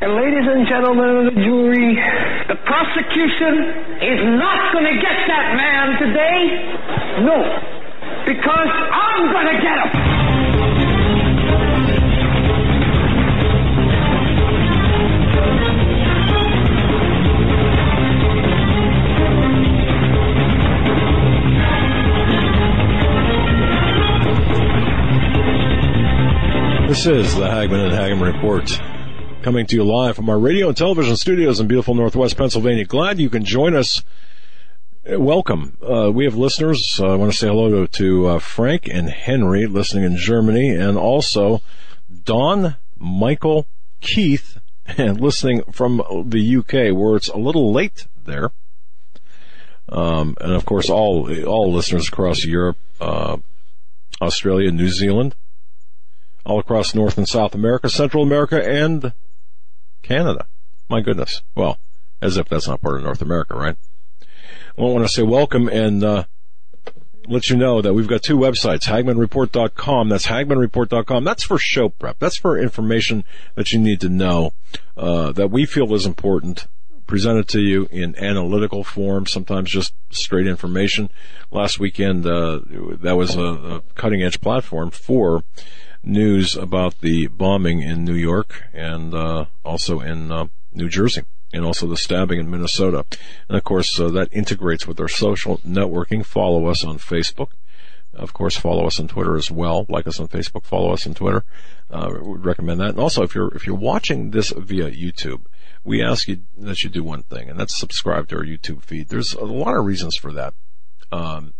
And ladies and gentlemen of the jury, the prosecution is not going to get that man today. No. Because I'm going to get him. This is the Hagmann and Hagmann Report, coming to you live from our radio and television studios in beautiful Northwest Pennsylvania. Glad you can join us. Uh, Welcome. Uh, we have listeners. Uh, I want to say hello to, to uh, Frank and Henry listening in Germany, and also Don, Michael, Keith, and listening from the UK, where it's a little late there. Um, and of course, all all listeners across Europe, uh, Australia, New Zealand, all across North and South America, Central America, and Canada. My goodness. Well, as if that's not part of North America, right? I want to say welcome and uh, let you know that we've got two websites, HagmannReport.com. That's HagmannReport.com. That's for show prep. That's for information that you need to know uh, that we feel is important presented to you in analytical form, sometimes just straight information. Last weekend, uh, that was a, a cutting edge platform for news about the bombing in New York and uh, also in uh, New Jersey, and also the stabbing in Minnesota. And of course, uh, that integrates with our social networking. Follow us on Facebook. Of course, follow us on Twitter as well. Like us on Facebook, follow us on Twitter. Uh, would recommend that. And also, if you're if you're watching this via YouTube, we ask you that you do one thing, and that's subscribe to our YouTube feed. There's a lot of reasons for that. Um,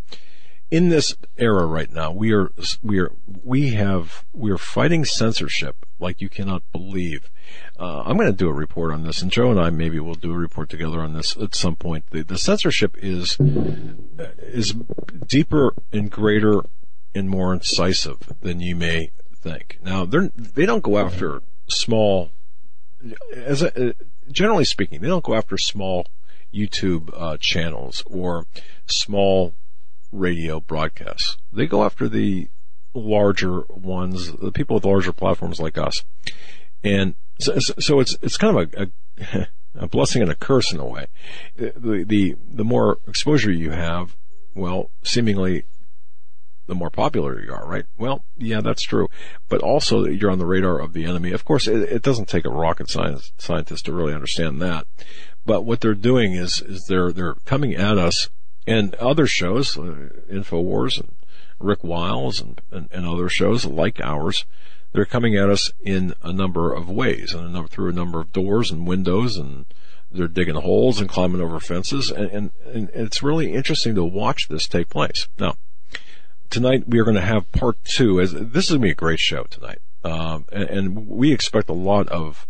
in this era right now, we are we are we have we are fighting censorship like you cannot believe. Uh, I'm going to do a report on this, and Joe and I maybe will do a report together on this at some point. The, the censorship is is deeper and greater and more incisive than you may think. Now, they're they don't go after small, as a, generally speaking, they don't go after small YouTube uh, channels or small radio broadcasts. They go after the larger ones, the people with larger platforms like us. And so, so it's, it's kind of a, a, a blessing and a curse in a way. The, the, the more exposure you have, well, seemingly the more popular you are, right? Well, yeah, that's true. But also you're on the radar of the enemy. Of course, it, it doesn't take a rocket science, scientist to really understand that. But what they're doing is, is they're, they're coming at us and other shows, uh, InfoWars and Rick Wiles and, and, and, other shows like ours, they're coming at us in a number of ways and a number, through a number of doors and windows and they're digging holes and climbing over fences and, and, and it's really interesting to watch this take place. Now, tonight we are going to have part two as this is going to be a great show tonight. Um, and, and we expect a lot of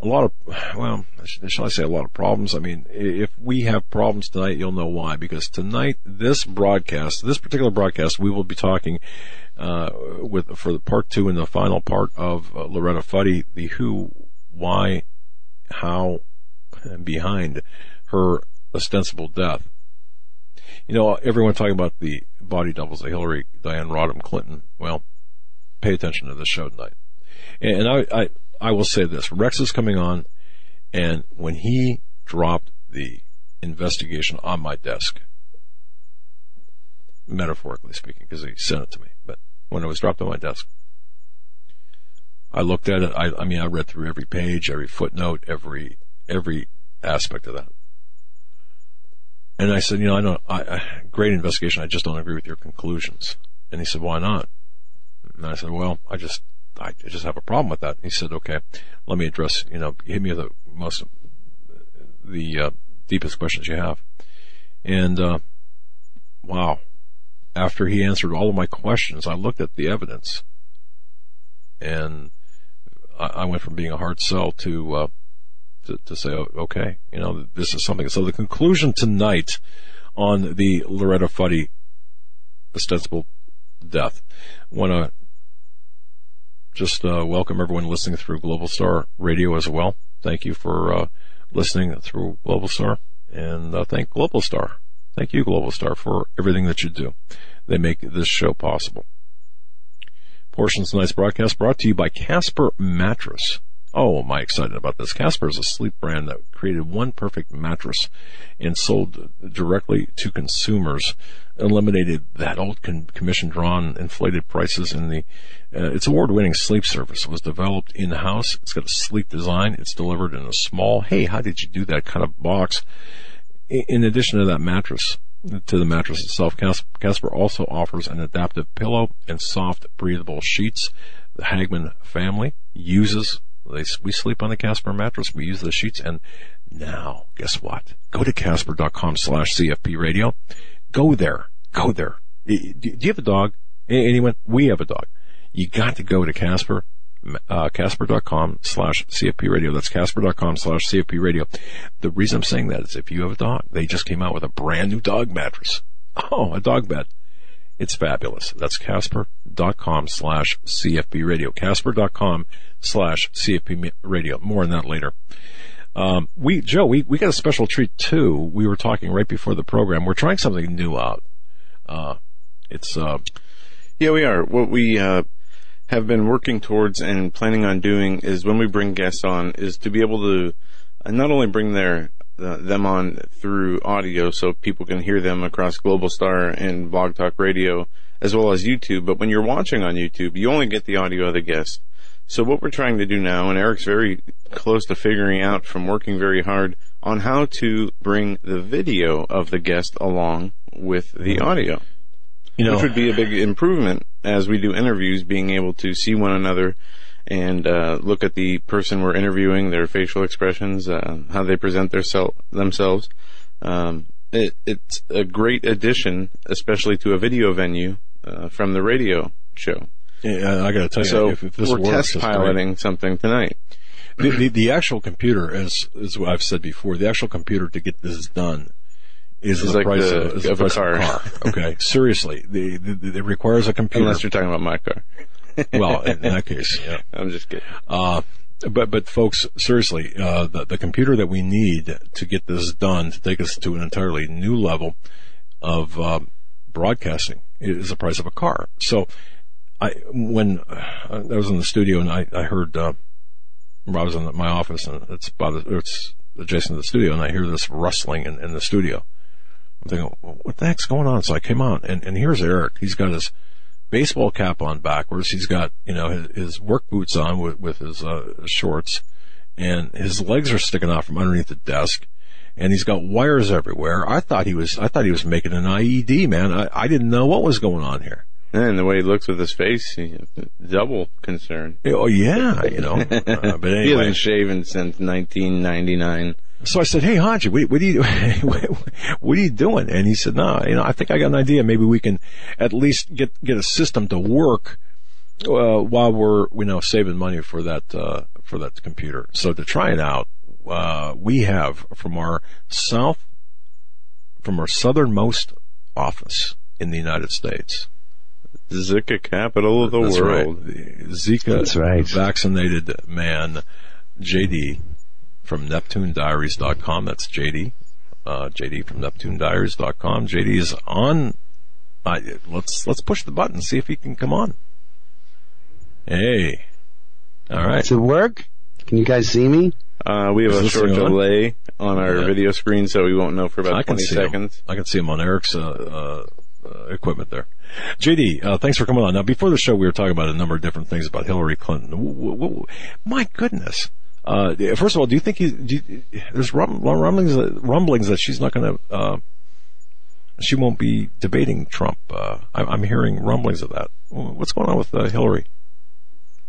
a lot of, well, shall I say a lot of problems? I mean, if we have problems tonight, you'll know why. Because tonight, this broadcast, this particular broadcast, we will be talking uh, with for the part two and the final part of uh, Loretta Fuddy, the who, why, how, behind her ostensible death. You know, everyone talking about the body doubles of Hillary, Diane Rodham Clinton. Well, pay attention to this show tonight. And I, I I will say this: Rex is coming on, and when he dropped the investigation on my desk, metaphorically speaking, because he sent it to me, but when it was dropped on my desk, I looked at it. I, I mean, I read through every page, every footnote, every every aspect of that. And I said, you know, I don't, I, I, great investigation. I just don't agree with your conclusions. And he said, why not? And I said, well, I just, I just have a problem with that. He said, okay, let me address, you know, hit me the most, the uh, deepest questions you have. And, uh, wow. After he answered all of my questions, I looked at the evidence and I, I went from being a hard sell to, uh, to, to say, oh, okay, you know, this is something. So the conclusion tonight on the Loretta Fuddy ostensible death. Want to just uh, welcome everyone listening through Global Star Radio as well. Thank you for uh, listening through Global Star, and uh, thank Global Star. Thank you, Global Star, for everything that you do. They make this show possible. Portions of tonight's broadcast brought to you by Casper Mattress. Oh, am I excited about this? Casper is a sleep brand that created one perfect mattress and sold directly to consumers, eliminated that old commission drawn inflated prices in the, uh, its award winning sleep service was developed in house. It's got a sleek design. It's delivered in a small, hey, how did you do that kind of box? In addition to that mattress, to the mattress itself, Casper also offers an adaptive pillow and soft breathable sheets. The Hagmann family uses they, we sleep on the Casper mattress. We use the sheets. And now, guess what? Go to casper.com slash CFP radio. Go there. Go there. Do you have a dog? Anyone? We have a dog. You got to go to Casper, uh, casper.com slash CFP radio. That's casper.com slash CFP radio. The reason I'm saying that is if you have a dog, they just came out with a brand new dog mattress. Oh, a dog bed. It's fabulous. That's casper.com slash CFP radio. Casper.com slash CFP radio. More on that later. Um, we, Joe, we, we got a special treat too. We were talking right before the program. We're trying something new out. Uh, it's, uh, yeah, we are. What we, uh, have been working towards and planning on doing is when we bring guests on is to be able to uh, not only bring their them on through audio so people can hear them across Global Star and Blog Talk Radio as well as YouTube. But when you're watching on YouTube, you only get the audio of the guest. So what we're trying to do now, and Eric's very close to figuring out from working very hard on how to bring the video of the guest along with the mm-hmm. audio. You know, which would be a big improvement as we do interviews, being able to see one another and uh, look at the person we're interviewing, their facial expressions, uh, how they present their sel- themselves. Um, it, it's a great addition, especially to a video venue uh, from the radio show. Yeah, I got to tell you, so if, if this we're works, test piloting something tonight. The, the, the, actual computer, as as I've said before, the actual computer to get this done is it's the like price the, of, is of the price a car. Of a car. Okay, seriously, the, the, it requires a computer. Unless you're talking about my car well, in, that case, yeah. I'm just kidding. Uh, but but folks, seriously, uh, the the computer that we need to get this done to take us to an entirely new level of uh, broadcasting is the price of a car. So, I when uh, I was in the studio and I I heard uh, I was in my office and it's about it's adjacent to the studio and I hear this rustling in, in the studio. I'm thinking, what the heck's going on? So I came out and, and here's Eric. He's got his baseball cap on backwards. He's got, you know, his, his work boots on with, with his uh, shorts and his legs are sticking out from underneath the desk and he's got wires everywhere. I thought he was, I thought he was making an IED, man. I, I didn't know what was going on here. And the way he looks with his face, he, double concern. Oh yeah, you know. Uh, but anyway. he hasn't shaven since 1999. So I said, "Hey, Haji, what, what are you, what are you doing?" And he said, "No, you know, I think I got an idea. Maybe we can at least get get a system to work uh, while we're, you know, saving money for that uh, for that computer. So to try it out, uh, we have from our south, from our southernmost office in the United States." Zika capital of the That's world. Right. Zika That's right. vaccinated man, JD from NeptuneDiaries.com. That's JD. Uh, JD from NeptuneDiaries.com. JD is on. Uh, let's let's push the button. See if he can come on. Hey. All right. Does it work? Can you guys see me? Uh, we have is a short delay on, on our yeah. video screen, so we won't know for about 20 seconds. Him. I can see him on Eric's uh, uh, uh equipment there. JD, uh, thanks for coming on. Now, before the show, we were talking about a number of different things about Hillary Clinton. My goodness. Uh, first of all, do you think you, there's rumblings, rumblings that she's not going to, uh, she won't be debating Trump. Uh, I'm, hearing rumblings of that. What's going on with uh, Hillary?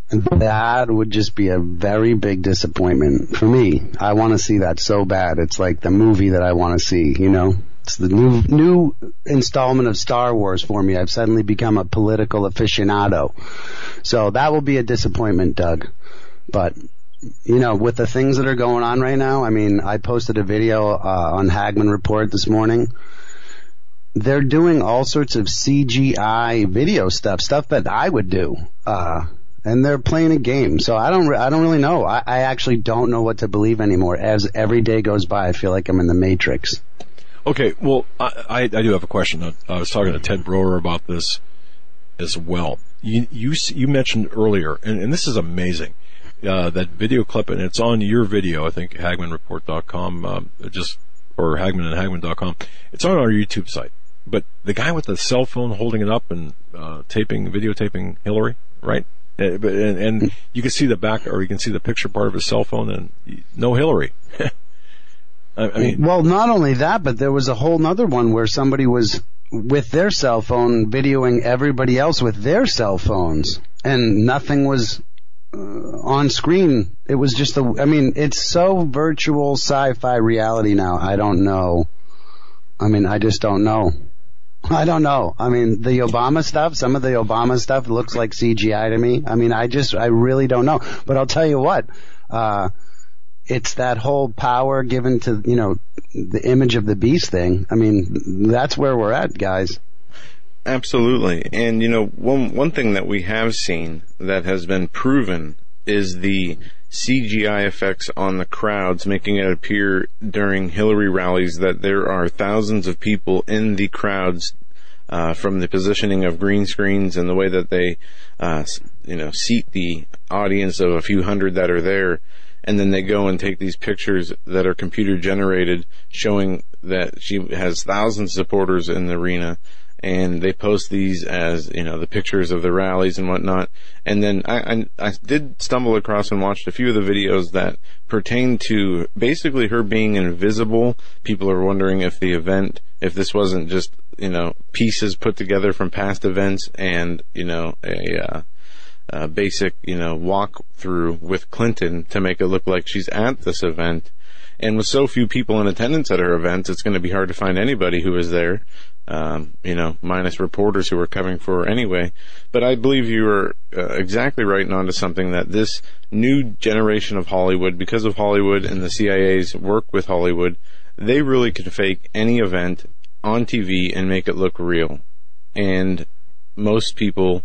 That would just be a very big disappointment for me. I want to see that so bad. It's like the movie that I want to see, you know? It's the new, new installment of Star Wars for me. I've suddenly become a political aficionado. So that will be a disappointment, Doug. But you know, with the things that are going on right now, I mean, I posted a video uh, on Hagmann Report this morning. They're doing all sorts of CGI video stuff, stuff that I would do, uh, and they're playing a game. So I don't, re- I don't really know. I, I actually don't know what to believe anymore. As every day goes by, I feel like I'm in the Matrix. Okay, well, I, I, do have a question. I was talking to Ted Broer about this as well. You, you, you mentioned earlier, and, and this is amazing uh, that video clip, and it's on your video. I think HagmannReport.com, um, just or Hagmann and Hagmann.com. It's on our YouTube site. But the guy with the cell phone holding it up and uh, taping, videotaping Hillary, right? Uh, and, and you can see the back, or you can see the picture part of his cell phone, and no Hillary. I, I mean, Well, not only that, but there was a whole nother one where somebody was with their cell phone videoing everybody else with their cell phones, and nothing was uh, on screen. It was just the. I mean, it's so virtual sci-fi reality now. I don't know. I mean, I just don't know. I don't know. I mean, the Obama stuff, some of the Obama stuff looks like CGI to me. I mean, I just, I really don't know. But I'll tell you what, uh, it's that whole power given to, you know, the image of the beast thing. I mean, that's where we're at, guys. Absolutely. And you know, one one thing that we have seen that has been proven is the CGI effects on the crowds, making it appear during Hillary rallies that there are thousands of people in the crowds uh, from the positioning of green screens and the way that they, uh, you know, seat the audience of a few hundred that are there. And then they go and take these pictures that are computer generated showing that she has thousands of supporters in the arena and they post these as you know the pictures of the rallies and whatnot. And then I, I, I did stumble across and watched a few of the videos that pertain to basically her being invisible. People are wondering if the event, if this wasn't just you know pieces put together from past events and you know a. Uh, uh, basic, you know, walk through with Clinton to make it look like she's at this event. And with so few people in attendance at her events, it's going to be hard to find anybody who is there um, you know, minus reporters who are covering for her anyway. But I believe you are uh, exactly right and onto something that this new generation of Hollywood, because of Hollywood and the CIA's work with Hollywood, they really can fake any event on TV and make it look real. And most people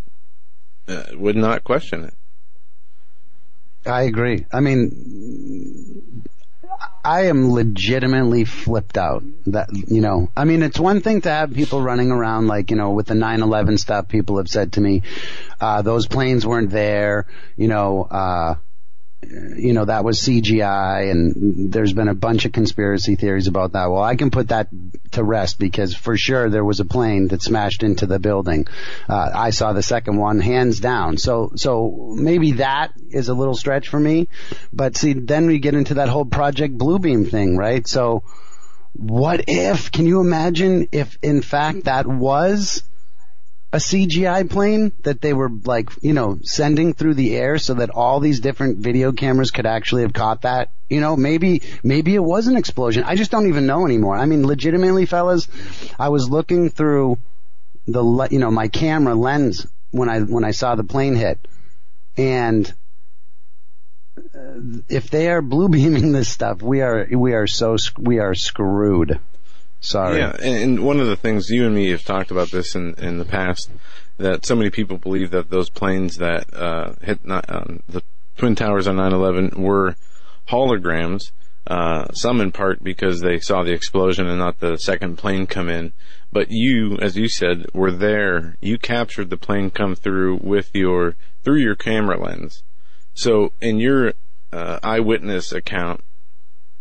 uh, would not question it. I agree. I mean, I am legitimately flipped out that, you know, I mean, it's one thing to have people running around like, you know, with the 9-11 stuff, people have said to me, uh, those planes weren't there, you know, uh, you know, that was CGI and there's been a bunch of conspiracy theories about that. Well, I can put that to rest because for sure there was a plane that smashed into the building. Uh, I saw the second one hands down. So, so maybe that is a little stretch for me. But see, then we get into that whole Project Bluebeam thing, right? So what if, can you imagine if in fact that was a CGI plane that they were like, you know, sending through the air so that all these different video cameras could actually have caught that. You know, maybe, maybe it was an explosion. I just don't even know anymore. I mean, legitimately, fellas, I was looking through the, you know, my camera lens when I, when I saw the plane hit. And uh, if they are blue beaming this stuff, we are, we are so, we are screwed. Sorry. Yeah, and one of the things you and me have talked about this in in the past that so many people believe that those planes that uh, hit not, um, the twin towers on 9/11 were holograms. Uh, some in part because they saw the explosion and not the second plane come in. But you, as you said, were there. You captured the plane come through with your through your camera lens. So in your uh, eyewitness account,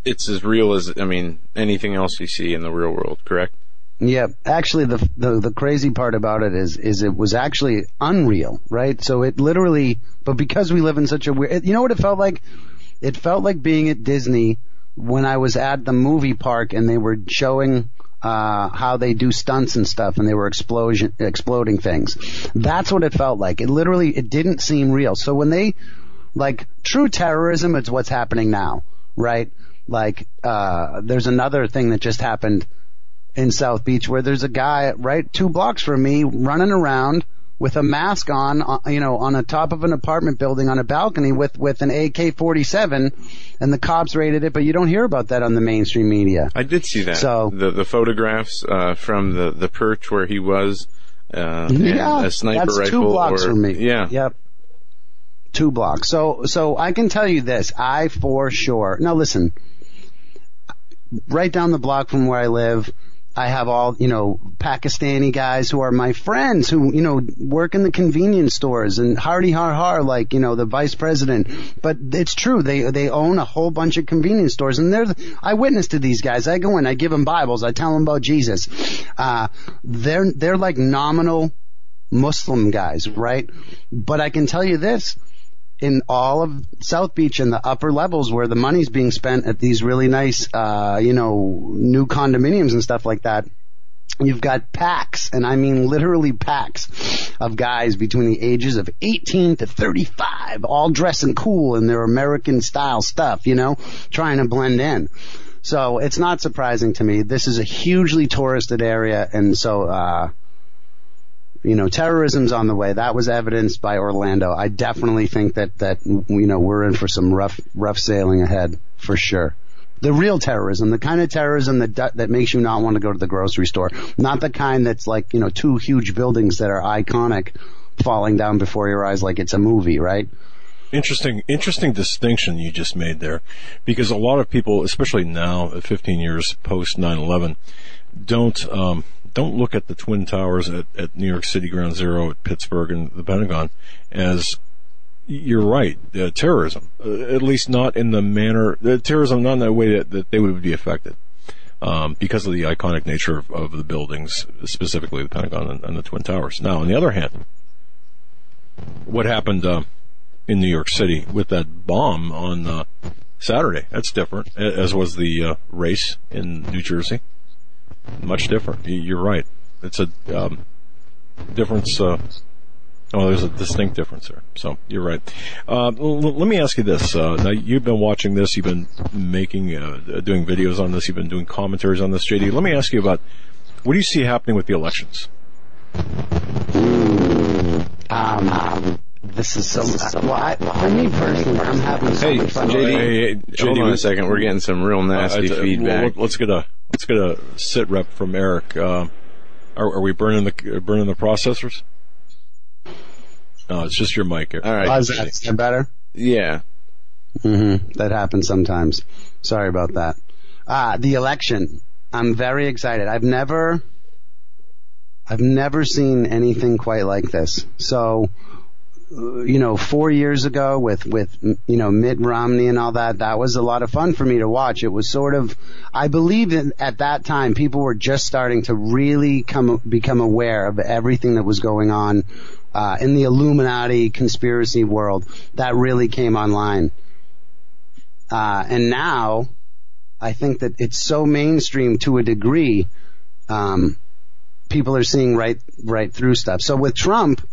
it's as real as I mean anything else you see in the real world, correct? Yeah, actually, the, the the crazy part about it is is it was actually unreal, right? So it literally, but because we live in such a weird, you know what it felt like? It felt like being at Disney when I was at the movie park and they were showing uh, how they do stunts and stuff, and they were explosion exploding things. That's what it felt like. It literally, it didn't seem real. So when they like true terrorism, it's what's happening now, right? Like, uh, there's another thing that just happened in South Beach where there's a guy right two blocks from me running around with a mask on, uh, you know, on the top of an apartment building on a balcony with, with an AK-47 and the cops raided it, but you don't hear about that on the mainstream media. I did see that. So the, the photographs, uh, from the, the perch where he was, uh, yeah, a sniper that's rifle two blocks or, from me. yeah. Yep. Two blocks. So, so I can tell you this, I for sure, now listen, right down the block from where I live, I have all, you know, Pakistani guys who are my friends who, you know, work in the convenience stores and Hardy Har Har, like, you know, the vice president. But it's true. They, they own a whole bunch of convenience stores and they're, I witness to these guys. I go in, I give them Bibles, I tell them about Jesus. Uh, they're, they're like nominal Muslim guys, right? But I can tell you this in all of South Beach and the upper levels where the money's being spent at these really nice, uh, you know, new condominiums and stuff like that. You've got packs, and I mean literally packs of guys between the ages of 18 to 35, all dressing cool in their American style stuff, you know, trying to blend in. So it's not surprising to me. This is a hugely touristed area, and so, uh, you know, terrorism's on the way. That was evidenced by Orlando. I definitely think that, that, you know, we're in for some rough, rough sailing ahead for sure. The real terrorism, the kind of terrorism that, that makes you not want to go to the grocery store. Not the kind that's like, you know, two huge buildings that are iconic falling down before your eyes like it's a movie, right? Interesting, interesting distinction you just made there, because a lot of people, especially now, 15 years post 9/11, don't um, don't look at the twin towers at, at New York City Ground Zero, at Pittsburgh, and the Pentagon as you're right, uh, terrorism. Uh, at least not in the manner, uh, terrorism not in the way that, that they would be affected. Um, because of the iconic nature of, of, the buildings, specifically the Pentagon and, and, the Twin Towers. Now, on the other hand, what happened uh, in New York City with that bomb on uh, Saturday? That's different, as was the uh, race in New Jersey much different. You're right. It's a um, difference. Uh, oh, there's a distinct difference there. So you're right. Uh, l- let me ask you this. Uh, now you've been watching this. You've been making, uh, doing videos on this. You've been doing commentaries on this, JD. Let me ask you about what do you see happening with the elections? Um, this is so. Uh, well, I, for me personally, I'm having so hey, much fun. JD, Hey, hey, JD, hold on a second. We're getting some real nasty Uh, uh, feedback. well, let's get a let's get a sit rep from Eric. Uh, are, are we burning the burning the processors? No, it's just your mic. Eric. All right. How's that? Is that better? Yeah. Mm-hmm. That happens sometimes. Sorry about that. Ah, the election. I'm very excited. I've never, I've never seen anything quite like this. So, uh, you know, four years ago with, with, you know, Mitt Romney and all that, that was a lot of fun for me to watch. It was sort of, I believe that at that time people were just starting to really come, become aware of everything that was going on, uh, in the Illuminati conspiracy world. That really came online. Uh, and now, I think that it's so mainstream to a degree, um, people are seeing right, right through stuff. So with Trump,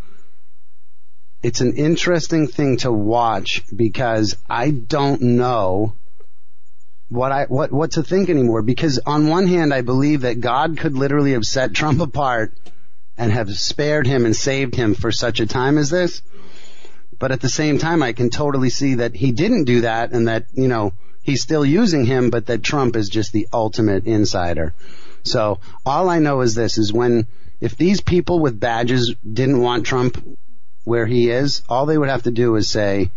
it's an interesting thing to watch because I don't know what I, what, what to think anymore. Because on one hand, I believe that God could literally have set Trump apart and have spared him and saved him for such a time as this. But at the same time, I can totally see that he didn't do that and that, you know, he's still using him, but that Trump is just the ultimate insider. So all I know is this, is when, if these people with badges didn't want Trump where he is, all they would have to do is say,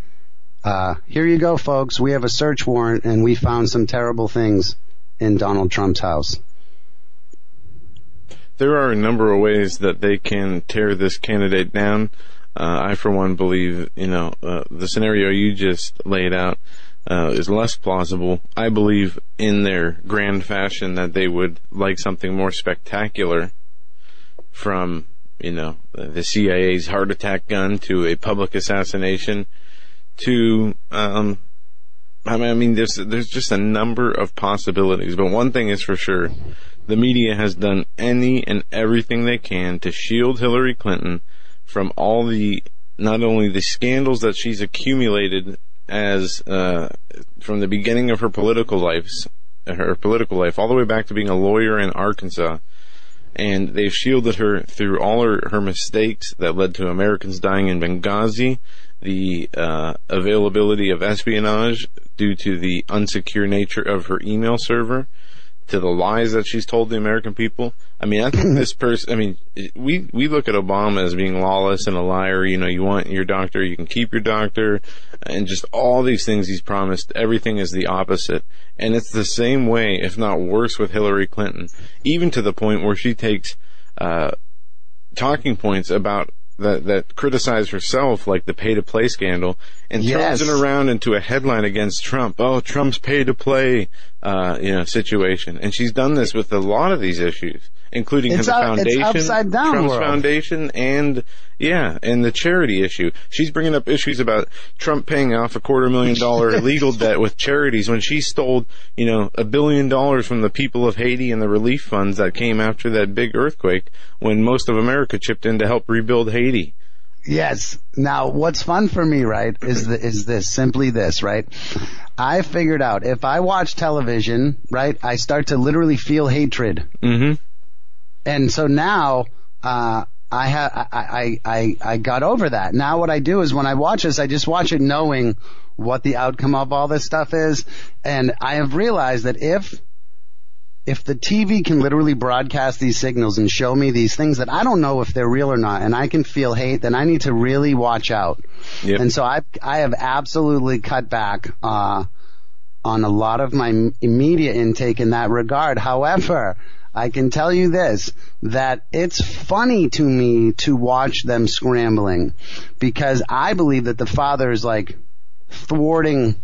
uh, here you go folks, we have a search warrant and we found some terrible things in Donald Trump's house. There are a number of ways that they can tear this candidate down. Uh, I, for one, believe you know uh, the scenario you just laid out uh, is less plausible. I believe, in their grand fashion, that they would like something more spectacular, from you know the CIA's heart attack gun to a public assassination, to um, I mean, there's there's just a number of possibilities. But one thing is for sure, the media has done any and everything they can to shield Hillary Clinton from all the not only the scandals that she's accumulated as uh, from the beginning of her political life, her political life, all the way back to being a lawyer in Arkansas. And they've shielded her through all her, her mistakes that led to Americans dying in Benghazi, the uh, availability of espionage due to the unsecure nature of her email server, to the lies that she's told the American people. I mean, I think this person, I mean, we, we look at Obama as being lawless and a liar. You know, you want your doctor, you can keep your doctor and just all these things he's promised. Everything is the opposite. And it's the same way, if not worse with Hillary Clinton, even to the point where she takes, uh, talking points about that that criticize herself, like the pay to play scandal, and Yes. throws it around into a headline against Trump. Oh, Trump's pay to play, uh, you know, situation. And she's done this with a lot of these issues, including It's the it's foundation, upside down Trump's world. foundation, and yeah, and the charity issue. She's bringing up issues about Trump paying off a quarter million dollar legal debt with charities when she stole, you know, a billion dollars from the people of Haiti and the relief funds that came after that big earthquake when most of America chipped in to help rebuild Haiti. Yes. Now, what's fun for me, right, is the, is this simply this, right? I figured out if I watch television, right, I start to literally feel hatred, Mm-hmm. And so now, uh, I ha I, I I I got over that. Now what I do is when I watch this, I just watch it knowing what the outcome of all this stuff is, and I have realized that if if the TV can literally broadcast these signals and show me these things that I don't know if they're real or not, and I can feel hate, then I need to really watch out. Yep. And so I I have absolutely cut back uh, on a lot of my media intake in that regard. However, I can tell you this that it's funny to me to watch them scrambling because I believe that the father is like thwarting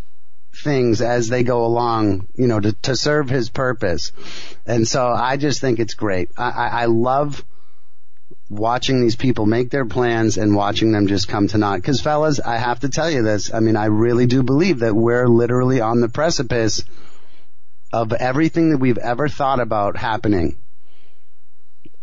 things as they go along, you know, to, to serve his purpose. And so I just think it's great. I, I, I love watching these people make their plans and watching them just come to naught. Cause fellas, I have to tell you this. I mean, I really do believe that we're literally on the precipice of everything that we've ever thought about happening.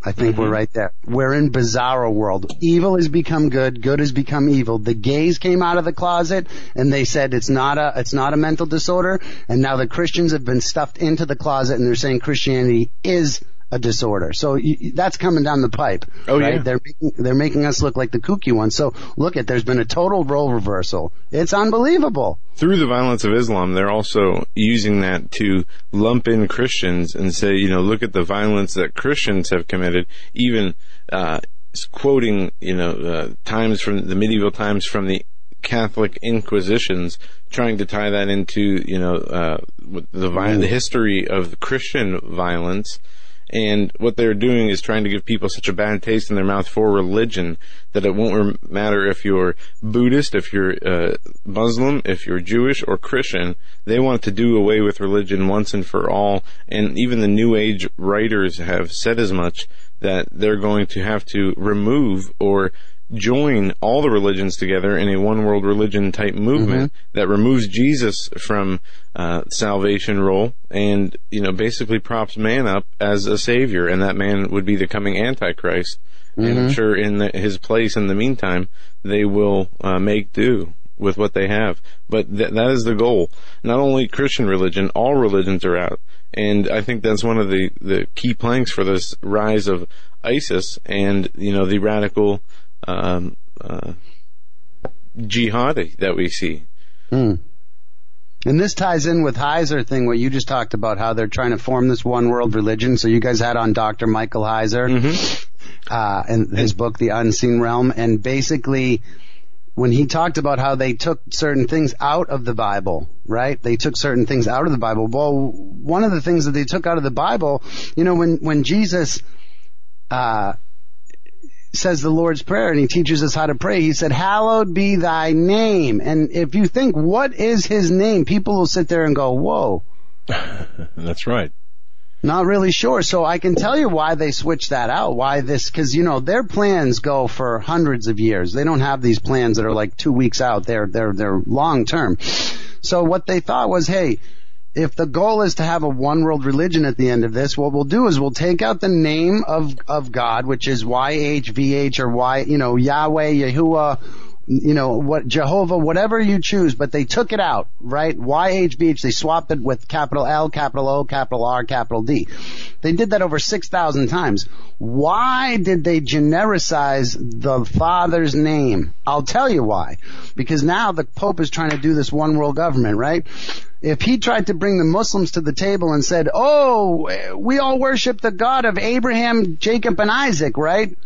I think we're mm-hmm. right there. We're in bizarro world. Evil has become good. Good has become evil. The gays came out of the closet and they said it's not a, it's not a mental disorder. And now the Christians have been stuffed into the closet and they're saying Christianity is a disorder. So you, that's coming down the pipe. Oh, right? yeah. They're making, they're making us look like the kooky ones. So look at, there's been a total role reversal. It's unbelievable. through the violence of Islam, they're also using that to lump in Christians and say, you know, look at the violence that Christians have committed, even uh, quoting, you know, uh, times from the medieval times from the Catholic Inquisitions, trying to tie that into, you know, uh, the vi- the history of Christian violence. And what they're doing is trying to give people such a bad taste in their mouth for religion that it won't matter if you're Buddhist, if you're uh, Muslim, if you're Jewish or Christian. They want to do away with religion once and for all. And even the New Age writers have said as much that they're going to have to remove or join all the religions together in a one world religion type movement that removes Jesus from uh, salvation role and you know basically props man up as a savior. And that man would be the coming antichrist. And I'm sure in the, his place in the meantime they will uh, make do with what they have. But th- that is the goal. Not only Christian religion all religions are out. And I think that's one of the the key planks for this rise of ISIS and you know the radical um, uh, jihadi that we see. And this ties in with Heiser thing, what you just talked about, how they're trying to form this one world religion. So you guys had on Dr. Michael Heiser, uh, and his book, The Unseen Realm. And basically, when he talked about how they took certain things out of the Bible, right? They took certain things out of the Bible. Well, one of the things that they took out of the Bible, you know, when, when Jesus, uh, says the Lord's Prayer and he teaches us how to pray. He said, hallowed be thy name. And if you think, what is his name? People will sit there and go, whoa, That's right. not really sure. So I can tell you why they switched that out. Why this, cause you know, their plans go for hundreds of years. They don't have these plans that are like two weeks out. They're, they're, they're long term. So what they thought was, hey, if the goal is to have a one world religion at the end of this, what we'll do is we'll take out the name of, of God, which is YHVH or Y, you know, Yahweh, Yahuwah, you know, what Jehovah, whatever you choose, but they took it out, right? YHVH, they swapped it with capital L, capital O, capital R, capital D. They did that over 6,000 times. Why did they genericize the Father's name? I'll tell you why. Because now the Pope is trying to do this one world government, right? If he tried to bring the Muslims to the table and said, oh, we all worship the God of Abraham, Jacob, and Isaac, right?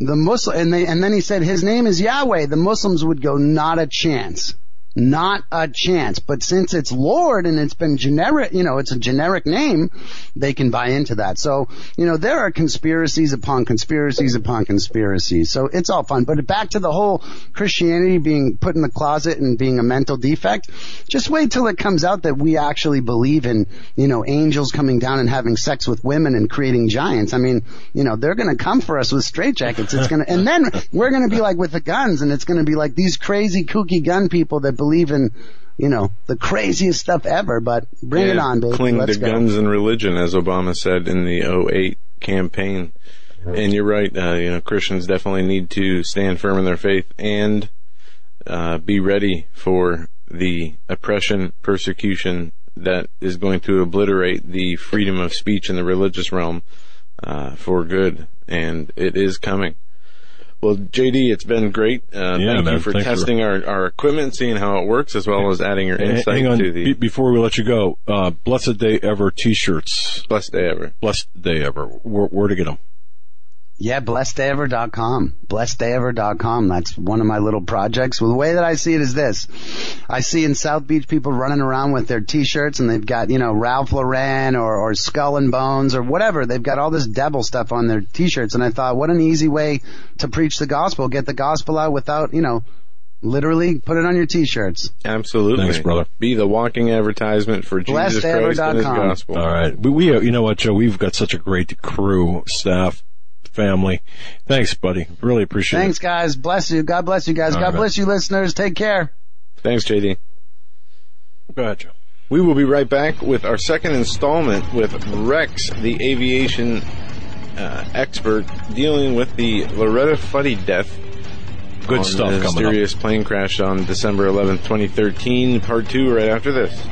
The Muslim, and, they, and then he said his name is Yahweh, the Muslims would go, not a chance. Not a chance. But since it's Lord and it's been generic, you know, it's a generic name, they can buy into that. So, you know, there are conspiracies upon conspiracies upon conspiracies. So it's all fun. But back to the whole Christianity being put in the closet and being a mental defect, just wait till it comes out that we actually believe in, you know, angels coming down and having sex with women and creating giants. I mean, you know, they're gonna come for us with straitjackets. It's gonna, and then we're gonna be like with the guns and it's gonna be like these crazy kooky gun people that believe in, you know, the craziest stuff ever, but bring it on, baby. Cling Let's to go. guns and religion, as Obama said in the 08 campaign. And you're right. Uh, you know, Christians definitely need to stand firm in their faith and uh, be ready for the oppression, persecution that is going to obliterate the freedom of speech in the religious realm uh, for good. And it is coming. Well, JD, it's been great. Uh, Yeah, thank man. you for Thanks for- testing our, our equipment, seeing how it works, as well as adding your insight Hang on, to the be- before we let you go, uh, Blessed Day Ever t-shirts. best day ever. Blessed Day Ever. Where, where to get them? Yeah, blessedayever.com. Blessedayever.com. That's one of my little projects. Well, the way that I see it is this. I see in South Beach people running around with their t-shirts and they've got, you know, Ralph Lauren or, or Skull and Bones or whatever. They've got all this devil stuff on their t-shirts and I thought, what an easy way to preach the gospel. Get the gospel out without, you know, literally put it on your t-shirts. Absolutely. Thanks, brother. Be the walking advertisement for Jesus Christ and His gospel. All right. We, we, uh, you know what, Joe? We've got such a great crew, staff, family. Thanks, buddy. Really appreciate Thanks it. Thanks, guys. Bless you. God bless you guys. All God right. bless you listeners. Take care. Thanks, JD. Go ahead, Joe. We will be right back with our second installment with Rex, the aviation uh, expert, dealing with the Loretta Fuddy death. Good on stuff the coming up. mysterious plane crash on December 11th, 2013. Part two right after this.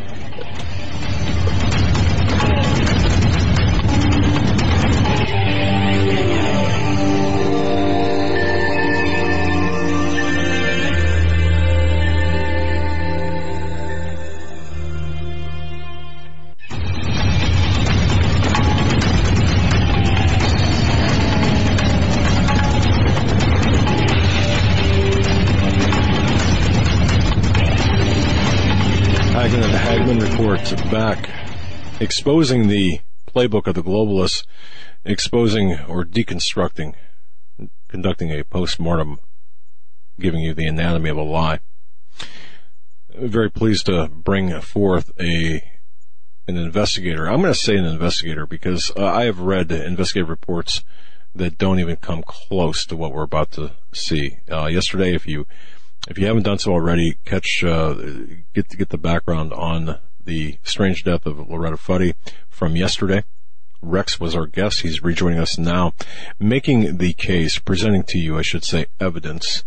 Exposing the playbook of the globalists, exposing or deconstructing, conducting a post-mortem, giving you the anatomy of a lie. Very pleased to bring forth a an investigator. I'm going to say an investigator because uh, I have read investigative reports that don't even come close to what we're about to see. Uh, yesterday, if you if you haven't done so already, catch uh, get get the background on the strange death of Loretta Fuddy from yesterday. Rex was our guest. He's rejoining us now, making the case, presenting to you, I should say, evidence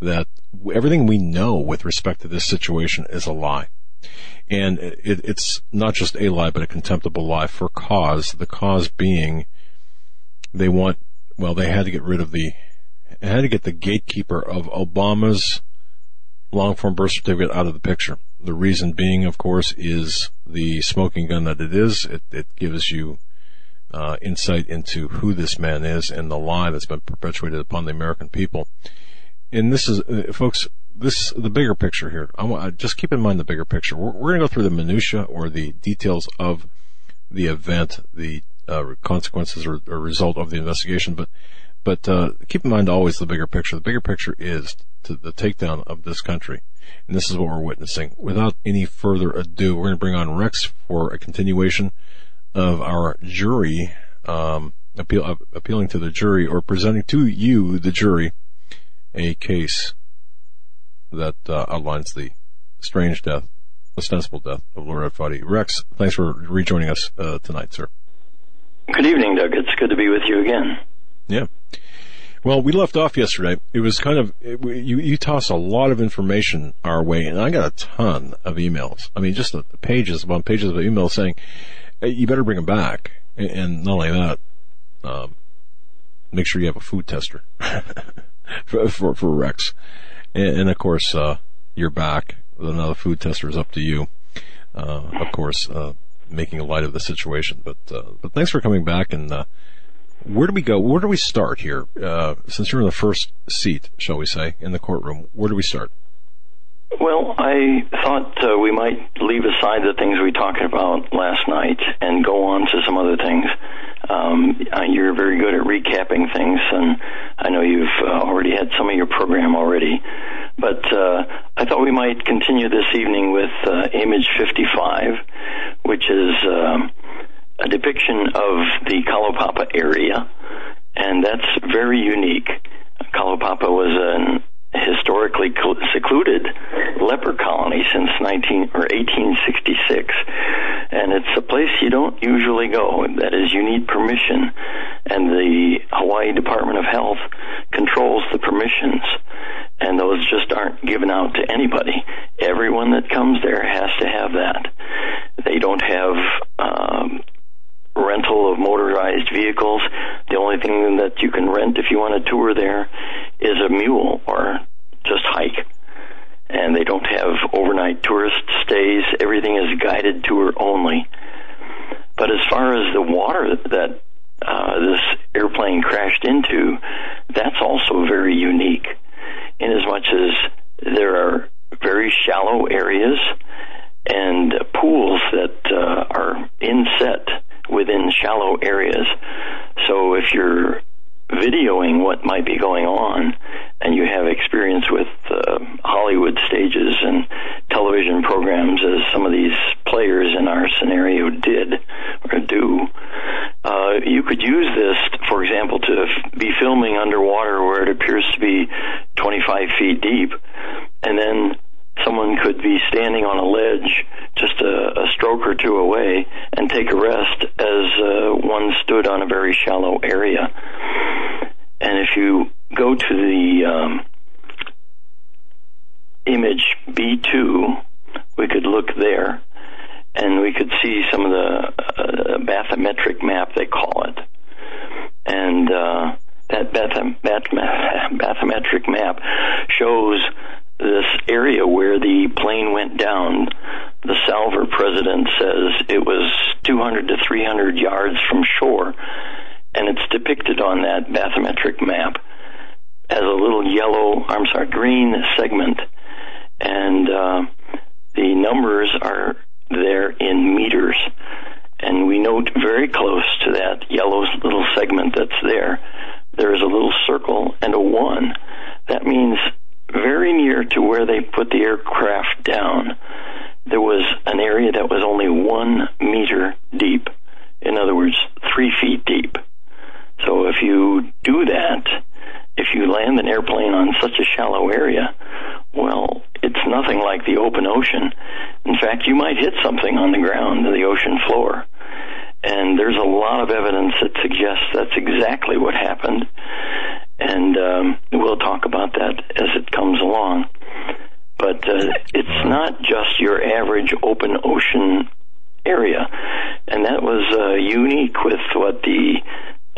that everything we know with respect to this situation is a lie. And it, it's not just a lie, but a contemptible lie for cause. The cause being they want, well, they had to get rid of the, had to get the gatekeeper of Obama's long form birth certificate out of the picture. The reason being, of course, is the smoking gun that it is. It, it gives you uh, insight into who this man is and the lie that's been perpetuated upon the American people. And this is, uh, folks, this the bigger picture here. I want just keep in mind the bigger picture. We're, we're going to go through the minutia or the details of the event, the uh, consequences or, or result of the investigation, but but uh, keep in mind always the bigger picture. The bigger picture is to the takedown of this country, and this is what we're witnessing. Without any further ado, we're going to bring on Rex for a continuation of our jury um, appeal, uh, appealing to the jury or presenting to you, the jury, a case that uh, outlines the strange death, ostensible death of Laura Fuddy. Rex, thanks for rejoining us uh, tonight, sir. Good evening, Doug. It's good to be with you again. Yeah. Well, we left off yesterday. It was kind of it, you. You toss a lot of information our way, and I got a ton of emails. I mean, just the, pages upon pages of emails saying hey, you better bring them back, and, not only that, um, make sure you have a food tester for, for, for Rex, and, and of course uh, you're back. Another food tester is up to you. Uh, of course, uh, making a light of the situation, but uh, but thanks for coming back and uh, where do we go? Where do we start here? Uh, since you're in the first seat, shall we say, in the courtroom, where do we start? Well, I thought uh, we might leave aside the things we talked about last night and go on to some other things. Um, uh, you're very good at recapping things, and I know you've uh, already had some of your program already. But uh, I thought we might continue this evening with uh, Image 55, which is. Um, a depiction of the Kalaupapa area, and that's very unique. Kalaupapa was an historically secluded leper colony since 19 or 1866 and it's a place you don't usually go. That is you need permission and the Hawaii Department of Health controls the permissions and those just aren't given out to anybody. Everyone that comes there has to have that. They don't have um, rental of motorized vehicles. The only thing that you can rent if you want to tour there is a mule or just hike. And they don't have overnight tourist stays. Everything is guided tour only. But as far as the water that uh, this airplane crashed into, that's also very unique in as much as there are very shallow areas and pools that uh, are inset within shallow areas. So if you're videoing what might be going on and you have experience with uh, Hollywood stages and television programs as some of these players in our scenario did or do, uh, you could use this, for example, to f- be filming underwater where it appears to be 25 feet deep and then someone could be standing on a ledge just a, a stroke or two away and take a rest as uh, one stood on a very shallow area. And if you go to the um, image B2, we could look there and we could see some of the uh, bathymetric map, they call it. And uh, that bathymetric map shows this area where the plane went down, the Salver president says it was 200 to 300 yards from shore, and it's depicted on that bathymetric map as a little yellow, I'm sorry, green segment, and uh, the numbers are there in meters. And we note very close to that yellow little segment that's there, there is a little circle and a one. That means very near to where they put the aircraft down, there was an area that was only one meter deep. In other words, three feet deep. So if you do that, if you land an airplane on such a shallow area, well, it's nothing like the open ocean. In fact, you might hit something on the ground, the ocean floor. And there's a lot of evidence that suggests that's exactly what happened and um, we'll talk about that as it comes along. But uh, it's not just your average open ocean area, and that was uh, unique with what the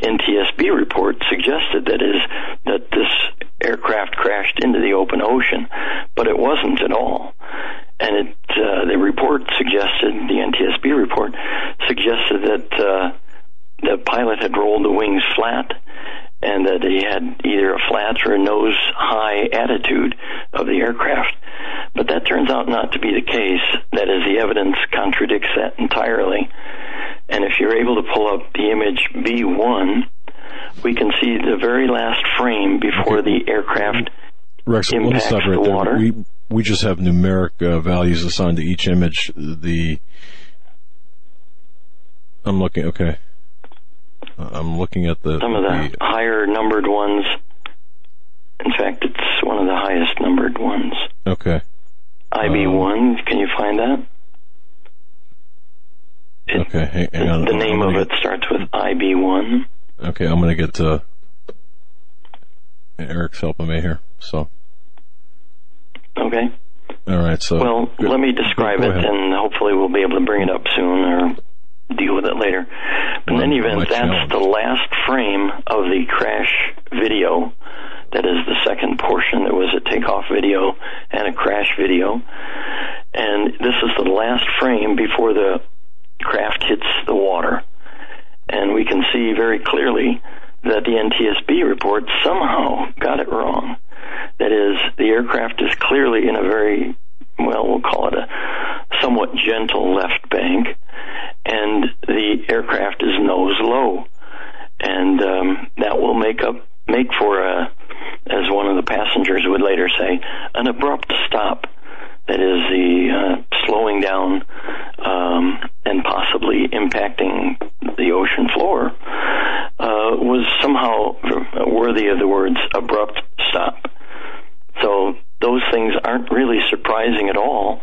NTSB report suggested. That is that this aircraft crashed into the open ocean, but it wasn't at all. And it, uh, the report suggested, the NTSB report suggested that uh, the pilot had rolled the wings flat and that he had either a flat or a nose high attitude of the aircraft. But that turns out not to be the case. That is, the evidence contradicts that entirely. And if you're able to pull up the image B1, we can see the very last frame before the aircraft Rex, impacts let me stop right the there. water. We, we just have numeric uh, values assigned to each image. The I'm looking. Okay, I'm looking at the Some of the the higher numbered ones. In fact, it's one of the highest numbered ones. okay. IB1, um, can you find that? It- Okay, hang, on. The name of it starts with IB1. Okay, I'm going to get to. Eric's helping me here. So. Okay. All right. So. Well, good. let me describe it, and hopefully we'll be able to bring it up soon or deal with it later. But in any event, that's the last frame of the crash video. That is the second portion. There was a takeoff video and a crash video. And this is the last frame before the craft hits the water. And we can see very clearly that the NTSB report somehow got it wrong. That is, the aircraft is clearly in a very, well, we'll call it a somewhat gentle left bank, and the aircraft is nose low. And um, that will make up make for a, as one of the passengers would later say, an abrupt stop. That is the uh, slowing down um, and possibly impacting the ocean floor uh, was somehow worthy of the words abrupt stop. So those things aren't really surprising at all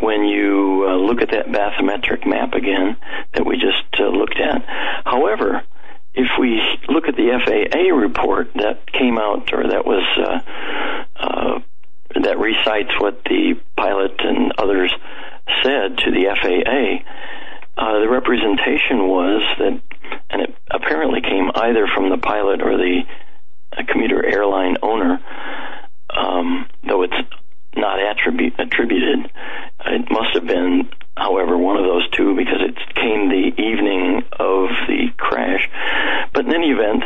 when you uh, look at that bathymetric map again that we just uh, looked at. However, if we look at the FAA report that came out or that was uh, uh, that recites what the pilot and others said to the FAA, uh, the representation was that, and it apparently came either from the pilot or the uh, commuter airline owner, um, though it's not attribute, attributed. It must have been, however, one of those two because it came the evening of the crash. But in any event,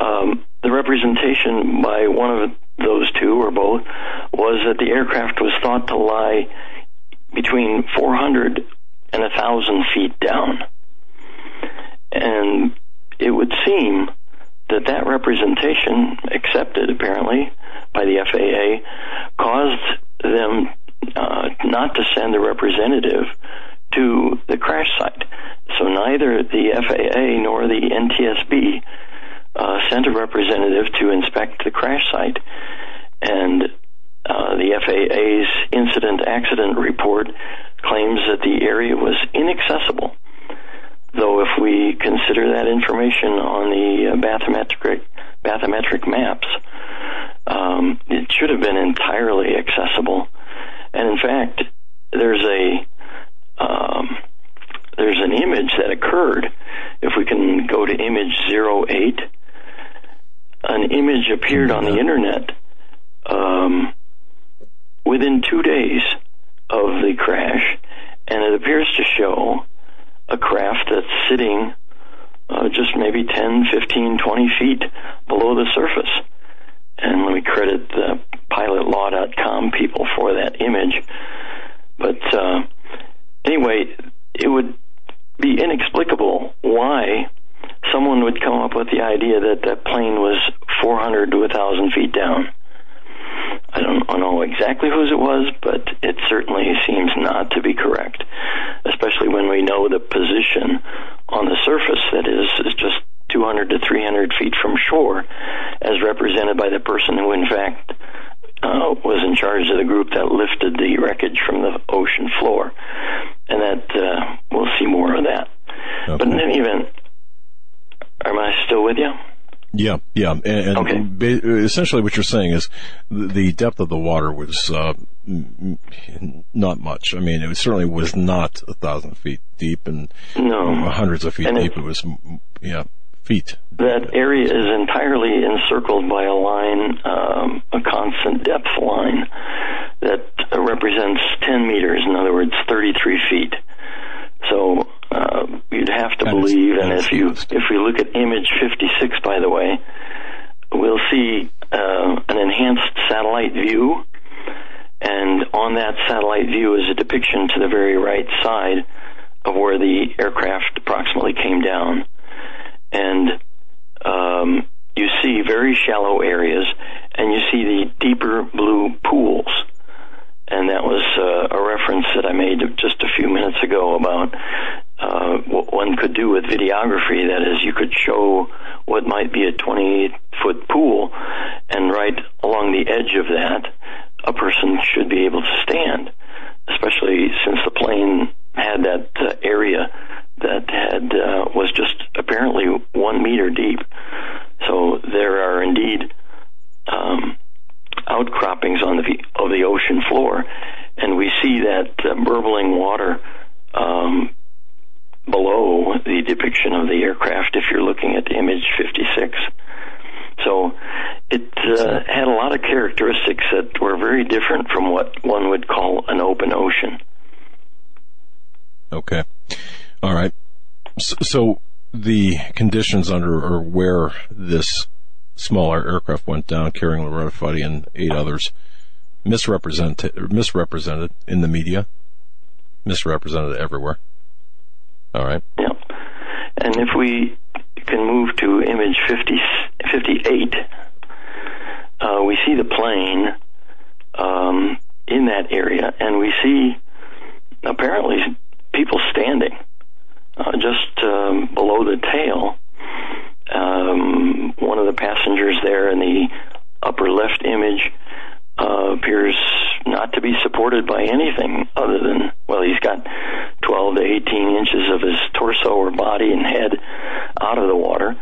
um, the representation by one of those two or both was that the aircraft was thought to lie between 400 and 1,000 feet down. And it would seem that that representation, accepted apparently by the FAA, caused them uh, not to send a representative to the crash site. So neither the FAA nor the NTSB uh, sent a representative to inspect the crash site. And uh, the FAA's incident accident report claims that the area was inaccessible. Though, if we consider that information on the uh, bathymetric bathymetric maps, um, it should have been entirely accessible. And in fact, there's a um, there's an image that occurred. If we can go to image 08, an image appeared on the internet um, within two days of the crash, and it appears to show a craft that's sitting uh, just maybe 10, 15, 20 feet below the surface. And let me credit the pilotlaw.com people for that image. But uh, anyway, it would be inexplicable why someone would come up with the idea that that plane was 400 to 1,000 feet down. I don't know exactly whose it was, but it certainly seems not to be correct, especially when we know the position on the surface that is, is just 200 to 300 feet from shore, as represented by the person who, in fact, uh, was in charge of the group that lifted the wreckage from the ocean floor. And that, uh, we'll see more of that. But in any event, am I still with you? Yeah, yeah, and, and Okay. ba- essentially what you're saying is the, the depth of the water was uh, m- m- not much. I mean, it certainly was not a thousand feet deep and No. hundreds of feet And deep. It was, yeah, feet. that area is entirely encircled by a line, um, a constant depth line that represents 10 meters, in other words, 33 feet. So uh, you'd have to That believe, and if you if we look at image 56, by the way, we'll see uh, an enhanced satellite view, and on that satellite view is a depiction to the very right side of where the aircraft approximately came down and um, you see very shallow areas, and you see the deeper blue pools. And that was uh, a reference that I made just a few minutes ago about uh, what one could do with videography. That is, you could show what might be a 20 foot pool, and right along the edge of that, a person should be able to stand, especially since the plane had that uh, area that had uh, was just apparently one meter deep. So there are indeed um, outcroppings on the of the ocean floor, and we see that uh, burbling water um, below the depiction of the aircraft. If you're looking at image 56. So it uh, had a lot of characteristics that were very different from what one would call an open ocean. Okay. All right. So, so the conditions under or where this smaller aircraft went down carrying Loretta Fuddy and eight others misrepresented misrepresented in the media, misrepresented everywhere. All right. Yeah. And if we can move to image 50, 58, uh, we see the plane um, in that area, and we see apparently people standing uh, just um, below the tail. Um, one of the passengers there in the upper left image uh, appears not to be supported by anything other than, well, he's got 12 to 18 inches of his torso or body and head out of the water.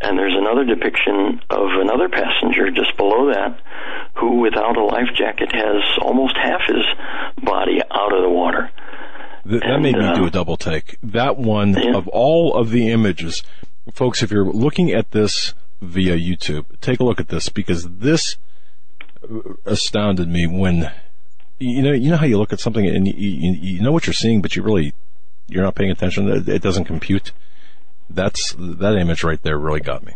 And there's another depiction of another passenger just below that who, without a life jacket, has almost half his body out of the water. That, that made me uh, do a double take. That one, yeah. of all of the images, folks, if you're looking at this via YouTube, take a look at this because this astounded me when you know you know how you look at something and you, you, you know what you're seeing, but you really you're not paying attention. It doesn't compute. That's that image right there really got me.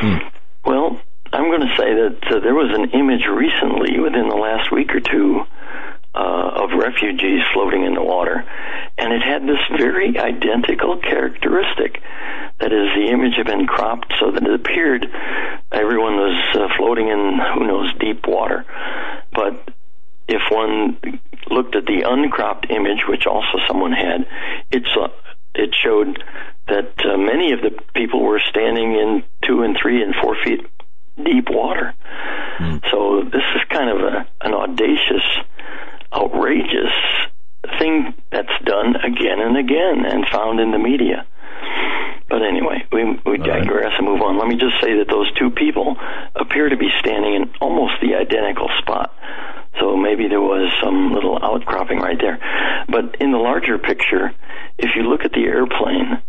Hmm. Well, I'm going to say that uh, there was an image recently within the last week or two uh, of refugees floating in the water, and it had this very identical characteristic. That is, the image had been cropped so that it appeared everyone was uh, floating in who knows deep water. But if one looked at the uncropped image, which also someone had, it's uh, it showed that uh, many of the people were standing in two and three and four feet deep water. Mm. So this is kind of a, an audacious outrageous thing that's done again and again and found in the media. But anyway, we, we digress right. and move on. Let me just say that those two people appear to be standing in almost the identical spot. So maybe there was some little outcropping right there. But in the larger picture, if you look at the airplane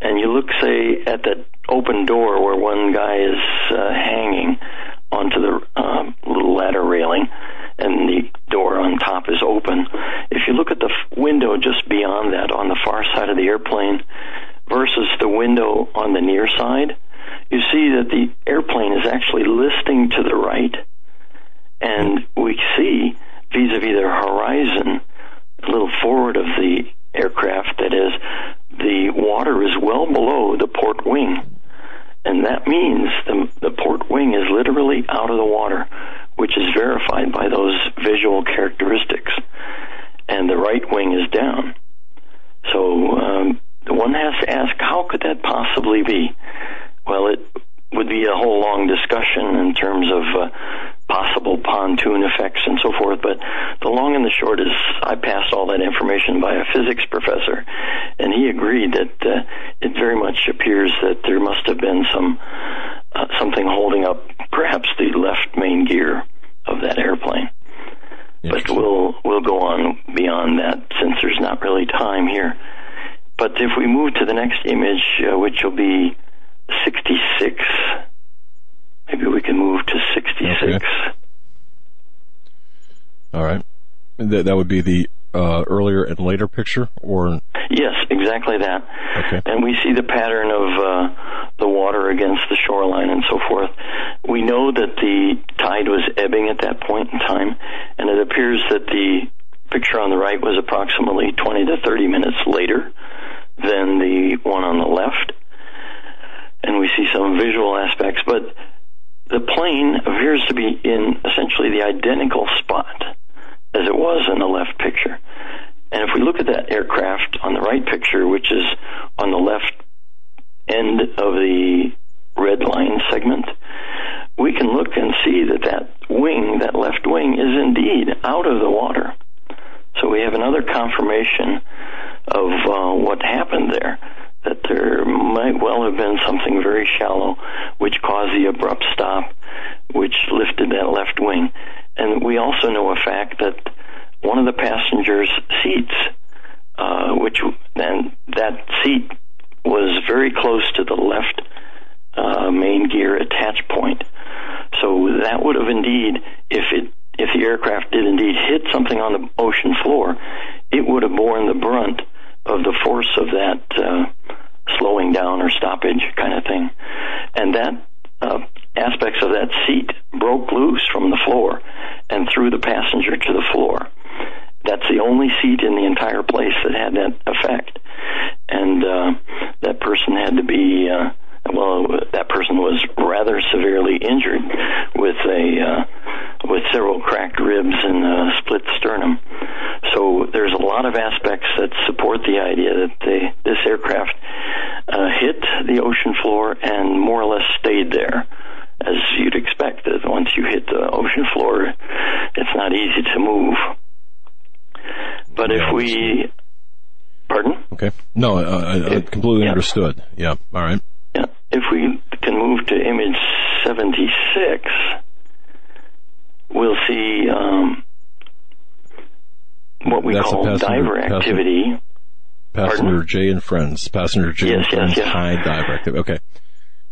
and you look, say, at that open door where one guy is uh, hanging onto the uh, little ladder railing, and the on top is open. If you look at the f- window just beyond that on the far side of the airplane versus the window on the near side, you see that the airplane is actually listing to the right. And we see vis-a-vis the horizon, a little forward of the aircraft, that is, the water is well below the port wing. And that means the, the port wing is literally out of the water which is verified by those visual characteristics. And the right wing is down. So um, one has to ask, how could that possibly be? Well, it would be a whole long discussion in terms of uh, possible pontoon effects and so forth. But the long and the short is, I passed all that information by a physics professor, and he agreed that uh, it very much appears that there must have been some uh, something holding up perhaps the left main gear of that airplane. But we'll we'll go on beyond that since there's not really time here. But if we move to the next image, uh, which will be 66, maybe we can move to 66. Okay. All right. That that would be the uh, earlier and later picture, or yes, exactly that. Okay. And we see the pattern of uh, the water against the shoreline and so forth. We know that the tide was ebbing at that point in time, and it appears that the picture on the right was approximately 20 to 30 minutes later than the one on the left. And we see some visual aspects, but the plane appears to be in essentially the identical spot as it was in the left picture. And if we look at that aircraft on the right picture, which is on the left end of the red line segment, we can look and see that that wing, that left wing, is indeed out of the water. So we have another confirmation of uh, what happened there. That there might well have been something very shallow which caused the abrupt stop, which lifted that left wing. And we also know a fact that one of the passengers' seats, uh, which and that seat was very close to the left uh, main gear attach point. So that would have indeed, if it if the aircraft did indeed hit something on the ocean floor, it would have borne the brunt of the force of that uh, slowing down or stoppage kind of thing. And that uh, aspects of that seat broke loose from the floor and threw the passenger to the floor. That's the only seat in the entire place that had that effect. And uh, that person had to be uh, well, that person was rather severely injured with a uh, with several cracked ribs and a split sternum. So there's a lot of aspects that support the idea that the, this aircraft uh, hit the ocean floor and more or less stayed there. As you'd expect, that once you hit the ocean floor, it's not easy to move. But Yeah, if we, pardon? Okay. No, uh, I, I completely Yeah. understood. Yeah. All right. Yeah. If we can move to image 76, we'll see um, what we That's call passenger- diver activity. Passenger Pardon? J and Friends. Passenger J Yes, and yes, Friends yes. high diver activity. Okay.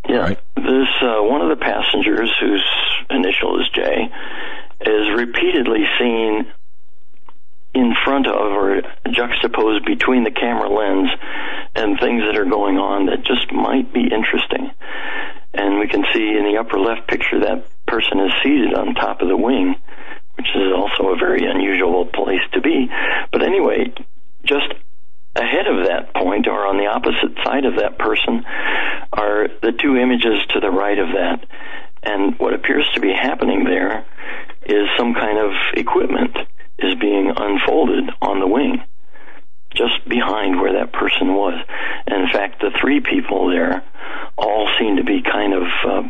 Yeah. Right. This uh, one of the passengers, whose initial is J, is repeatedly seen in front of or juxtaposed between the camera lens and things that are going on that just might be interesting. And we can see in the upper left picture that person is seated on top of the wing, which is also a very unusual place to be. But anyway, just ahead of that point or on the opposite side of that person are the two images to the right of that. And what appears to be happening there is some kind of equipment is being unfolded on the wing just behind where that person was. And in fact, the three people there all seem to be kind of uh,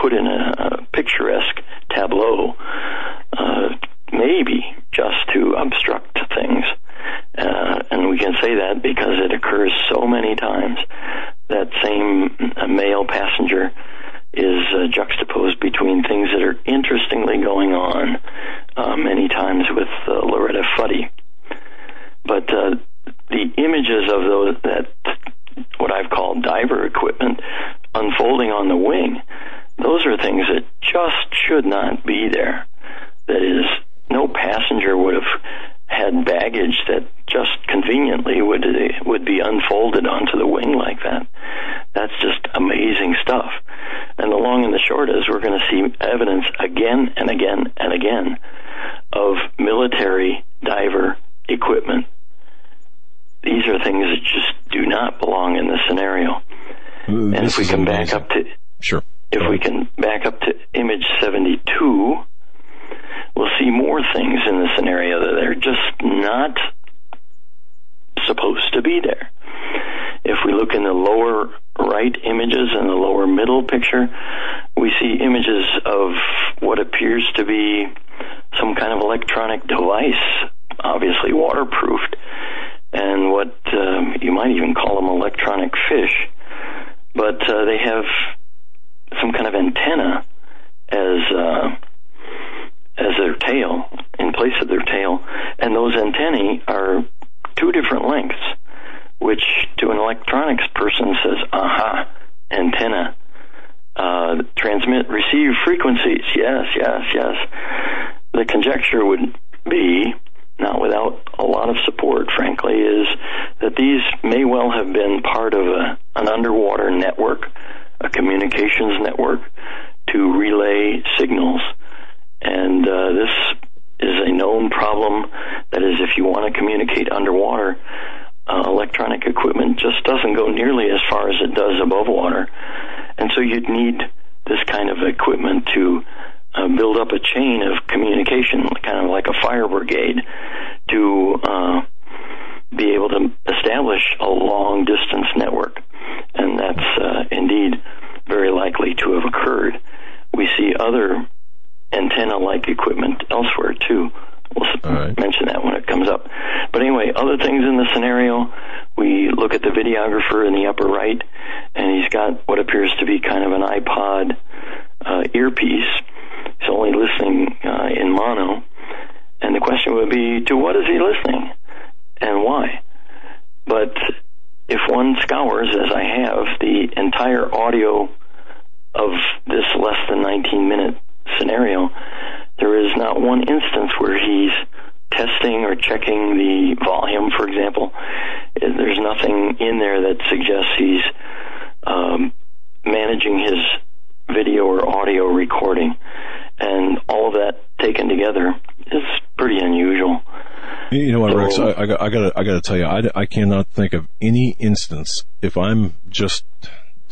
put in a, a picturesque tableau, uh, maybe just to obstruct things. Uh, and we can say that because it occurs so many times. That same uh, male passenger is uh, juxtaposed between things that are interestingly going on uh, many times with Loretta Fuddy. But the images of those that what I've called diver equipment unfolding on the wing, those are things that just should not be there. That is, no passenger would have had baggage that just conveniently would would be unfolded onto the wing like that. That's just amazing stuff. And the long and the short is we're going to see evidence again and again and again of military diver equipment. These are things that just do not belong in this scenario. And This if we can back up to Sure. if we can back up to image 72, we'll see more things in the scenario that are just not supposed to be there. If we look in the lower right images and the lower middle picture, we see images of what appears to be some kind of electronic device, obviously waterproofed, and what um, you might even call them electronic fish. But uh, they have some kind of antenna as uh, as their tail in place of their tail, and those antennae are two different lengths, which to an electronics person says, "Aha, antenna." Uh, transmit receive frequencies. Yes, yes, yes. The conjecture would be, not without a lot of support, frankly, is that these may well have been part of a, an underwater network, a communications network, to relay signals. And uh, this is a known problem. That is, if you want to communicate underwater, uh, electronic equipment just doesn't go nearly as far as it does above water. And so you'd need this kind of equipment to uh, build up a chain of communication, kind of like a fire brigade, to uh, be able to establish a long distance network. And that's uh, indeed very likely to have occurred. We see other antenna like equipment elsewhere too. We'll right. mention that when it comes up. But anyway, other things in the scenario, we look at the videographer in the upper right, and he's got what appears to be kind of an iPod uh, earpiece. He's only listening uh, in mono. And the question would be, to what is he listening? And why? But if one scours, as I have, the entire audio of this less than 19 minute scenario, there is not one instance where he's testing or checking the volume, for example. There's nothing in there that suggests he's um, managing his video or audio recording. And all of that taken together is pretty unusual. You know what, Rex? I, I, I gotta, I gotta tell you, I, I cannot think of any instance if I'm just,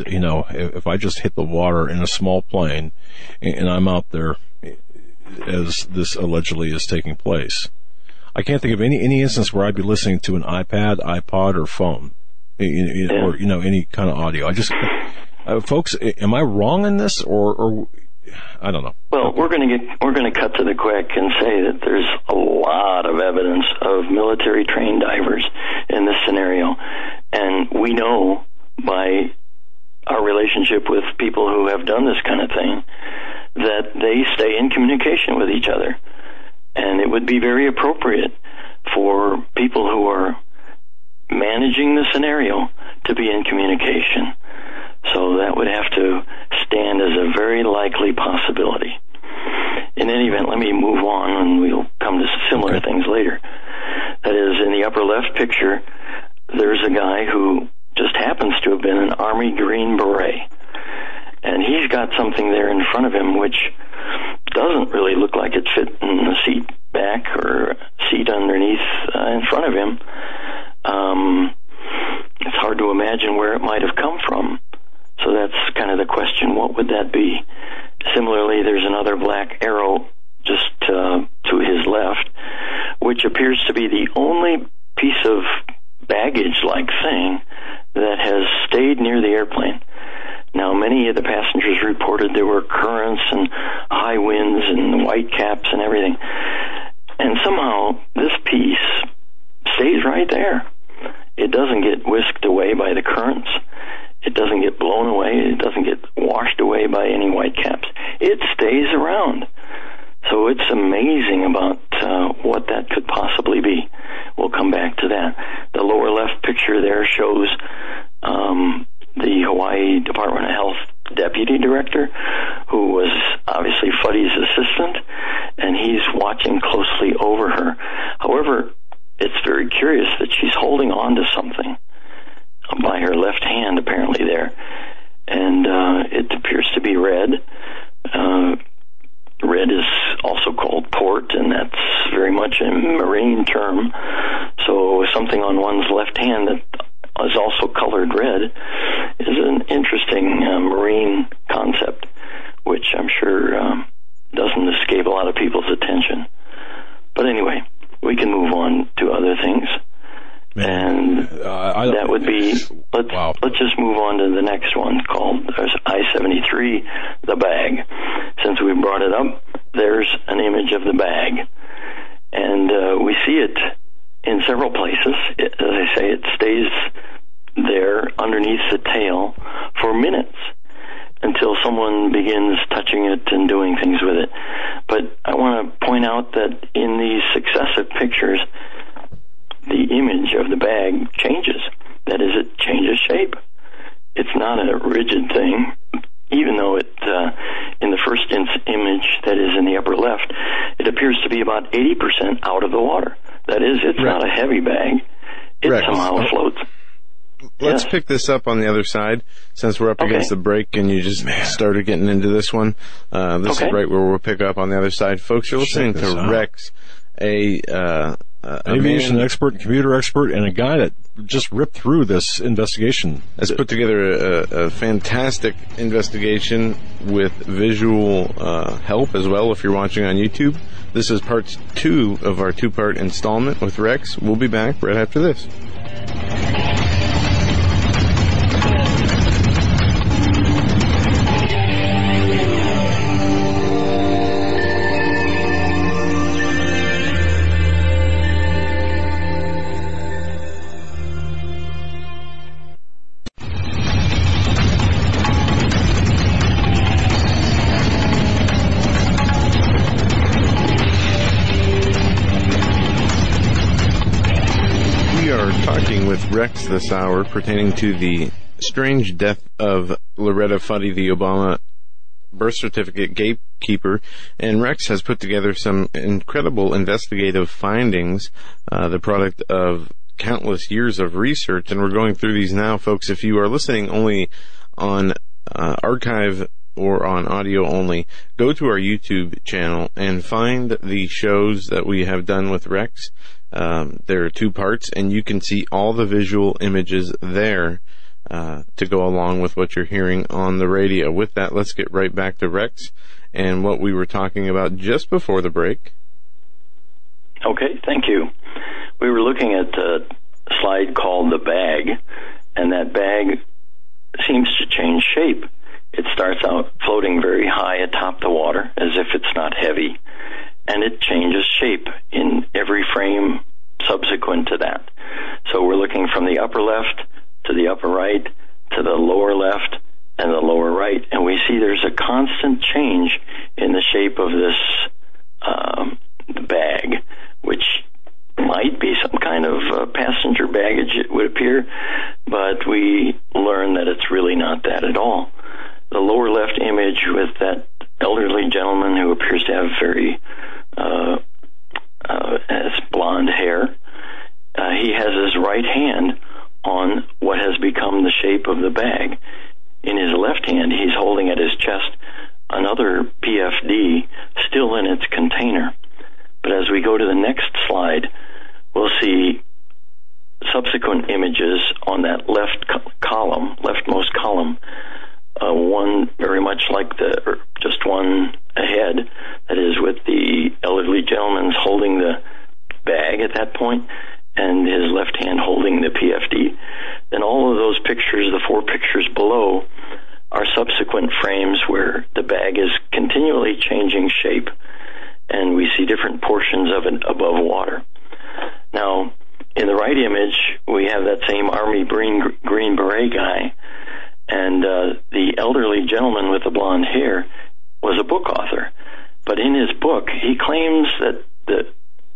you know, if I just hit the water in a small plane and I'm out there as this allegedly is taking place. I can't think of any any instance where I'd be listening to an iPad, iPod, or phone, or you know any kind of audio. I just, uh, folks, am I wrong in this, or, or I don't know. Well, we're going to get we're going to cut to the quick and say that there's a lot of evidence of military trained divers in this scenario, and we know by our relationship with people who have done this kind of thing that they stay in communication with each other, and it would be very appropriate for people who are managing the scenario to be in communication. So that would have to stand as a very likely possibility. In any event, let me move on and we'll come to similar okay. things later. That is, in the upper left picture, there's a guy who just happens to have been an Army Green Beret. And he's got something there in front of him which doesn't really look like it fit in the seat back or seat underneath uh, in front of him. Um, it's hard to imagine where it might have come from. So that's kind of the question. What would that be? Similarly, there's another black arrow just uh, to his left, which appears to be the only piece of baggage-like thing that has stayed near the airplane. Now, many of the passengers reported there were currents and high winds and white caps and everything. And somehow this piece stays right there. It doesn't get whisked away by the currents. It doesn't get blown away. It doesn't get washed away by any white caps. It stays around. So it's amazing about uh, what that could possibly be. We'll come back to that. The lower left picture there shows um, the Hawaii Department of Health deputy director, who was obviously Fuddy's assistant, and he's watching closely over her. However, it's very curious that she's holding on to something by her left hand, apparently there, and uh, it appears to be red. Uh, red is also called port, and that's very much a marine term. So something on one's left hand that is also colored red is an interesting uh, marine concept, which I'm sure um, doesn't escape a lot of people's attention. But anyway, we can move on to other things. And uh, that would be let's wow. let's just move on to the next one called I seventy three, the bag. Since we brought it up, there's an image of the bag, and uh, we see it in several places. It, as I say, it stays there underneath the tail for minutes until someone begins touching it and doing things with it. But I want to point out that in these successive pictures, the image of the bag changes. That is, it changes shape. It's not a rigid thing, even though it, uh, in the first image that is in the upper left, it appears to be about 80% out of the water. That is, it's right. not a heavy bag. It right. somehow floats. Let's yes. pick this up on the other side since we're up okay. against the break and you just Man. started getting into this one. Uh, this okay. is right where we'll pick up on the other side. Folks, you're listening to out. Rex, a, uh, uh, aviation man, expert, computer expert, and a guy that just ripped through this investigation. Has put together a, a fantastic investigation with visual uh, help as well. If you're watching on YouTube, this is part two of our two-part installment with Rex. We'll be back right after this. This hour pertaining to the strange death of Loretta Fuddy, the Obama birth certificate gatekeeper, and Rex has put together some incredible investigative findings, uh, the product of countless years of research, and we're going through these now, folks. If you are listening only on uh, archive or on audio only, go to our YouTube channel and find the shows that we have done with Rex. Um, there are two parts, and you can see all the visual images there uh, to go along with what you're hearing on the radio. With that, let's get right back to Rex and what we were talking about just before the break. Okay, thank you. We were looking at a slide called the bag, and that bag seems to change shape. It starts out floating very high atop the water as if it's not heavy, and it changes shape in every frame subsequent to that. So we're looking from the upper left to the upper right to the lower left and the lower right, and we see there's a constant change in the shape of this um, bag, which might be some kind of uh, passenger baggage, it would appear, but we learn that it's really not that at all. The lower left image with that elderly gentleman who appears to have very uh, uh, blonde hair, uh, he has his right hand on what has become the shape of the bag. In his left hand, he's holding at his chest another PFD still in its container. But as we go to the next slide, we'll see subsequent images on that left co- column, leftmost column, uh, one very much like the, just one ahead, that is with the elderly gentleman's holding the bag at that point, and his left hand holding the PFD. Then all of those pictures, the four pictures below, are subsequent frames where the bag is continually changing shape and we see different portions of it above water. Now, in the right image, we have that same Army Green, Green Beret guy, and uh, the elderly gentleman with the blonde hair was a book author. But in his book, he claims that the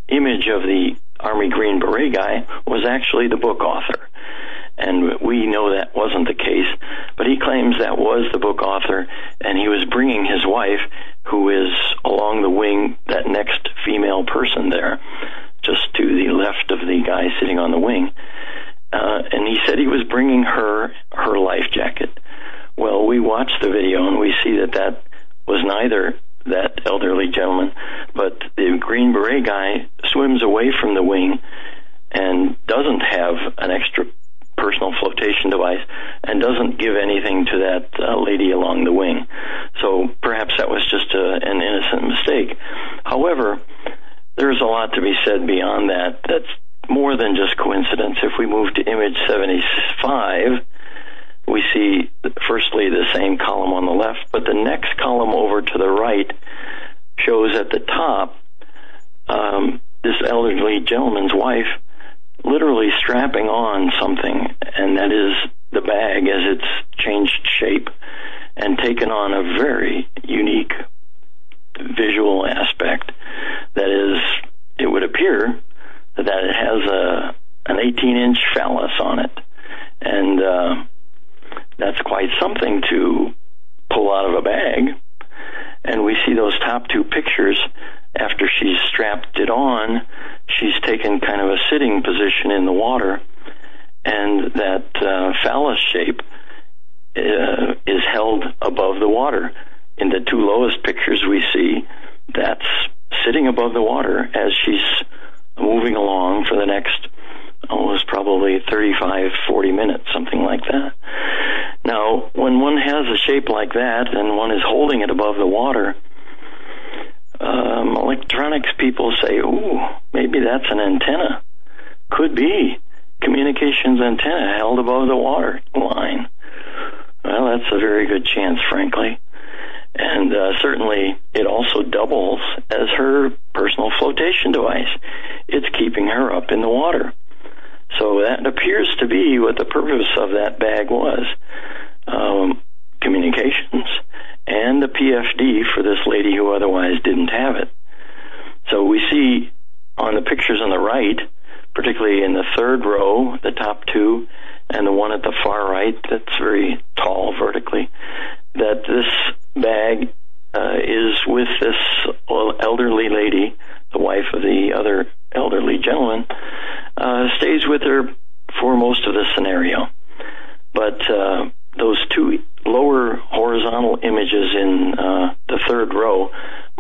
image of the Army Green Beret guy was actually the book author. And we know that wasn't the case, but he claims that was the book author, and he was bringing his wife, who is along the wing, that next female person there, just to the left of the guy sitting on the wing. Uh, and he said he was bringing her her life jacket. Well, we watched the video and we see that that was neither that elderly gentleman, but the Green Beret guy swims away from the wing and doesn't have an extra personal flotation device and doesn't give anything to that uh, lady along the wing. So perhaps that was just a, an innocent mistake. However, there's a lot to be said beyond that. That's more than just coincidence. If we move to image 75, we see firstly the same column on the left, but the next column over to the right shows at the top um, this elderly gentleman's wife literally strapping on something, and that is the bag as it's changed shape and taken on a very unique visual aspect. That is, it would appear that it has a an 18 inch phallus on it, and uh, that's quite something to pull out of a bag. And we see those top two pictures after she's strapped it on, she's taken kind of a sitting position in the water, and that uh, phallus shape uh, is held above the water. In the two lowest pictures we see, that's sitting above the water as she's moving along for the next almost probably 35, 40 minutes, something like that. Now, when one has a shape like that and one is holding it above the water, um, electronics people say, ooh, maybe that's an antenna. Could be. Communications antenna held above the water line. Well, that's a very good chance, frankly. And uh, certainly, it also doubles as her personal flotation device. It's keeping her up in the water. So that appears to be what the purpose of that bag was um, communications and the PFD for this lady who otherwise didn't have it. So we see on the pictures on the right particularly in the third row, the top two, and the one at the far right that's very tall vertically, that this bag uh, is with this elderly lady, the wife of the other elderly gentleman, uh, stays with her for most of the scenario. But uh, those two lower horizontal images in uh, the third row,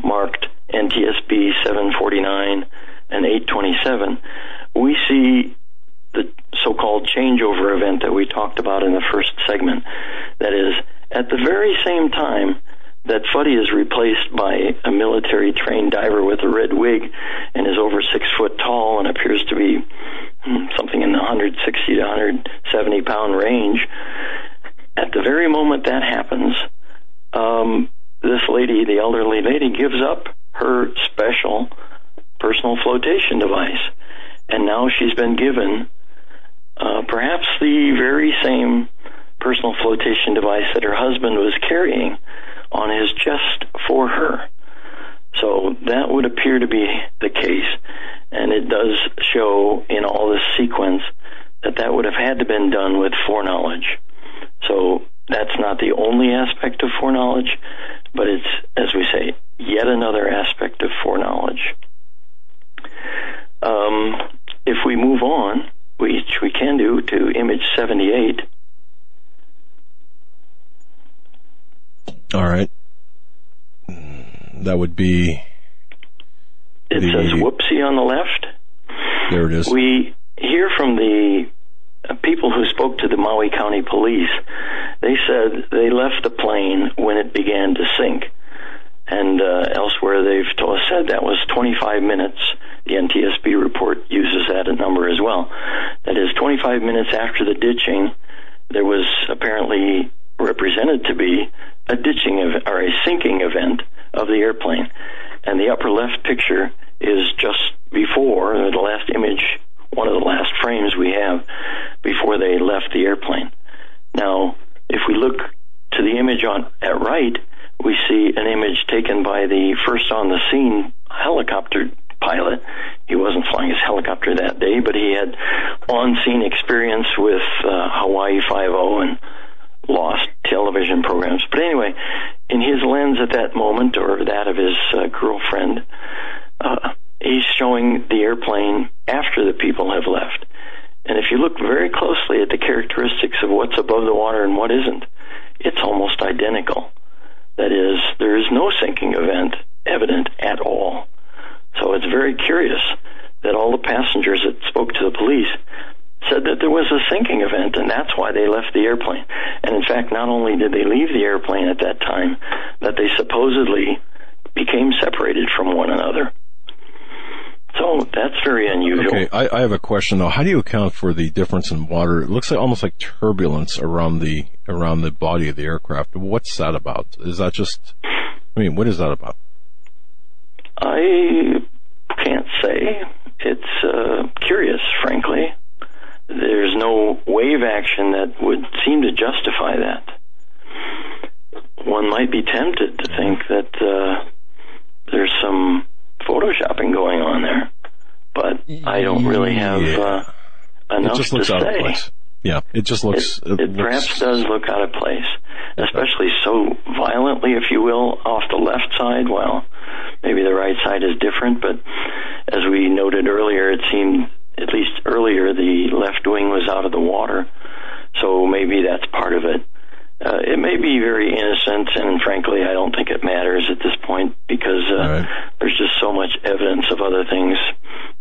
marked NTSB 749 and 827, we see the so-called changeover event that we talked about in the first segment. That is, at the very same time that Fuddy is replaced by a military trained diver with a red wig and is over six foot tall and appears to be hmm, something in the 160 to 170 pound range. At the very moment that happens, um, this lady, the elderly lady, gives up her special personal flotation device. And now she's been given uh, perhaps the very same personal flotation device that her husband was carrying on his chest for her. So that would appear to be the case, and it does show in all this sequence that that would have had to been done with foreknowledge. So that's not the only aspect of foreknowledge, but it's, as we say, yet another aspect of foreknowledge. Um, if we move on, which we can do to image 78. All right. That would be. It the, says whoopsie on the left. There it is. We hear from the people who spoke to the Maui County Police. They said they left the plane when it began to sink. And uh, elsewhere, they've told, said that was 25 minutes. The NTSB report uses that number as well. That is 25 minutes after the ditching, there was apparently represented to be a ditching ev- or a sinking event of the airplane. And the upper left picture is just before the last image, one of the last frames we have before they left the airplane. Now, if we look to the image on at right, we see an image taken by the first on the scene helicopter pilot. He wasn't flying his helicopter that day, but he had on scene experience with uh, Hawaii Five O and lost television programs. But anyway, in his lens at that moment, or that of his uh, girlfriend, uh, he's showing the airplane after the people have left. And if you look very closely at the characteristics of what's above the water and what isn't, it's almost identical. That is, there is no sinking event evident at all. So it's very curious that all the passengers that spoke to the police said that there was a sinking event and that's why they left the airplane. And in fact, not only did they leave the airplane at that time, that they supposedly became separated from one another. So that's very unusual. Okay, I, I, have a question though. How do you account for the difference in water? It looks like almost like turbulence around the around the body of the aircraft. What's that about? Is that just? I mean, what is that about? I can't say. It's uh, curious, frankly. There's no wave action that would seem to justify that. One might be tempted to think that uh, there's some photoshopping going on there, but I don't really have uh, enough it just looks to out say. Of place. Yeah, it just looks. It, it, it looks, perhaps does look out of place, especially so violently, if you will, off the left side. Well, maybe the right side is different, but as we noted earlier, it seemed at least earlier the left wing was out of the water, so maybe that's part of it. Uh, it may be very innocent, and frankly, I don't think it matters at this point because uh, right. there's just so much evidence of other things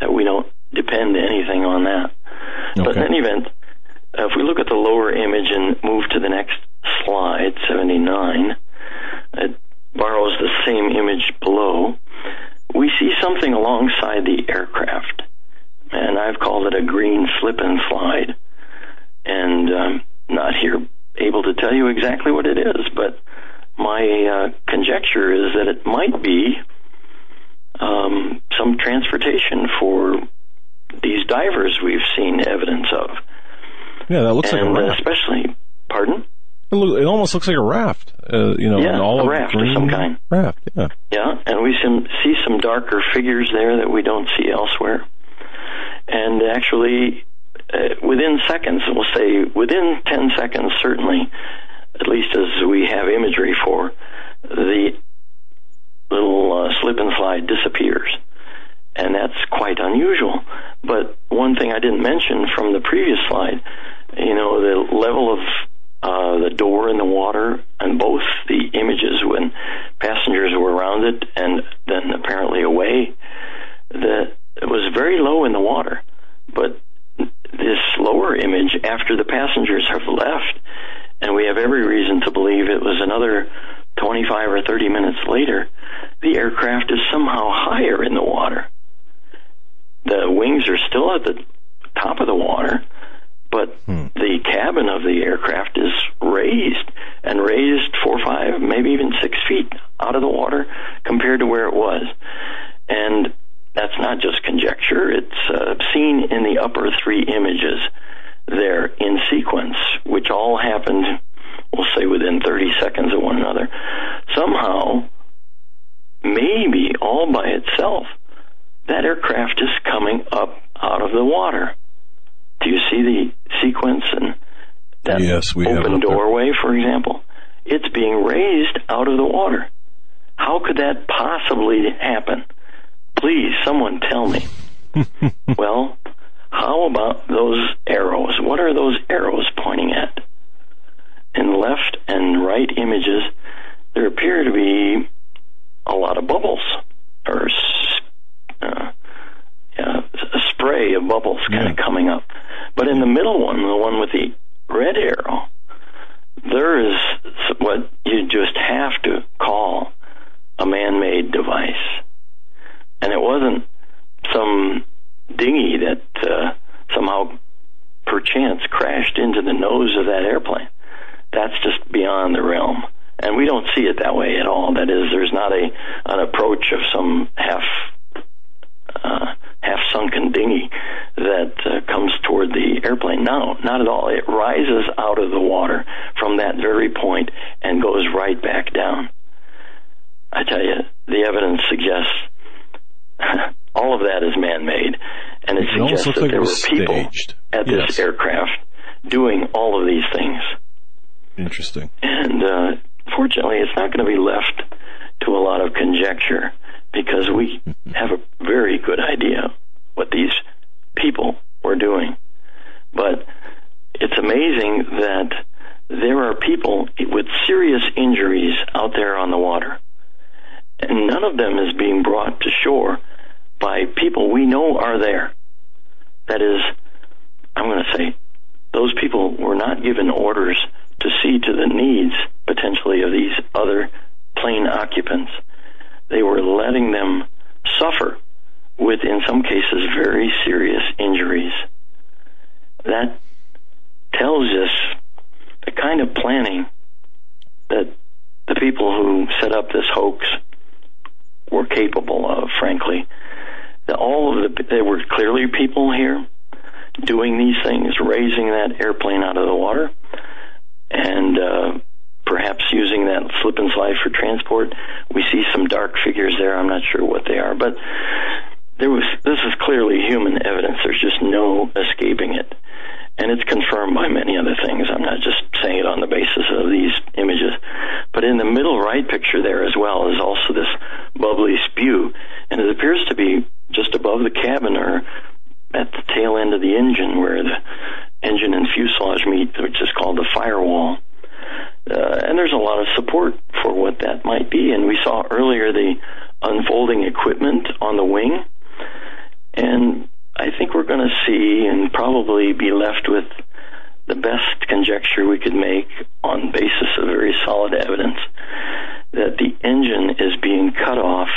that we don't depend anything on that. Okay. But in any event, uh, if we look at the lower image and move to the next slide, 79, it borrows the same image below. We see something alongside the aircraft, and I've called it a green slip and slide. And um, not here able to tell you exactly what it is, but my uh, conjecture is that it might be um, some transportation for these divers we've seen evidence of. Yeah, that looks and like a raft. especially, pardon? It, look, it almost looks like a raft. Uh, you know, Yeah, a raft of some kind. Raft, yeah. Yeah, and we some, see some darker figures there that we don't see elsewhere. And actually uh, within seconds, we'll say within 10 seconds, certainly, at least as we have imagery for, the little uh, slip and slide disappears. And that's quite unusual. But one thing I didn't mention from the previous slide, you know, the level of uh, the door in the water and both the images when passengers were around it and then apparently away, it was very low in the water. But this lower image after the passengers have left, and we have every reason to believe it was another 25 or 30 minutes later, the aircraft is somehow higher in the water. The wings are still at the top of the water, but hmm. the cabin of the aircraft is raised and raised four, five, maybe even six feet out of the water compared to where it was. And that's not just conjecture, it's uh, seen in the upper three images there in sequence, which all happened, we'll say, within 30 seconds of one another. Somehow, maybe all by itself, that aircraft is coming up out of the water. Do you see the sequence and that yes, we open doorway, for example? It's being raised out of the water. How could that possibly happen? Please, someone tell me. well, how about those arrows? What are those arrows pointing at? In left and right images, there appear to be a lot of bubbles, or uh, yeah, a spray of bubbles kind of coming up. But in the middle one, the one with the red arrow, there is what you just have to call a man-made device and it wasn't some dinghy that uh, somehow perchance crashed into the nose of that airplane. That's just beyond the realm. And we don't see it that way at all. That is, there's not a an approach of some half uh, half sunken dinghy that uh, comes toward the airplane. No, not at all. It rises out of the water from that very point and goes right back down. I tell you, the evidence suggests all of that is man-made, and it, it suggests that like there were people staged. at this yes. aircraft doing all of these things. Interesting. And uh, fortunately, it's not going to be left to a lot of conjecture because we have a very good idea what these people were doing. But it's amazing that there are people with serious injuries out there on the water and none of them is being brought to shore by people we know are there. That is, I'm going to say, those people were not given orders to see to the needs potentially of these other plane occupants. They were letting them suffer with, in some cases, very serious injuries. That tells us the kind of planning that the people who set up this hoax were capable of, frankly. The, all of the, there were clearly people here doing these things, raising that airplane out of the water, and uh, perhaps using that slip and slide for transport. We see some dark figures there. I'm not sure what they are, but there was. This is clearly human evidence. There's just no escaping it and it's confirmed by many other things. I'm not just saying it on the basis of these images. But in the middle right picture there as well is also this bubbly spew, and it appears to be just above the cabin or at the tail end of the engine where the engine and fuselage meet, which is called the firewall. Uh, and there's a lot of support for what that might be. And we saw earlier the unfolding equipment on the wing. And I think we're going to see and probably be left with the best conjecture we could make on basis of very solid evidence that the engine is being cut off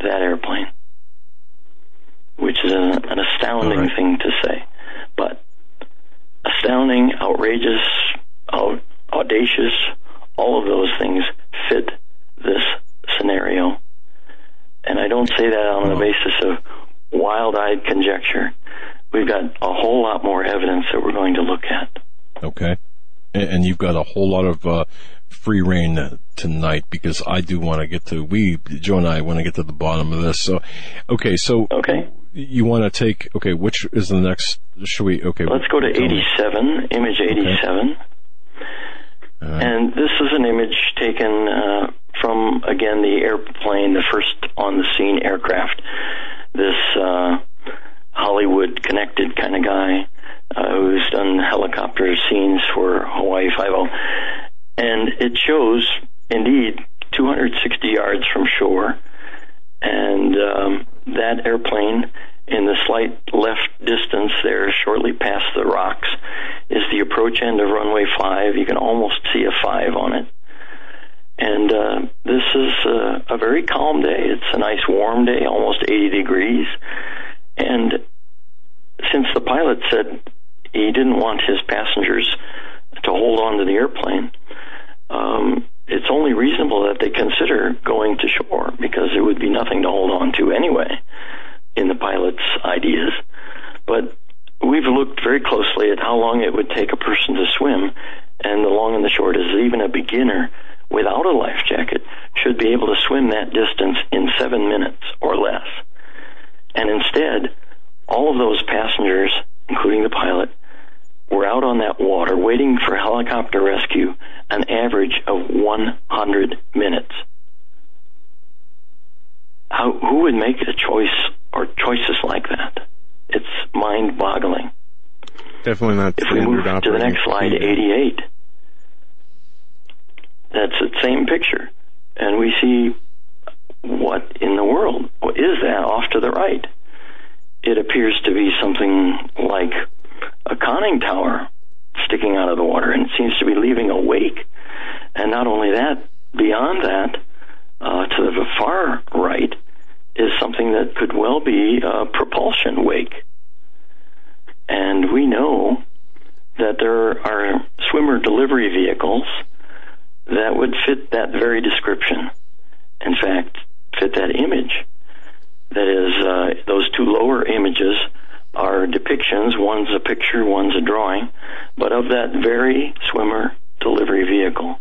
that airplane, which is an, an astounding right. thing to say. But astounding, outrageous, out, audacious, all of those things fit this scenario. And I don't say that on the basis of wild-eyed conjecture. We've got a whole lot more evidence that we're going to look at. Okay. And you've got a whole lot of uh, free reign tonight because I do want to get to we Joe and I want to get to the bottom of this. So, okay, so okay, you want to take, okay, which is the next, should we, okay. Let's go to 87, image 87. Okay. And this is an image taken uh, from, again, the airplane, the first on the scene aircraft. This uh, Hollywood connected kind of guy uh, who's done helicopter scenes for Hawaii Five-O. And it shows, indeed, 260 yards from shore. And um, that airplane in the slight left distance there, shortly past the rocks, is the approach end of runway 5. You can almost see a 5 on it. And uh, this is uh, a very calm day. It's a nice warm day, almost 80 degrees. And since the pilot said he didn't want his passengers to hold on to the airplane, um, it's only reasonable that they consider going to shore because there would be nothing to hold on to anyway in the pilot's ideas. But we've looked very closely at how long it would take a person to swim, and the long and the short is even a beginner without a life jacket should be able to swim that distance in seven minutes or less. And instead, all of those passengers, including the pilot, were out on that water waiting for helicopter rescue an average of 100 minutes. How, who would make a choice or choices like that? It's mind boggling. Definitely not If we move to the next slide, procedure. 88, that's the same picture. And we see what in the world what is that off to the right? It appears to be something like a conning tower sticking out of the water, and seems to be leaving a wake. And not only that, beyond that, uh, to the far right, is something that could well be a propulsion wake. And we know that there are swimmer delivery vehicles that would fit that very description. In fact, fit that image. That is, uh, those two lower images are depictions. One's a picture, one's a drawing, but of that very swimmer delivery vehicle.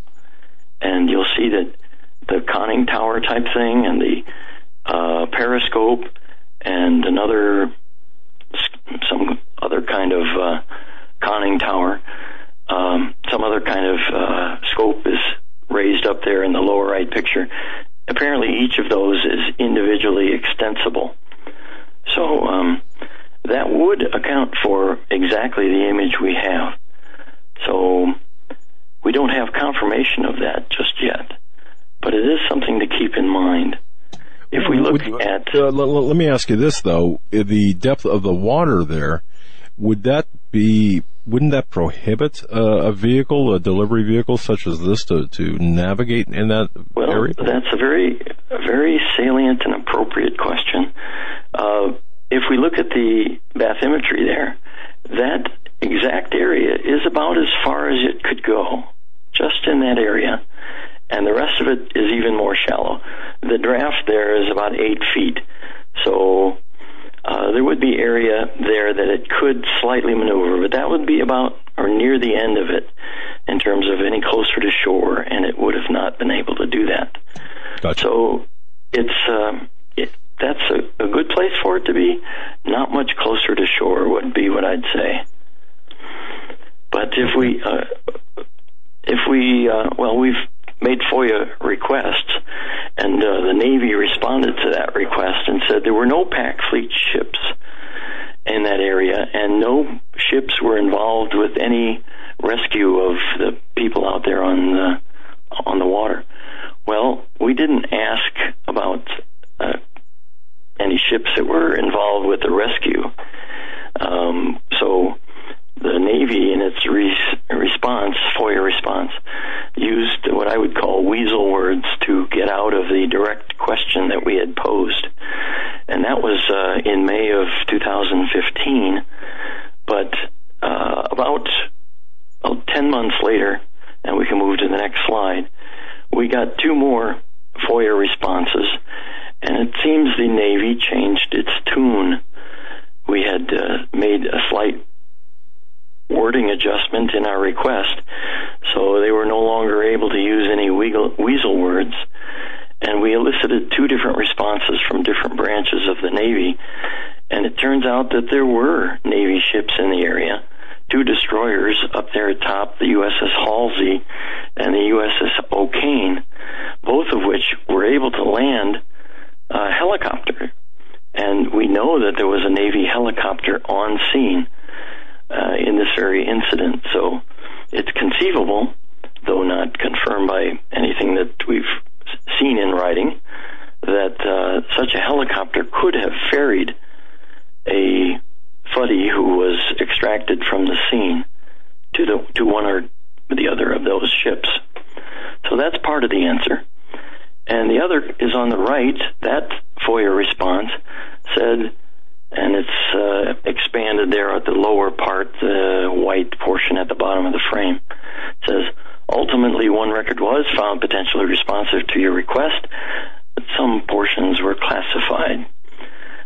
And you'll see that the conning tower type thing and the uh, periscope and another some other kind of uh, conning tower, um, some other kind of uh, scope is raised up there in the lower right picture. Apparently, each of those is individually extensible. So um, that would account for exactly the image we have. So we don't have confirmation of that just yet, but it is something to keep in mind. If we look Would- at uh, l- l- let me ask you this though: the depth of the water there, would that be? Wouldn't that prohibit uh, a vehicle, a delivery vehicle such as this, to, to navigate in that Well, area? that's a very, a very salient and appropriate question. Uh, if we look at the bathymetry there, that exact area is about as far as it could go, just in that area, and the rest of it is even more shallow. The draft there is about eight feet, so uh, there would be area there that it could slightly maneuver, but that would be about or near the end of it in terms of any closer to shore, and it would have not been able to do that. Gotcha. So it's um, it, that's a, a good place for it to be. Not much closer to shore would be what I'd say. But if we uh, if we uh, well we've made FOIA requests, and uh, the Navy responded to that request and said there were no pack fleet ships in that area, and no ships were involved with any rescue of the people out there on the on the water. Well, we didn't ask about uh, any ships that were involved with the rescue. Um, so the Navy, in its re- response, FOIA response, used what I would call weasel words to get out of the direct question that we had posed. And that was uh, in May of 2015. But uh, about oh, 10 months later, and we can move to the next slide, we got two more FOIA responses. And it seems the Navy changed its tune. We had uh, made a slight wording adjustment in our request, so they were no longer able to use any weasel, words, and we elicited two different responses from different branches of the Navy. And it turns out that there were Navy ships in the area, two destroyers up there atop the USS Halsey and the USS O'Kane, both of which were able to land a helicopter. And we know that there was a Navy helicopter on scene uh, in this very incident. So it's conceivable, though not confirmed by anything that we've seen in writing, that uh, such a helicopter could have ferried a Fuddy who was extracted from the scene to the to one or the other of those ships. So that's part of the answer. And the other is on the right. That FOIA response said, and it's uh, expanded there at the lower part, the white portion at the bottom of the frame. It says, ultimately, one record was found potentially responsive to your request, but some portions were classified.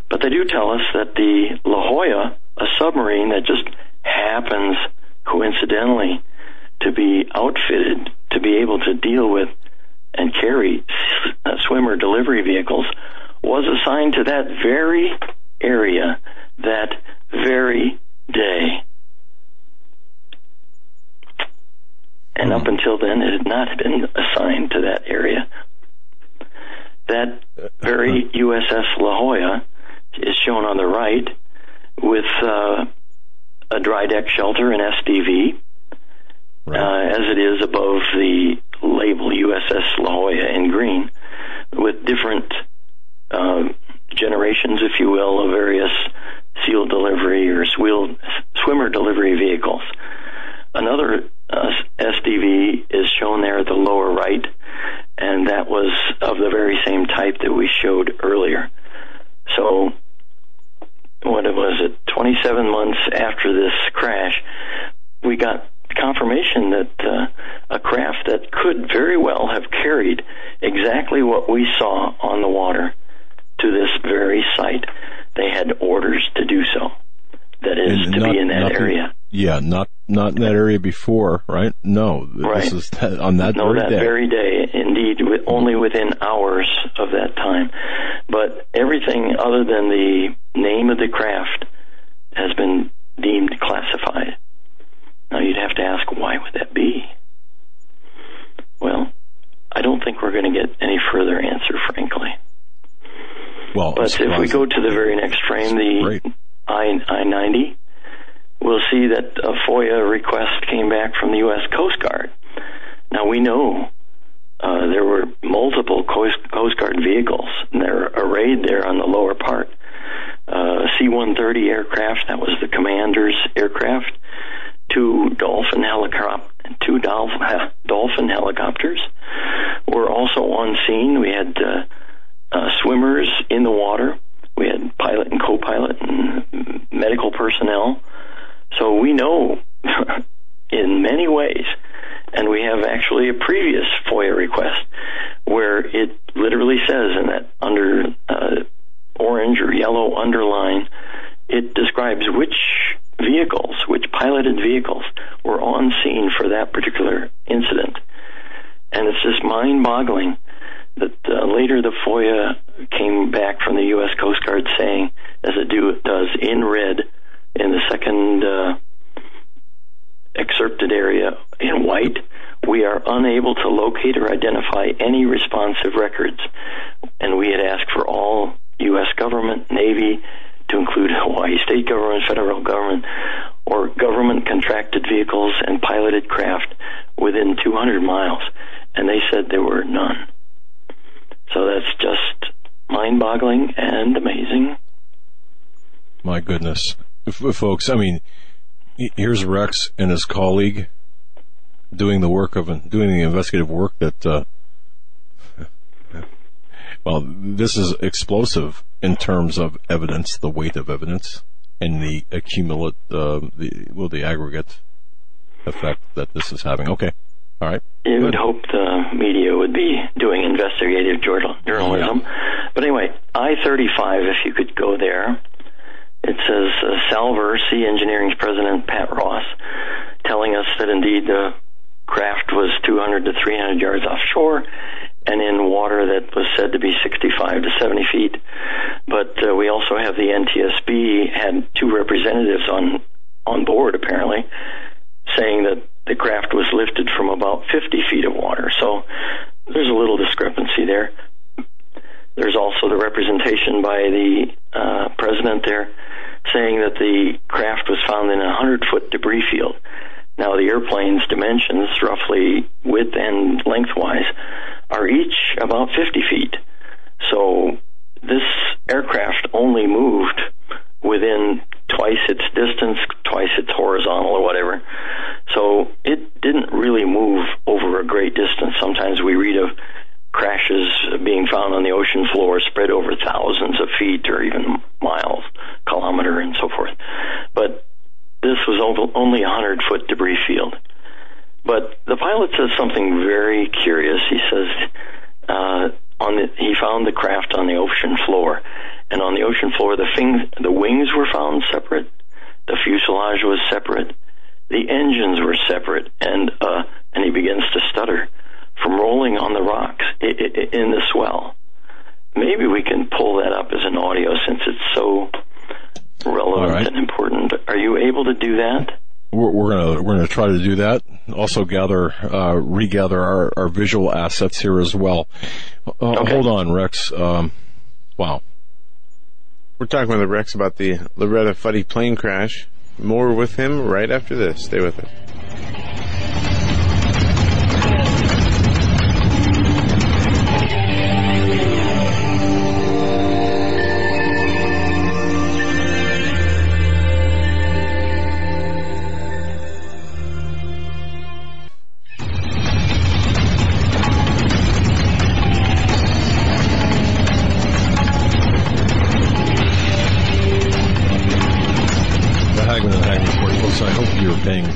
But they do tell us that the La Jolla, a submarine that just happens coincidentally to be outfitted to be able to deal with and carry uh, swimmer delivery vehicles, was assigned to that very area that very day. And up until then, it had not been assigned to that area. That very USS La Jolla is shown on the right with uh, a dry deck shelter and SDV, right. uh, as it is above the label USS La Jolla in green, with different uh, generations, if you will, of various SEAL delivery or swimmer delivery vehicles. Another uh, SDV is shown there at the lower right, and that was of the very same type that we showed earlier. So, what was it? 27 months after this crash, we got confirmation that uh, a craft that could very well have carried exactly what we saw on the water to this very site. They had orders to do so. That is and to not, be in that nothing, area. Yeah, not not in that area before, right? No, right. this is that, on that no, very that day. very day, indeed, with, only within hours of that time. But everything other than the name of the craft has been deemed classified. Now you'd have to ask, why would that be? Well, I don't think we're going to get any further answer, frankly. Well, but if we go to the very next frame, the I I ninety, we'll see that a FOIA request came back from the U.S. Coast Guard. Now we know uh, there were multiple Coast, Coast Guard vehicles, and they're arrayed there on the lower part. Uh, C-130 aircraft, that was the commander's aircraft. Two Dolphin helicopter, two Dolphin helicopters were also on scene. We had uh, uh, swimmers in the water. We had pilot and co-pilot and medical personnel. So we know in many ways, and we have actually a previous FOIA request where it literally says in that under uh, orange or yellow underline, it describes which vehicles, which piloted vehicles were on scene for that particular incident. And it's just mind boggling that uh, later the FOIA came back from the U.S. Coast Guard saying, as it do, does in red in the second uh, excerpted area in white, we are unable to locate or identify any responsive records. And we had asked for all U.S. government, Navy, to include Hawaii state government, federal government, or government contracted vehicles and piloted craft within 200 miles. And they said there were none. So that's just mind boggling and amazing. My goodness. Folks, I mean, here's Rex and his colleague doing the work of, doing the investigative work that, uh, well, this is explosive in terms of evidence, the weight of evidence, and the accumulate, uh, the, well, the aggregate effect that this is having. Okay. All right. You would hope the media would be doing investigative journalism. Yeah. But anyway, I 35, if you could go there, it says uh, Salver, Sea Engineering's president, Pat Ross, telling us that indeed the craft was 200 to 300 yards offshore and in water that was said to be 65 to 70 feet. But uh, we also have the NTSB had two representatives on on board apparently, saying that the craft was lifted from about 50 feet of water. So there's a little discrepancy there. There's also the representation by the uh, president there saying that the craft was found in a 100 foot debris field. Now, the airplane's dimensions, roughly width and lengthwise, are each about 50 feet. So this aircraft only moved within twice its distance, twice its horizontal or whatever. So it didn't really move over a great distance. Sometimes we read of crashes being found on the ocean floor spread over thousands of feet or even miles, kilometer, and so forth. But this was only a hundred foot debris field. But the pilot says something very curious. He says uh, on the, he found the craft on the ocean floor, and on the ocean floor the, fing, the wings were found separate, the fuselage was separate, the engines were separate, and uh, and he begins to stutter from rolling on the rocks in the swell. Maybe we can pull that up as an audio since it's so relevant right. and important. Are you able to do that? We're, we're, gonna we're gonna try to do that. Also gather uh, regather our, our visual assets here as well. Uh, okay. Hold on, Rex. Um, wow. We're talking with Rex about the Loretta Fuddy plane crash. More with him right after this. Stay with us.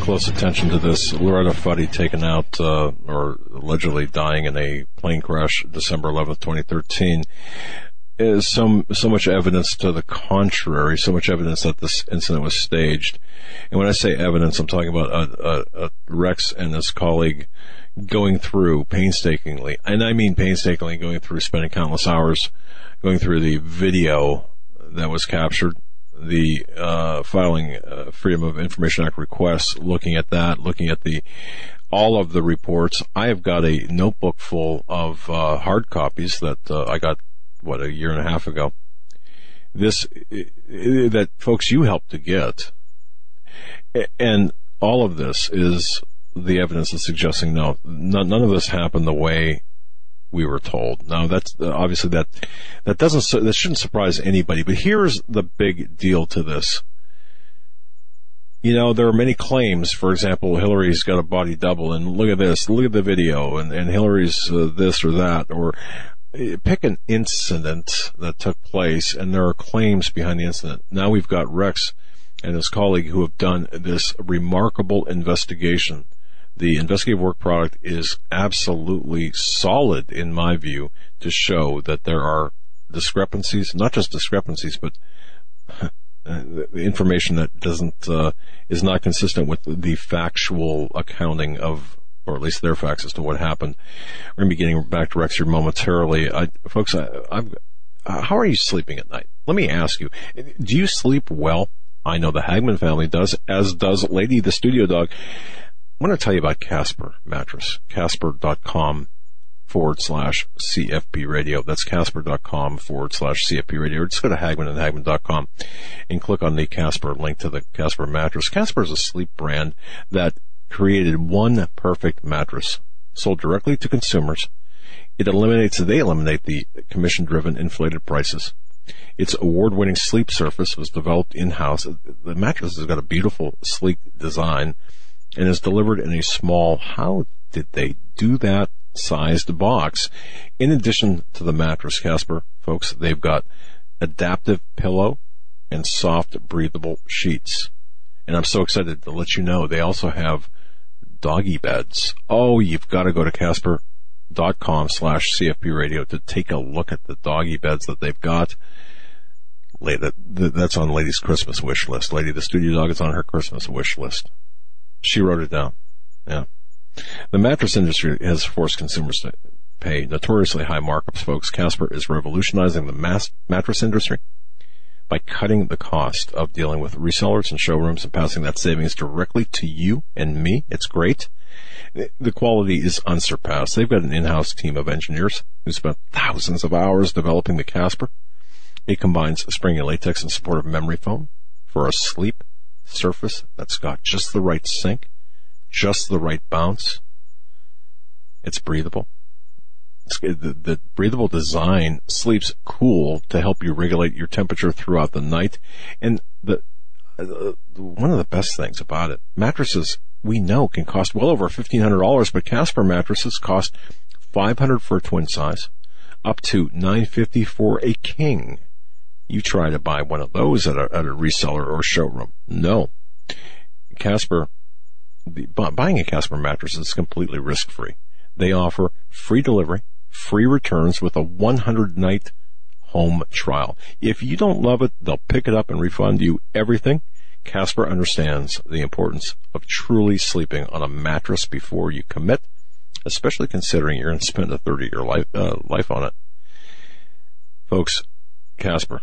Close attention to this. Loretta Fuddy taken out, uh, or allegedly dying in a plane crash December 11th, 2013 is so, so much evidence to the contrary, so much evidence that this incident was staged. And when I say evidence, I'm talking about Rex and his colleague going through painstakingly, and I mean painstakingly going through, spending countless hours going through the video that was captured the uh, filing uh, Freedom of Information Act requests, looking at that, looking at the all of the reports. I have got a notebook full of uh, hard copies that uh, I got what a year and a half ago. This that folks you helped to get, and all of this is the evidence that's suggesting no, none of this happened the way we were told. Now that's uh, obviously that that doesn't that shouldn't surprise anybody. But here's the big deal to this. You know, there are many claims. For example, Hillary's got a body double, and look at this, look at the video, and, and Hillary's uh, this or that, or uh, pick an incident that took place, and there are claims behind the incident. Now we've got Rex and his colleague who have done this remarkable investigation the investigative work product is absolutely solid in my view to show that there are discrepancies, not just discrepancies, but the information that doesn't uh, is not consistent with the factual accounting of, or at least their facts as to what happened. We're going to be getting back to Rex here momentarily, I, folks. I, I'm, how are you sleeping at night? Let me ask you: Do you sleep well? I know the Hagmann family does, as does Lady the studio dog. I want to tell you about Casper mattress. Casper.com forward slash CFP radio. That's Casper.com forward slash CFP radio. Or just go to Hagmann and Hagmann.com and click on the Casper link to the Casper mattress. Casper is a sleep brand that created one perfect mattress sold directly to consumers. It eliminates, they eliminate the commission driven inflated prices. Its award-winning sleep surface was developed in-house. The mattress has got a beautiful, sleek design and is delivered in a small, how did they do that sized box? In addition to the mattress, Casper, folks, they've got adaptive pillow and soft breathable sheets. And I'm so excited to let you know they also have doggy beds. Oh, you've got to go to casper.com slash CFP radio to take a look at the doggy beds that they've got. That's on Lady's Christmas wish list. Lady the studio dog is on her Christmas wish list. She wrote it down. Yeah. The mattress industry has forced consumers to pay notoriously high markups, folks. Casper is revolutionizing the mass mattress industry by cutting the cost of dealing with resellers and showrooms and passing that savings directly to you and me. It's great. The quality is unsurpassed. They've got an in-house team of engineers who spent thousands of hours developing the Casper. It combines springy latex and supportive memory foam for a sleep surface that's got just the right sink, just the right bounce. It's breathable. It's, the, the breathable design sleeps cool to help you regulate your temperature throughout the night. And the, uh, one of the best things about it, mattresses we know can cost well over $1,500, but Casper mattresses cost 500 for a twin size, up to 950 for a king. You try to buy one of those at a, at a reseller or showroom. No. Casper, the, buying a Casper mattress is completely risk free. They offer free delivery, free returns with a 100 night home trial. If you don't love it, they'll pick it up and refund you everything. Casper understands the importance of truly sleeping on a mattress before you commit, especially considering you're going to spend a 30 year life, uh, life on it. Folks, Casper,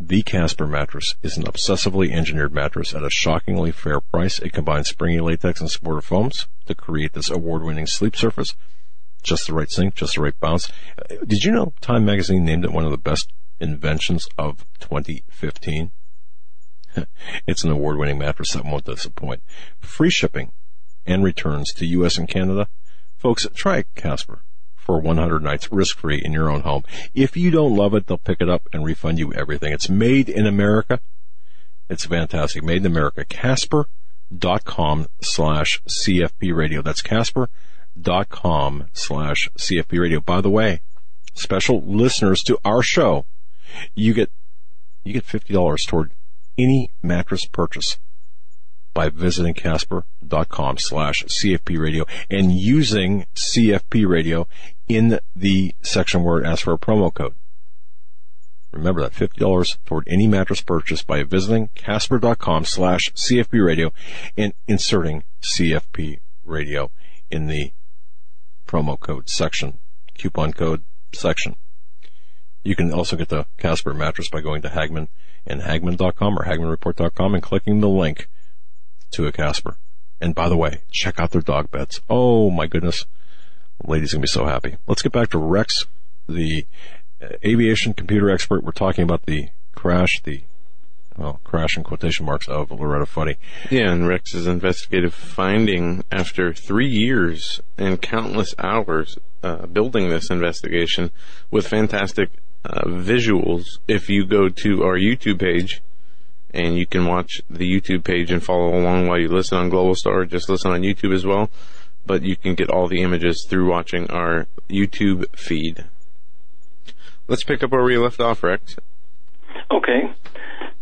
the Casper mattress is an obsessively engineered mattress at a shockingly fair price. It combines springy latex and supportive foams to create this award-winning sleep surface. Just the right sink, just the right bounce. Uh, did you know Time Magazine named it one of the best inventions of 2015? it's an award-winning mattress that won't disappoint. Free shipping and returns to U.S. and Canada. Folks, try Casper for 100 nights risk free in your own home. If you don't love it, they'll pick it up and refund you everything. It's made in America. It's fantastic. Made in America. Casper.com slash CFP radio. That's Casper.com slash CFP radio. By the way, special listeners to our show, you get, you get $50 toward any mattress purchase by visiting casper.com slash CFP radio and using CFP radio in the section where it asks for a promo code. Remember that $50 toward any mattress purchase by visiting casper.com slash CFP radio and inserting CFP radio in the promo code section, coupon code section. You can also get the Casper mattress by going to Hagmann and Hagmann.com or HagmannReport.com and clicking the link to a Casper. And by the way, check out their dog beds. Oh my goodness. Lady's gonna be so happy. Let's get back to Rex, the uh, aviation computer expert. We're talking about the crash, the well, crash in quotation marks of Loretta Fuddy. Yeah, and Rex's investigative finding after three years and countless hours uh, building this investigation with fantastic uh, visuals. If you go to our YouTube page, and you can watch the YouTube page and follow along while you listen on Global Star. Just listen on YouTube as well, but you can get all the images through watching our YouTube feed. Let's pick up where we left off, Rex. Okay.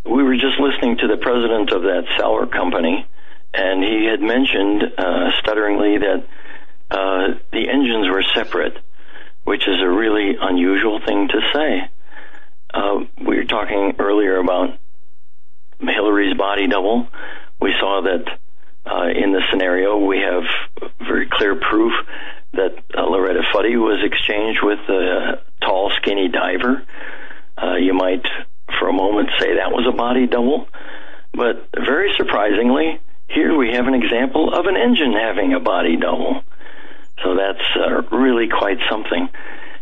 We were just listening to the president of that sour company, and he had mentioned uh, stutteringly that uh, the engines were separate, which is a really unusual thing to say. Uh, we were talking earlier about Hillary's body double. We saw that uh, in the scenario, we have very clear proof that uh, Loretta Fuddy was exchanged with a tall, skinny diver. Uh, you might, for a moment, say that was a body double, but very surprisingly, here we have an example of an engine having a body double. So that's uh, really quite something.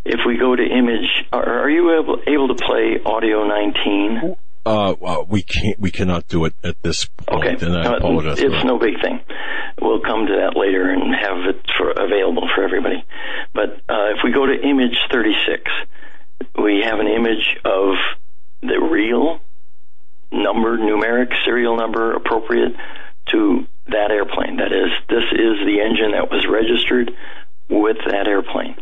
If we go to image, are, are you able, able to play audio 19? Uh, well, we can't, we cannot do it at this point, okay. and I apologize. It's no big thing. We'll come to that later and have it for, available for everybody. But uh, if we go to image 36, we have an image of the real number, numeric serial number appropriate to that airplane. That is, this is the engine that was registered with that airplane.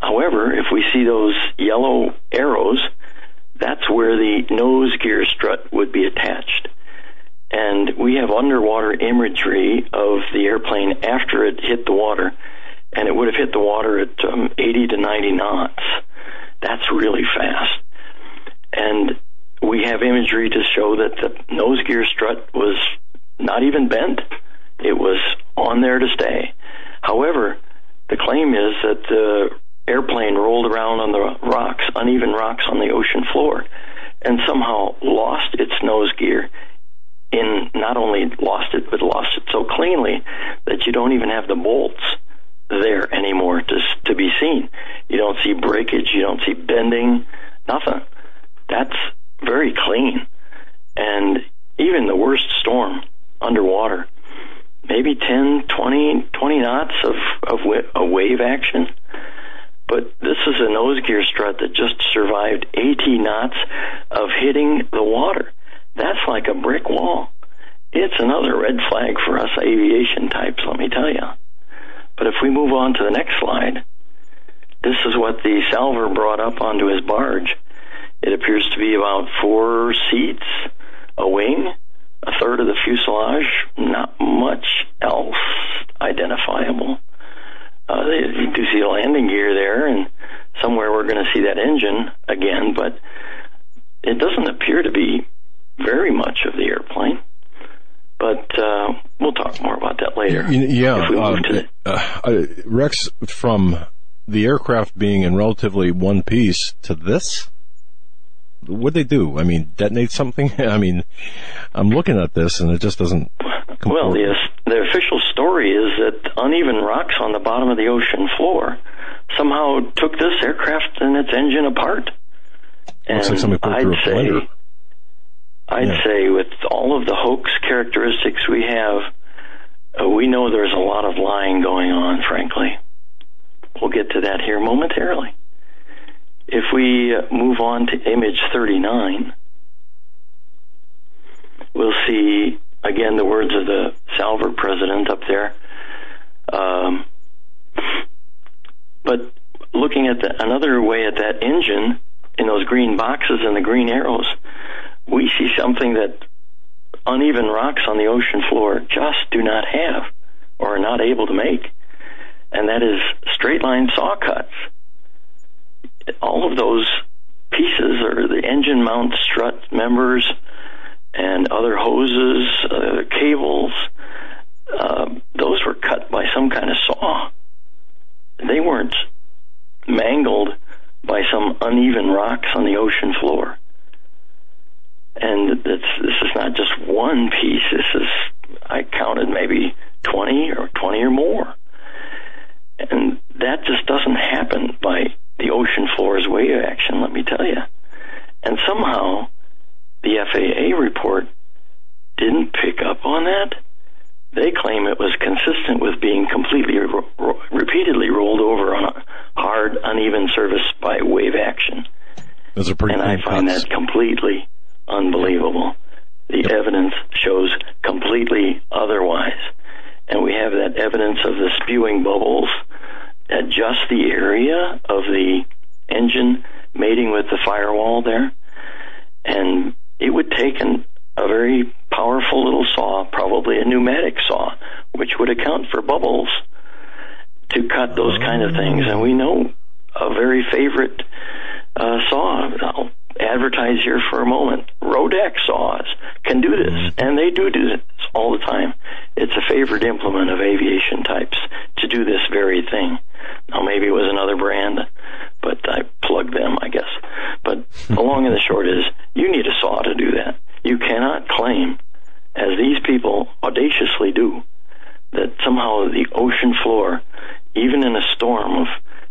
However, if we see those yellow arrows, that's where the nose gear strut would be attached. And we have underwater imagery of the airplane after it hit the water, and it would have hit the water at um, 80 to 90 knots. That's really fast. And we have imagery to show that the nose gear strut was not even bent. It was on there to stay. However, the claim is that the airplane rolled around on the rocks, uneven rocks on the ocean floor, and somehow lost its nose gear. In not only lost it, but lost it so cleanly that you don't even have the bolts there anymore to to be seen. You don't see breakage, you don't see bending, nothing. That's very clean. And even the worst storm underwater, maybe 10, 20, 20 knots of, of a wave action. But this is a nose gear strut that just survived 80 knots of hitting the water. That's like a brick wall. It's another red flag for us aviation types, let me tell you. But if we move on to the next slide, this is what the salver brought up onto his barge. It appears to be about four seats, a wing, a third of the fuselage, not much else identifiable. Uh, you do see a landing gear there, and somewhere we're going to see that engine again, but it doesn't appear to be very much of the airplane. But uh, we'll talk more about that later. Yeah, uh, uh, uh, Rex, from the aircraft being in relatively one piece to this, what they do? I mean, detonate something? I mean, I'm looking at this and it just doesn't. Comport. Well, the the official story is that uneven rocks on the bottom of the ocean floor somehow took this aircraft and its engine apart. And Looks like I'd say, I'd yeah. say with all of the hoax characteristics we have, uh, we know there's a lot of lying going on. Frankly, we'll get to that here momentarily. If we move on to image 39, we'll see again the words of the salvor president up there. Um, but looking at the, another way at that engine in those green boxes and the green arrows, we see something that uneven rocks on the ocean floor just do not have or are not able to make, and that is straight line saw cuts all of those pieces are the engine mount strut members and other hoses, uh, cables. Uh, those were cut by some kind of saw. They weren't mangled by some uneven rocks on the ocean floor. And this is not just one piece. This is, I counted maybe 20 or 20 or more. And that just doesn't happen by the ocean floor's wave action, let me tell you. And somehow the FAA report didn't pick up on that. They claim it was consistent with being completely ro- ro- repeatedly rolled over on a hard, uneven surface by wave action. Those are pretty and I find cuts. that completely unbelievable. The yep. evidence shows completely otherwise. And we have that evidence of the spewing bubbles at just the area of the engine mating with the firewall there, and it would take an, a very powerful little saw, probably a pneumatic saw, which would account for bubbles to cut those kind of things. And we know a very favorite uh, saw. I'll advertise here for a moment. Rodex saws can do this, mm-hmm. and they do do this all the time. It's a favorite implement of aviation types to do this very thing. Now maybe it was another brand, but I plugged them, I guess. But the long and the short is, you need a saw to do that. You cannot claim, as these people audaciously do, that somehow the ocean floor, even in a storm of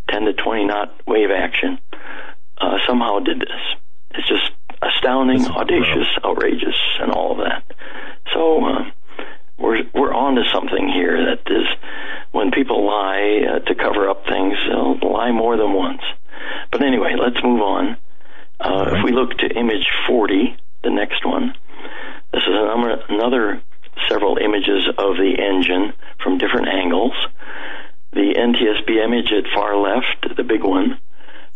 10 to 20 knot wave action, uh, somehow did this. It's just astounding, audacious, outrageous, and all of that. So uh, we're we're on to something here that is when people lie uh, to cover up things, they'll lie more than once. But anyway, let's move on. Uh, right. If we look to image 40, the next one, this is another, another several images of the engine from different angles. The NTSB image at far left, the big one,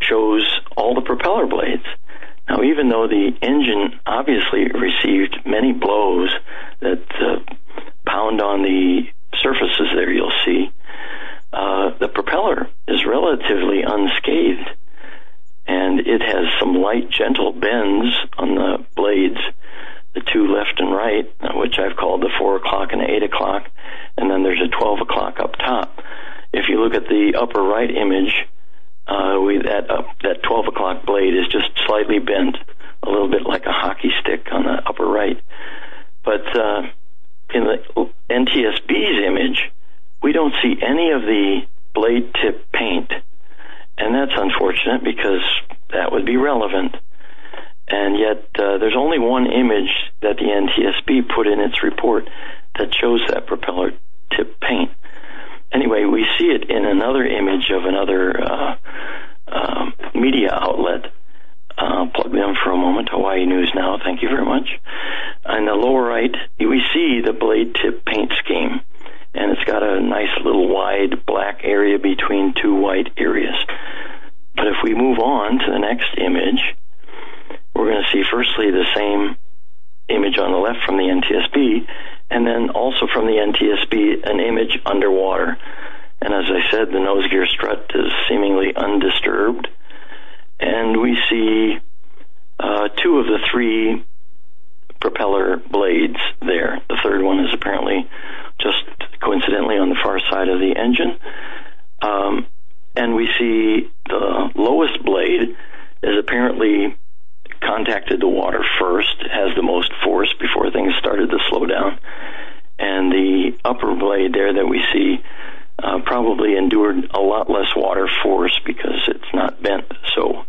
shows all the propeller blades. Now, even though the engine obviously received many blows that uh, pound on the surfaces there, you'll see uh, the propeller is relatively unscathed, and it has some light, gentle bends on the blades, the two left and right, which I've called the four o'clock and eight o'clock, and then there's a twelve o'clock up top. If you look at the upper right image, uh, we, that uh, that 12 o'clock blade is just slightly bent, a little bit like a hockey stick on the upper right. But uh, in the NTSB's image, we don't see any of the blade tip paint, and that's unfortunate because that would be relevant. And yet, uh, there's only one image that the NTSB put in its report that shows that propeller tip paint. Anyway, we see it in another image of another uh, uh, media outlet. Uh, plug them for a moment. Hawaii News Now. Thank you very much. On the lower right, we see the blade tip paint scheme, and it's got a nice little wide black area between two white areas. But if we move on to the next image, we're going to see firstly the same image on the left from the NTSB, and then also from the NTSB an image underwater. And as I said, the nose gear strut is seemingly undisturbed, and we see uh, two of the three propeller blades there. The third one is apparently just coincidentally on the far side of the engine. Um, and we see the lowest blade is apparently contacted the water first, has the most force before things started to slow down. And the upper blade there that we see uh, probably endured a lot less water force because it's not bent so.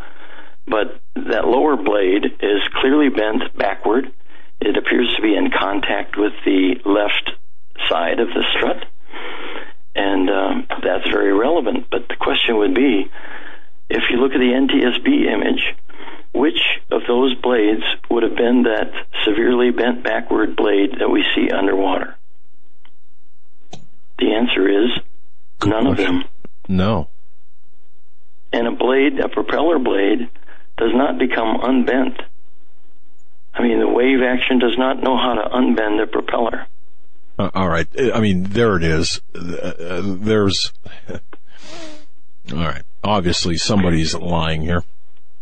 But that lower blade is clearly bent backward. It appears to be in contact with the left side of the strut. And um, that's very relevant. But the question would be if you look at the NTSB image, which of those blades would have been that severely bent backward blade that we see underwater? The answer is none of them. No. And a blade, a propeller blade, does not become unbent. I mean, the wave action does not know how to unbend a propeller. Uh, all right. I mean, there it is. Uh, there's. all right. Obviously, somebody's lying here.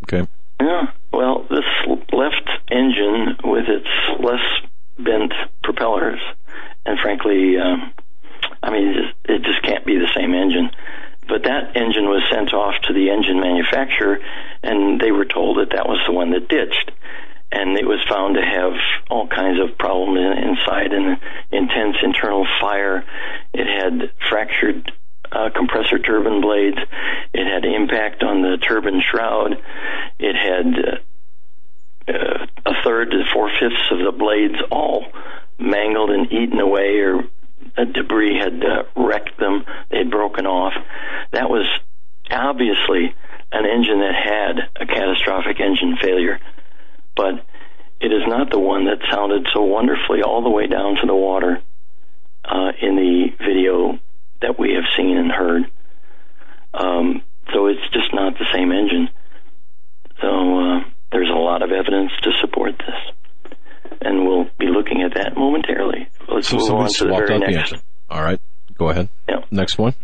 Okay. Yeah. Well, this left engine with its less bent propellers, and frankly, um, I mean, it just, it just can't be the same engine. But that engine was sent off to the engine manufacturer, and they were told that that was the one that ditched. And it was found to have all kinds of problems inside and intense internal fire. It had fractured uh, compressor turbine blades. It had impact on the turbine shroud. It had uh, uh, a third to four fifths of the blades all mangled and eaten away, or debris had uh, wrecked them. They'd broken off. That was obviously an engine that had a catastrophic engine failure, but it is not the one that sounded so wonderfully all the way down to the water uh, in the video that we have seen and heard. Um, so it's just not the same engine. So uh, there's a lot of evidence to support this, and we'll be looking at that momentarily. Let's So move on to the very the next. engine. All right. Go ahead. Yeah. Next one.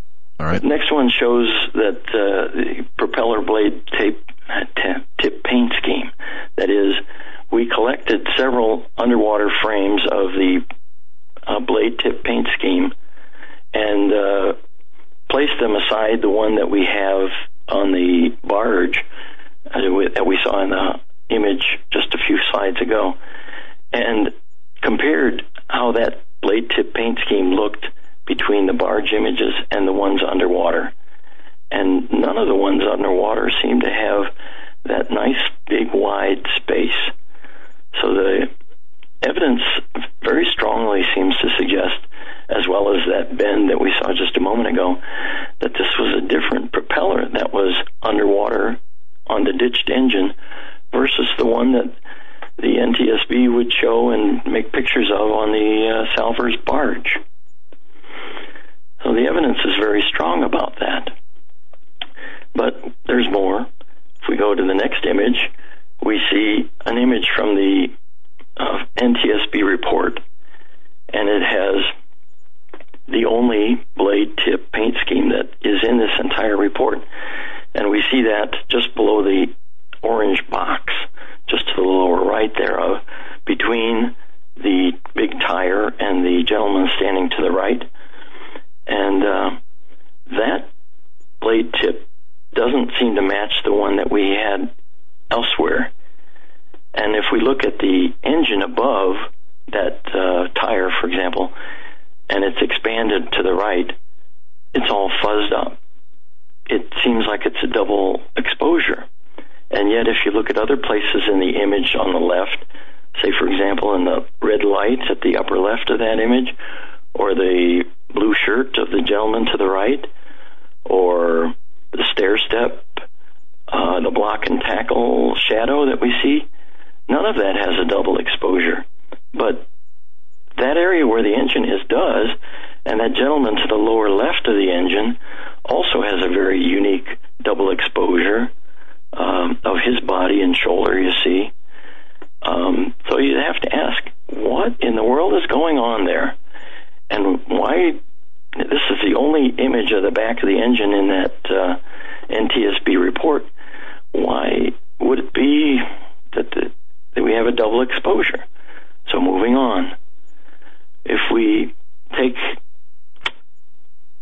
All right. Next one shows that uh, the propeller blade tape t- tip paint scheme. That is, we collected several underwater frames of the uh, blade tip paint scheme and uh, placed them aside the one that we have on the barge uh, that we saw in the image just a few slides ago, and compared how that blade tip paint scheme looked between the barge images and the ones underwater. And none of the ones underwater seem to have that nice big wide space. So the evidence very strongly seems to suggest, as well as that bend that we saw just a moment ago, that this was a different propeller that was underwater on the ditched engine versus the one that the NTSB would show and make pictures of on the uh, Salvors barge. So the evidence is very strong about that. But there's more. If we go to the next image, we see an image from the uh, NTSB report, and it has the only blade tip paint scheme that is in this entire report. And we see that just below the orange box, just to the lower right there, uh, between the big tire and the gentleman standing to the right. And uh, that blade tip doesn't seem to match the one that we had elsewhere. And if we look at the engine above that uh, tire, for example, and it's expanded to the right, it's all fuzzed up. It seems like it's a double exposure. And yet, if you look at other places in the image on the left, say, for example, in the red lights at the upper left of that image, or the blue shirt of the gentleman to the right, or the stair step, uh, the block and tackle shadow that we see, none of that has a double exposure. But that area where the engine is does, and that gentleman to the lower left of the engine also has a very unique double exposure um, of his body and shoulder, you see. Um, so you have to ask, what in the world is going on there? And why this is the only image of the back of the engine in that uh, NTSB report. Why would it be that, the, that we have a double exposure? So moving on, if we take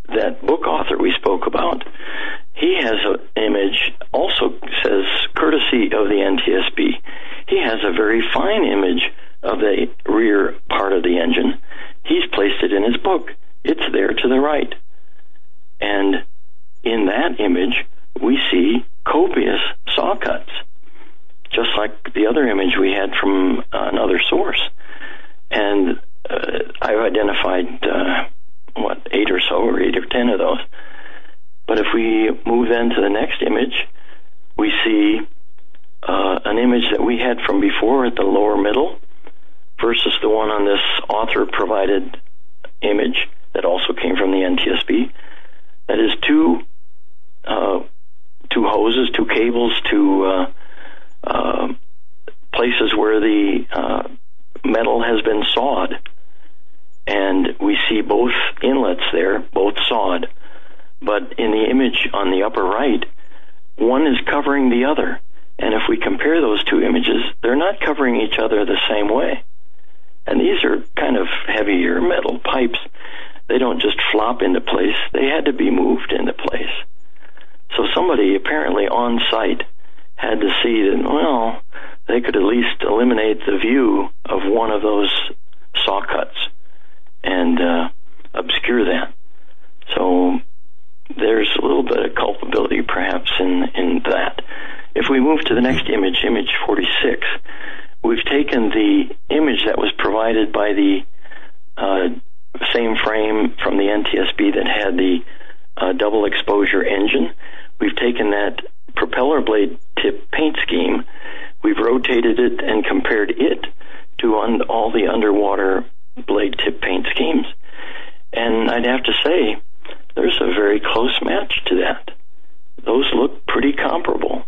that book author we spoke about, he has an image, also says courtesy of the NTSB. He has a very fine image of the rear part of the engine. He's placed it in his book. It's there to the right. And in that image, we see copious saw cuts, just like the other image we had from another source. And uh, I've identified, uh, what, eight or so, or eight or ten of those. But if we move then to the next image, we see uh, an image that we had from before at the lower middle versus the one on this author provided image that also came from the NTSB. That is two uh, two hoses, two cables, two uh, uh, places where the uh, metal has been sawed, and we see both inlets there, both sawed. But in the image on the upper right, one is covering the other. And if we compare those two images, they're not covering each other the same way. And these are kind of heavier metal pipes. They don't just flop into place, they had to be moved into place. So somebody apparently on site had to see that, well, they could at least eliminate the view of one of those saw cuts and uh, obscure that. So there's a little bit of culpability perhaps in, in that. If we move to the next image, image 46, we've taken the image that was provided by the uh, same frame from the NTSB that had the uh, double exposure engine. We've taken that propeller blade tip paint scheme, we've rotated it and compared it to un- all the underwater blade tip paint schemes. And I'd have to say, there's a very close match to that. Those look pretty comparable.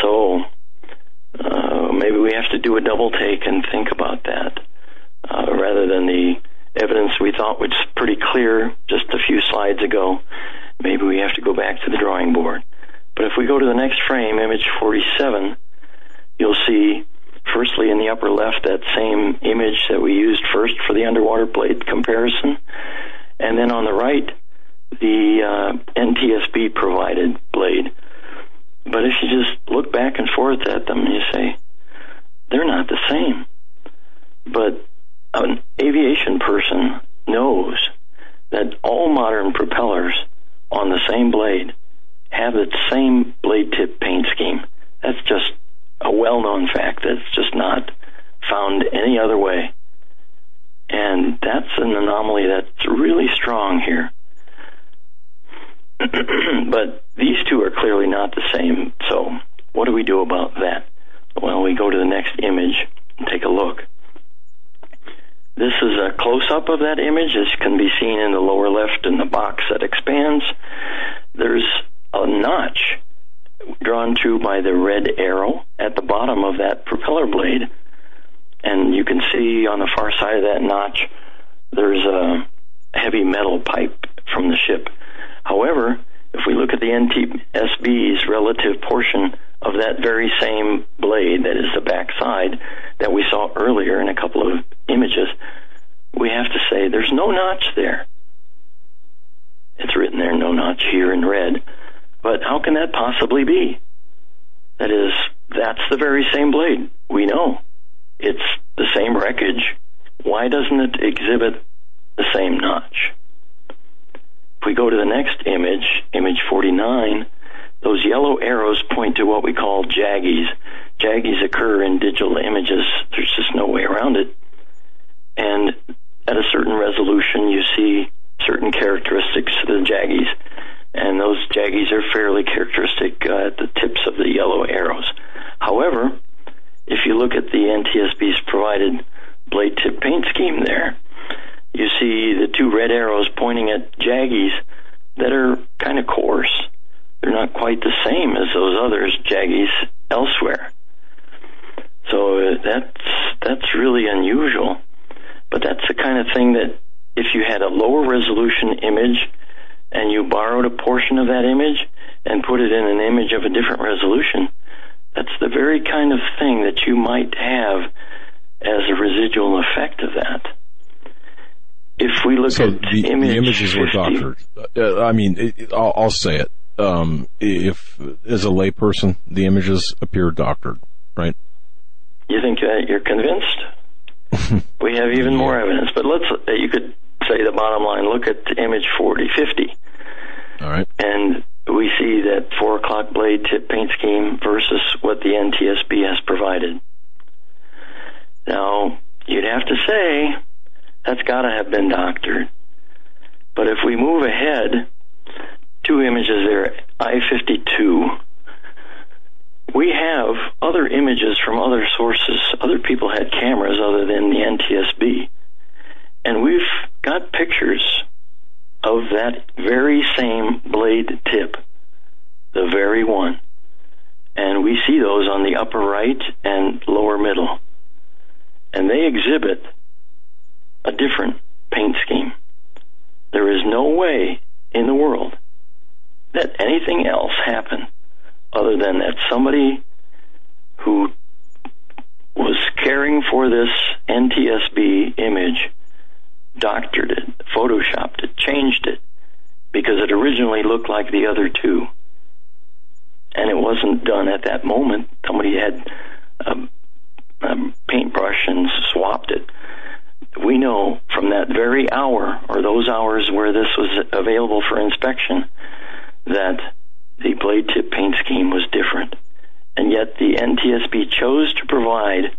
So uh, maybe we have to do a double take and think about that uh, rather than the evidence we thought was pretty clear just a few slides ago. Maybe we have to go back to the drawing board. But if we go to the next frame, image 47, you'll see firstly in the upper left that same image that we used first for the underwater blade comparison. And then on the right, the uh, NTSB provided blade. But if you just look back and forth at them, you say, they're not the same. But an aviation person knows that all modern propellers on the same blade have the same blade tip paint scheme. That's just a well known fact. That's just not found any other way. And that's an anomaly that's really strong here. but these two are clearly not the same. So, what do we do about that? Well, we go to the next image and take a look. This is a close up of that image, as can be seen in the lower left in the box that expands. There's a notch drawn to by the red arrow at the bottom of that propeller blade. And you can see on the far side of that notch, there's a heavy metal pipe from the ship. However, if we look at the NTSB's relative portion of that very same blade, that is the back side, that we saw earlier in a couple of images, we have to say there's no notch there. It's written there, no notch here in red. But how can that possibly be? That is, that's the very same blade. We know. It's the same wreckage. Why doesn't it exhibit the same notch? If we go to the next image, image 49, those yellow arrows point to what we call jaggies. Jaggies occur in digital images. There's just no way around it. And at a certain resolution, you see certain characteristics of the jaggies. And those jaggies are fairly characteristic uh, at the tips of the yellow arrows. However, if you look at the NTSB's provided blade tip paint scheme there, you see the two red arrows pointing at jaggies that are kind of coarse. They're not quite the same as those others, jaggies elsewhere. So uh, that's that's really unusual. But that's the kind of thing that if you had a lower resolution image and you borrowed a portion of that image and put it in an image of a different resolution, that's the very kind of thing that you might have as a residual effect of that. If we look so at the, image the images 50, were doctored. Uh, I mean, it, I'll, I'll say it. Um, if as a layperson, the images appear doctored, right? You think that you're convinced? we have even more evidence, but let's. Uh, you could say the bottom line. Look at image 4050, All right. and we see that four o'clock blade tip paint scheme versus what the NTSB has provided. Now, you'd have to say that's got to have been doctored. But if we move ahead, two images there, I-52, we have other images from other sources. Other people had cameras other than the NTSB. And we've got pictures of that very same blade tip, the very one. And we see those on the upper right and lower middle. And they exhibit a different paint scheme. There is no way in the world that anything else happened other than that somebody who was caring for this NTSB image doctored it, photoshopped it, changed it, because it originally looked like the other two. And it wasn't done at that moment. Somebody had a, a paintbrush and swapped it. We know from that very hour, or those hours where this was available for inspection, that the blade tip paint scheme was different. And yet the NTSB chose to provide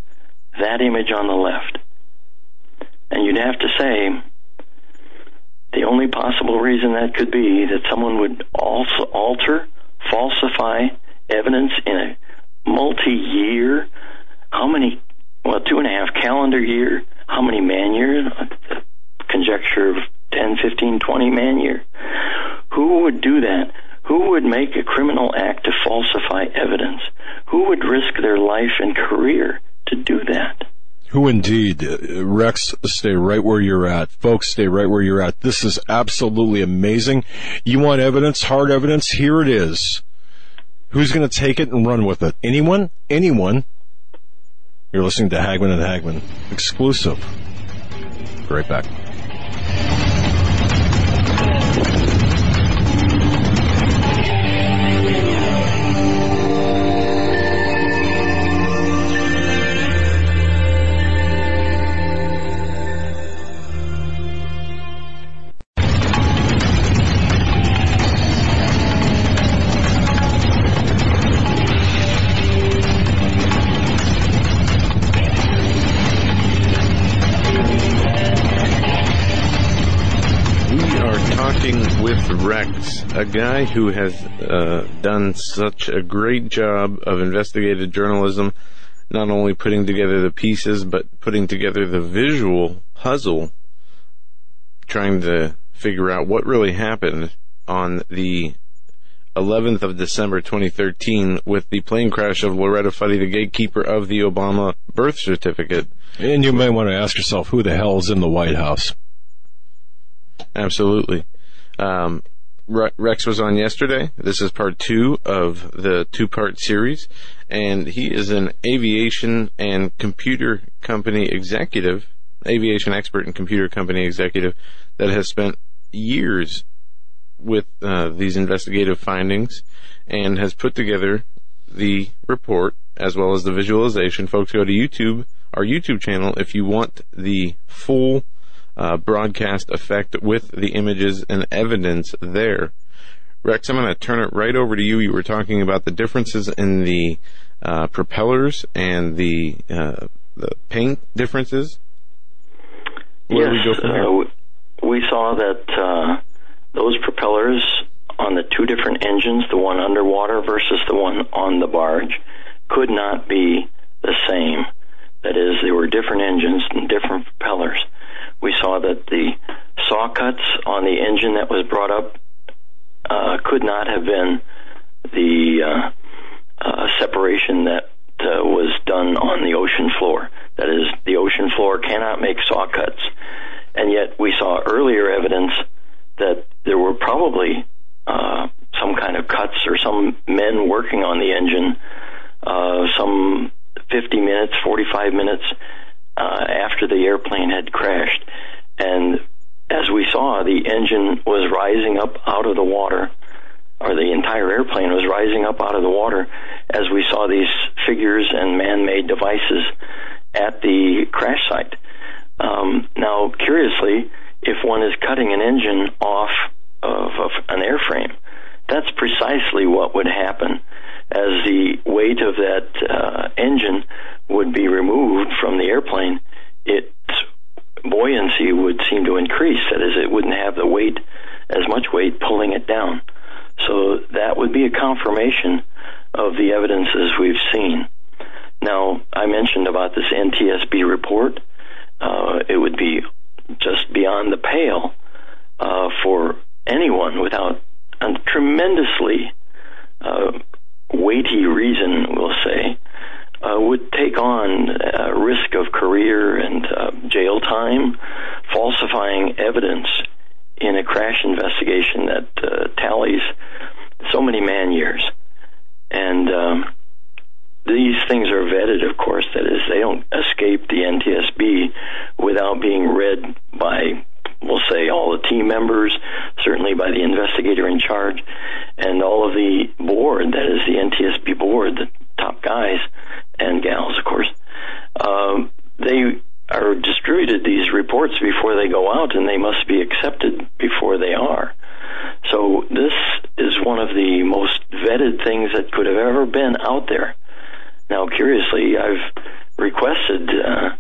that image on the left. And you'd have to say the only possible reason that could be that someone would also alter, falsify evidence in a multi-year, how many, well, two and a half calendar year, how many man years, conjecture of 10, 15, 20 man year. Who would do that? Who would make a criminal act to falsify evidence? Who would risk their life and career to do that? Who indeed? Uh, Rex, stay right where you're at. Folks, stay right where you're at. This is absolutely amazing. You want evidence, hard evidence? Here it is. Who's going to take it and run with it? Anyone? Anyone? You're listening to Hagmann and Hagmann Exclusive. Right back. A guy who has uh, done such a great job of investigative journalism, not only putting together the pieces, but putting together the visual puzzle, trying to figure out what really happened on the 11th of December 2013 with the plane crash of Loretta Fuddy, the gatekeeper of the Obama birth certificate. And you may want to ask yourself who the hell is in the White House? Absolutely. Um, Rex was on yesterday. This is part two of the two part series, and he is an aviation and computer company executive, aviation expert and computer company executive that has spent years with uh, these investigative findings and has put together the report as well as the visualization. Folks, go to YouTube, our YouTube channel, if you want the full uh, broadcast effect with the images and evidence there. Rex, I'm going to turn it right over to you. You were talking about the differences in the uh, propellers and the uh, the paint differences. Where yes, we, uh, we saw that uh, those propellers on the two different engines, the one underwater versus the one on the barge, could not be the same. That is, they were different engines and different propellers. We saw that the saw cuts on the engine that was brought up uh, could not have been the uh, uh, separation that uh, was done on the ocean floor. That is, the ocean floor cannot make saw cuts. And yet we saw earlier evidence that there were probably uh, some kind of cuts or some men working on the engine some 50 minutes, 45 minutes uh, after the airplane had crashed. And as we saw, the engine was rising up out of the water, or the entire airplane was rising up out of the water as we saw these figures and man made devices at the crash site. Um, now, curiously, if one is cutting an engine off of, of an airframe, that's precisely what would happen as the weight of that uh, engine would be removed from the airplane. Its buoyancy would seem to increase. That is, it wouldn't have the weight, as much weight pulling it down. So that would be a confirmation of the evidences we've seen. Now, I mentioned about this NTSB report. Uh, it would be just beyond the pale uh, for anyone without a tremendously uh, weighty reason, we'll say, uh, would take on a risk of career and uh, jail time, falsifying evidence in a crash investigation that uh, tallies so many man years. And um, these things are vetted, of course. That is, they don't escape the NTSB without being read by, we'll say, all the team members, certainly by the investigator in charge, and all of the board. That is the NTSB board, the top guys and gals, of course. Um, they are distributed these reports before they go out, and they must be accepted before they are. So this is one of the most vetted things that could have ever been out there. Now, curiously, I've requested uh,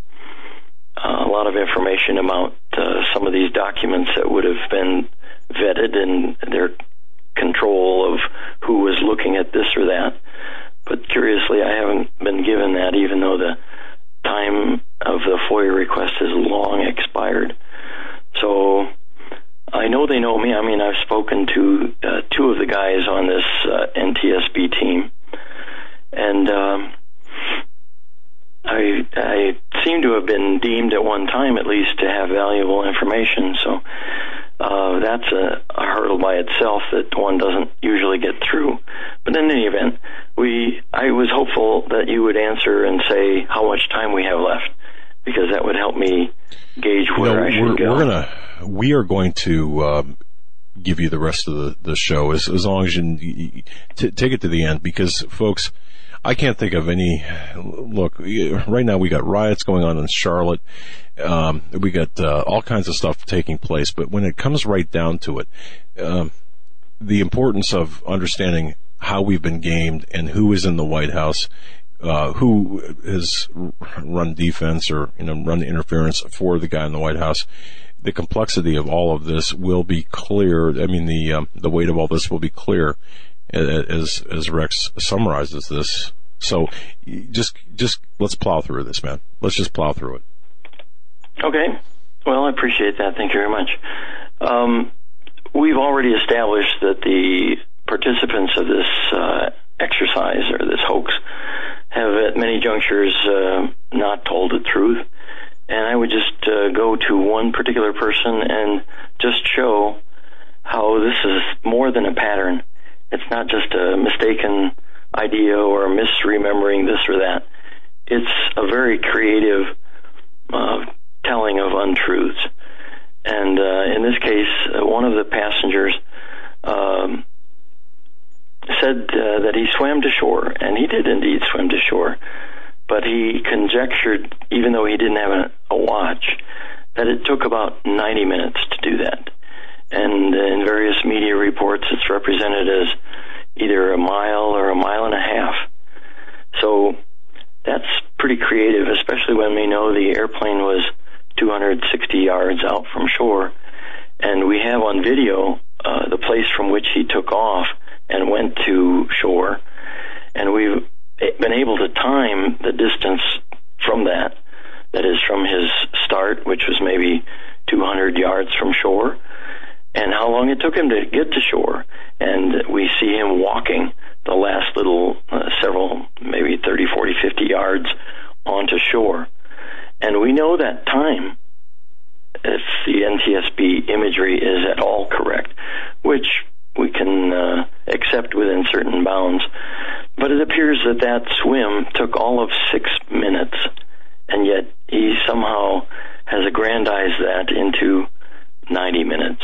a lot of information about uh, some of these documents that would have been vetted and their control of who was looking at this or that. But curiously, I haven't been given that, even though the time of the FOIA request has long expired. So I know they know me. I mean, I've spoken to uh, two of the guys on this uh, NTSB team, and um, I I seem to have been deemed at one time, at least, to have valuable information. So uh, that's a, a hurdle by itself that one doesn't usually get through. But in any event, we I was hopeful that you would answer and say how much time we have left because that would help me gauge where you know, I should we're, go. We're gonna we are going to um, give you the rest of the, the show as as long as you, you t- take it to the end because folks. I can't think of any. Look, right now we got riots going on in Charlotte. Um, we got uh, all kinds of stuff taking place. But when it comes right down to it, um, the importance of understanding how we've been gamed and who is in the White House uh, who has run defense or you know run interference for the guy in the White House. The complexity of all of this will be clear. I mean, the um, the weight of all this will be clear as as Rex summarizes this. So, just just let's plow through this, man. Let's just plow through it. Okay. Well, I appreciate that. Thank you very much. Um, we've already established that the participants of this uh, exercise or this hoax have at many junctures uh, not told the truth. And I would just uh, go to one particular person and just show how this is more than a pattern. It's not just a mistaken idea or misremembering this or that. It's a very creative uh, telling of untruths. And uh, in this case, uh, one of the passengers um, said uh, that he swam to shore, and he did indeed swim to shore. But he conjectured, even though he didn't have a, a watch, that it took about 90 minutes to do that. And in various media reports, it's represented as either a mile or a mile and a half. So that's pretty creative, especially when we know the airplane was 260 yards out from shore. And we have on video uh, the place from which he took off and went to shore. And we've been able to time the distance from that, that is from his start, which was maybe 200 yards from shore, and how long it took him to get to shore. And we see him walking the last little uh, several, maybe 30, 40, 50 yards onto shore. And we know that time, if the NTSB imagery is at all correct, which we can uh, accept within certain bounds. But it appears that that swim took all of six minutes, and yet he somehow has aggrandized that into 90 minutes.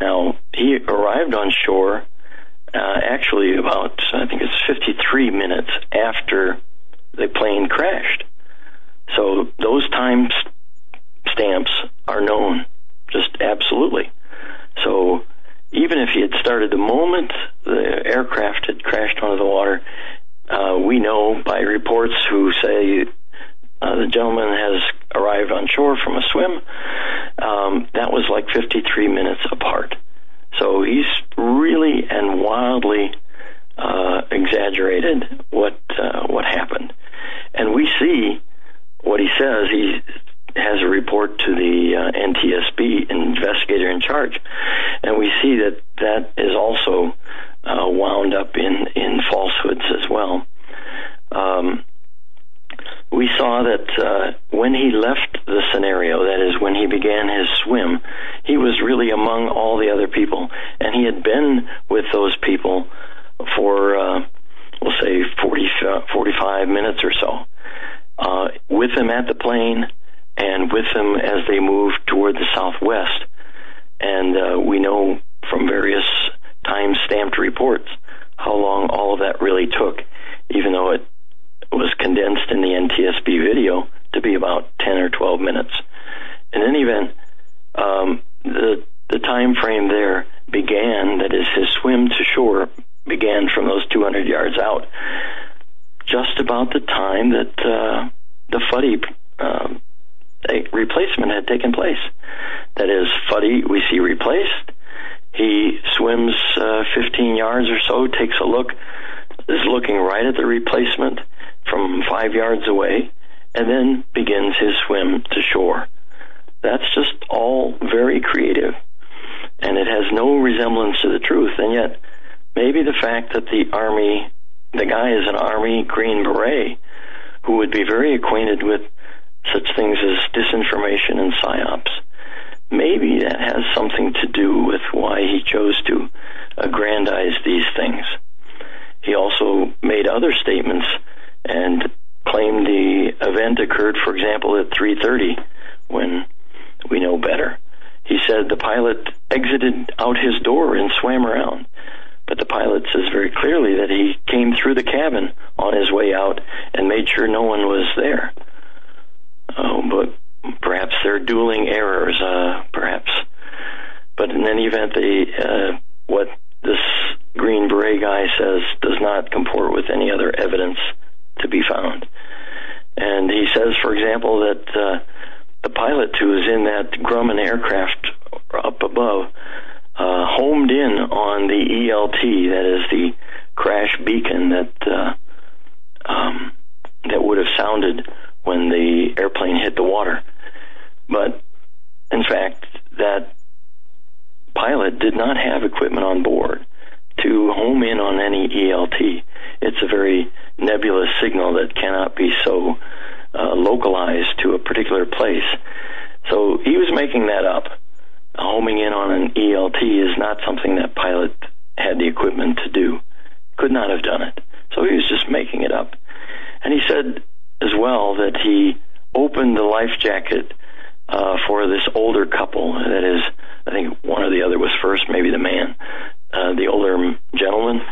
Now, he arrived on shore uh, actually about, I think it's 53 minutes after the plane crashed. So those time stamps are known, just absolutely. So even if he had started the moment the aircraft had crashed onto the water, uh, we know by reports who say uh, the gentleman has arrived on shore from a swim. Um, that was like 53 minutes apart. So he's really and wildly uh, exaggerated what uh, what happened, and we see what he says. He has a report to the uh, NTSB investigator in charge, and we see that that is also uh, wound up in in falsehoods as well. Um, we saw that uh, when he left the scenario, that is, when he began his swim, he was really among all the other people, and he had been with those people for, uh, we'll say, 40, uh, 45 minutes or so, uh, with them at the plane, and with them as they moved toward the southwest. And uh, we know from various time stamped reports how long all of that really took, even though it was condensed in the NTSB video to be about 10 or 12 minutes. In any event, um, the the time frame there began, that is, his swim to shore began from those 200 yards out, just about the time that uh, the Fuddy uh, replacement had taken place. That is, Fuddy we see replaced. He swims uh, 15 yards or so, takes a look, is looking right at the replacement from five yards away, and then begins his swim to shore. That's just all very creative, and it has no resemblance to the truth. And yet, maybe the fact that the Army, the guy is an Army Green Beret, who would be very acquainted with such things as disinformation and psyops. Maybe that has something to do with why he chose to aggrandize these things. He also made other statements and claimed the event occurred, for example, at 3:30 when we know better. He said the pilot exited out his door and swam around. But the pilot says very clearly that he came through the cabin on his way out and made sure no one was there. Oh, but perhaps they're dueling errors, uh, perhaps. But in any event, the uh, what this Green Beret guy says does not comport with any other evidence to be found. And he says, for example, that uh, the pilot who was in that Grumman aircraft up above uh, homed in on the ELT, that is the crash beacon that uh, um, that would have sounded when the airplane hit the water. But in fact, that pilot did not have equipment on board to home in on any ELT. It's a very nebulous signal that cannot be so uh, localized to a particular place. So he was making that up. Homing in on an ELT is not something that pilot had the equipment to do. Could not have done it. So he was just making it up. And he said as well that he opened the life jacket uh, for this older couple. That is, I think one or the other was first, maybe the man, uh, the older gentleman.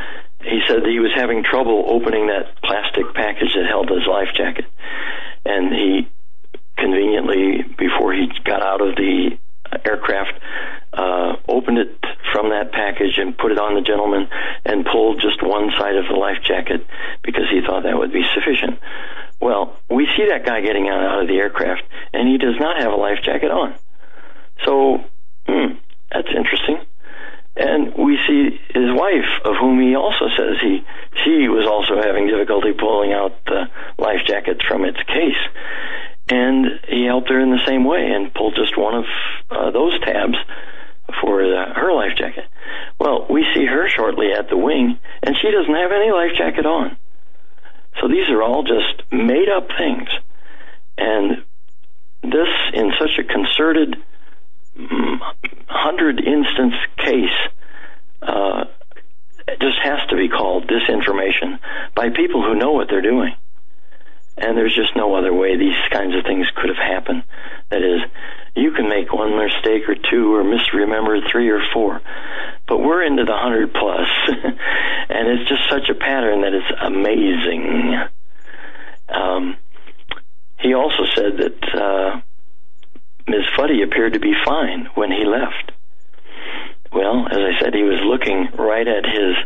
He said he was having trouble opening that plastic package that held his life jacket. And he conveniently, before he got out of the aircraft, uh, opened it from that package and put it on the gentleman and pulled just one side of the life jacket because he thought that would be sufficient. Well, we see that guy getting out, out of the aircraft and he does not have a life jacket on. So, hmm, that's interesting. And we see his wife, of whom he also says he she was also having difficulty pulling out the life jacket from its case. And he helped her in the same way and pulled just one of uh, those tabs for the, her life jacket. Well, we see her shortly at the wing, and she doesn't have any life jacket on. So these are all just made up things. And this, in such a concerted hundred instance case uh, just has to be called disinformation by people who know what they're doing. And there's just no other way these kinds of things could have happened. That is, you can make one mistake or two or misremember three or four, but we're into the hundred plus, and it's just such a pattern that it's amazing. Um, he also said that uh, Ms. Fuddy appeared to be fine when he left. Well, as I said, he was looking right at his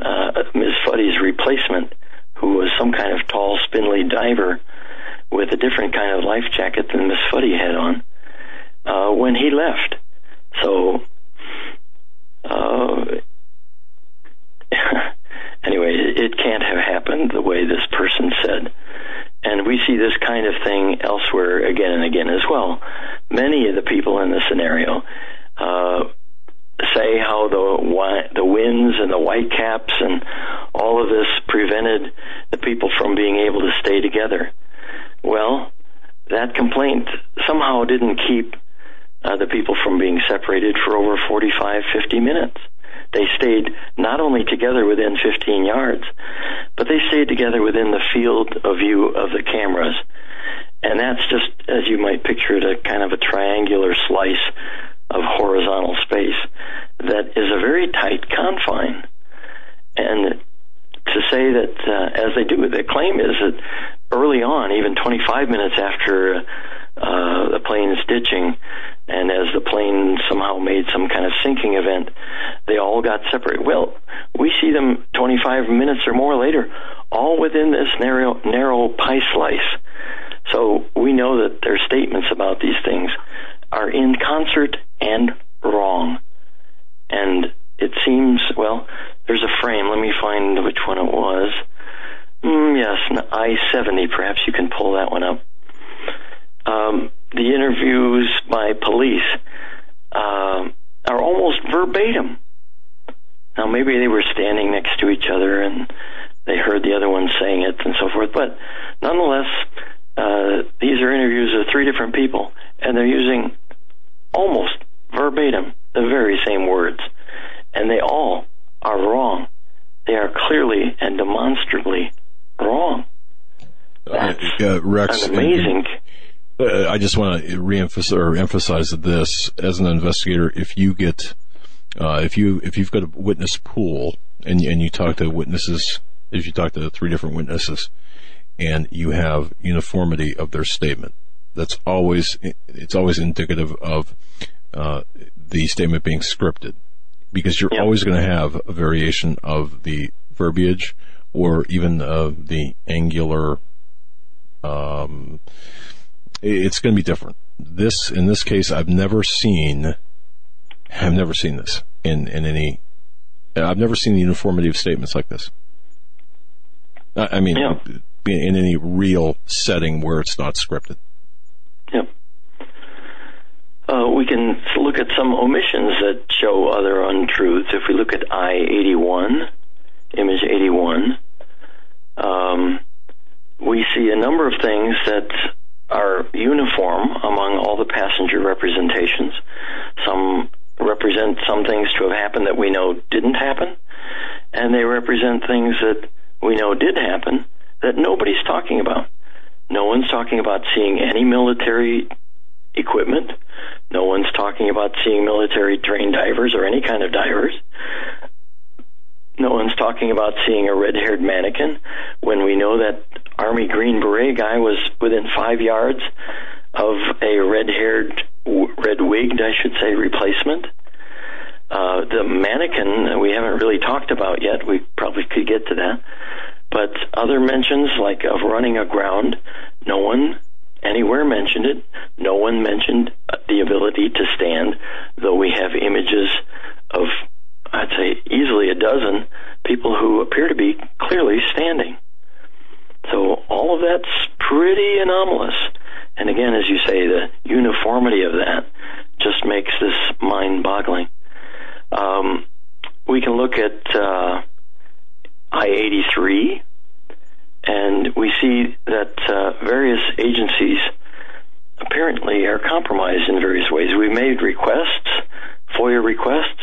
uh, Ms. Fuddy's replacement, who was some kind of tall, spindly diver with a different kind of life jacket than Miss Fuddy had on uh, when he left. So, uh, anyway, it can't have happened the way this person said. And we see this kind of thing elsewhere again and again as well. Many of the people in the scenario uh, say how the the winds and the whitecaps and all of this prevented the people from being able to stay together. Well, that complaint somehow didn't keep uh, the people from being separated for over 45, 50 minutes. They stayed not only together within 15 yards, but they stayed together within the field of view of the cameras. And that's just, as you might picture it, a kind of a triangular slice of horizontal space that is a very tight confine. And to say that, uh, as they do, the claim is that early on, even 25 minutes after uh, the is ditching, and as the plane somehow made some kind of sinking event, they all got separated. Well, we see them 25 minutes or more later, all within this narrow, narrow pie slice. So we know that their statements about these things are in concert and wrong. And it seems, well, there's a frame. Let me find which one it was. Mm, yes, an I 70. Perhaps you can pull that one up. Um, the interviews by police uh, are almost verbatim. Now, maybe they were standing next to each other and they heard the other one saying it and so forth, but nonetheless, uh, these are interviews of three different people, and they're using almost verbatim the very same words, and they all are wrong. They are clearly and demonstrably wrong. That's uh, Rex, amazing. Uh, I just want to reemphasize or emphasize this as an investigator. If you get, uh, if you if you've got a witness pool and and you talk to witnesses, if you talk to three different witnesses, and you have uniformity of their statement, that's always it's always indicative of uh, the statement being scripted because you're yep. always going to have a variation of the verbiage or even uh, the angular. Um, it's going to be different. This, in this case, I've never seen. I've never seen this in in any. I've never seen the uniformity of statements like this. I, I mean, yeah. in any real setting where it's not scripted. Yep uh, we can look at some omissions that show other untruths. If we look at I 81, image 81, um, we see a number of things that are uniform among all the passenger representations. Some represent some things to have happened that we know didn't happen, and they represent things that we know did happen that nobody's talking about. No one's talking about seeing any military equipment. No one's talking about seeing military trained divers or any kind of divers. No one's talking about seeing a red-haired mannequin when we know that Army Green Beret guy was within five yards of a red-haired, red-wigged, I should say, replacement. Uh, the mannequin we haven't really talked about yet. We probably could get to that. But other mentions like of running aground, no one anywhere mentioned it. No one mentioned the ability to stand, though we have images of, I'd say, easily a dozen people who appear to be clearly standing. So all of that's pretty anomalous. And again, as you say, the uniformity of that just makes this mind boggling. Um, we can look at uh, I 83, and we see that uh, various agencies apparently are compromised in various ways. We've made requests, FOIA requests,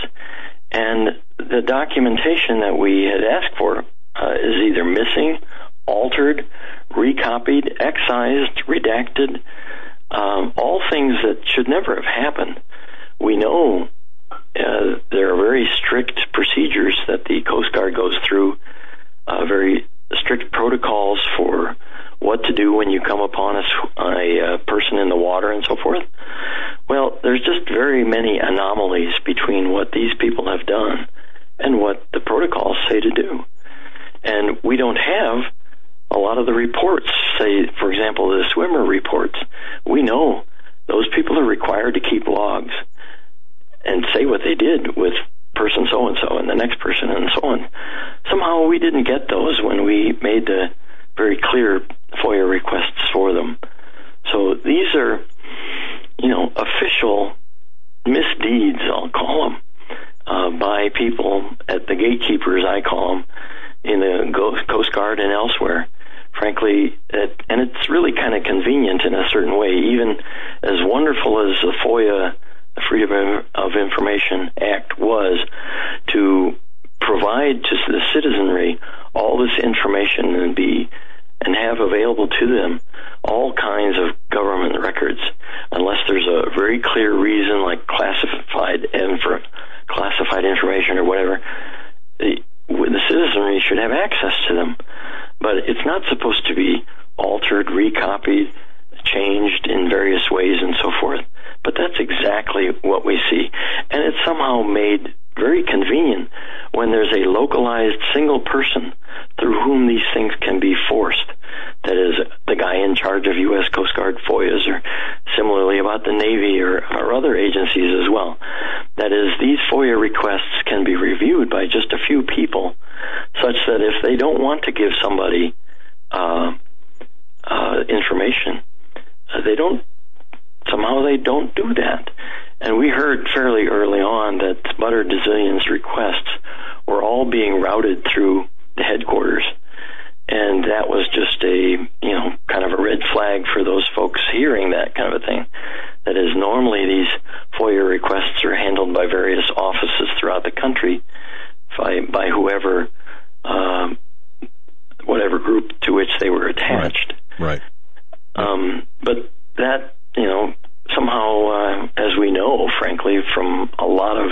and the documentation that we had asked for uh, is either missing, altered, recopied, excised, redacted, um, all things that should never have happened. We know uh, there are very strict procedures that the Coast Guard goes through, uh, very strict protocols for what to do when you come upon a, a, a person in the water and so forth. Well, there's just very many anomalies between what these people have done and what the protocols say to do. And we don't have a lot of the reports, say, for example, the swimmer reports. We know those people are required to keep logs and say what they did with person so and so and the next person and so on. Somehow we didn't get those when we made the very clear FOIA requests for them. So these are, you know, official misdeeds, I'll call them, uh, by people at the gatekeepers, I call them, in the Coast Guard and elsewhere. Frankly, it, and it's really kind of convenient in a certain way. Even as wonderful as the FOIA the Freedom of Information Act was to provide to the citizenry all this information and be and have available to them all kinds of government records unless there's a very clear reason like classified info, classified information or whatever the, the citizenry should have access to them but it's not supposed to be altered recopied changed in various ways and so forth but that's exactly what we see. And it's somehow made very convenient when there's a localized single person through whom these things can be forced. That is, the guy in charge of U.S. Coast Guard FOIAs, or similarly about the Navy or, or other agencies as well. That is, these FOIA requests can be reviewed by just a few people, such that if they don't want to give somebody uh, uh, information, uh, they don't somehow they don't do that. And we heard fairly early on that Butter DeZillion's requests were all being routed through the headquarters. And that was just a, you know, kind of a red flag for those folks hearing that kind of a thing. That is, normally these FOIA requests are handled by various offices throughout the country by, by whoever, um, whatever group to which they were attached. Right. right. Um, but that you know, somehow, uh, as we know, frankly, from a lot of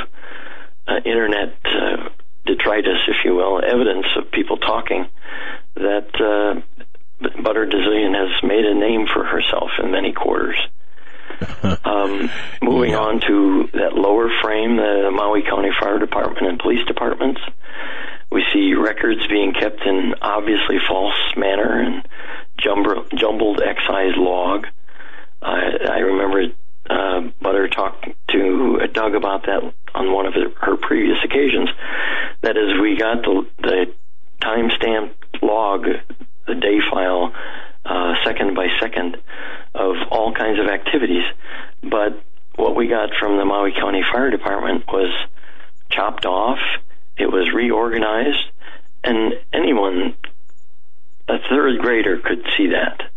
uh, internet uh, detritus, if you will, evidence of people talking, that uh, Butter DeZillion has made a name for herself in many quarters. um, moving yeah. on to that lower frame, the Maui County Fire Department and police departments, we see records being kept in obviously false manner and jumbled excise log. I, I remember uh, Butter talked to Doug about that on one of her previous occasions. That is, we got the, the timestamp log, the day file, uh, second by second, of all kinds of activities. But what we got from the Maui County Fire Department was chopped off. It was reorganized, and anyone, a third grader, could see that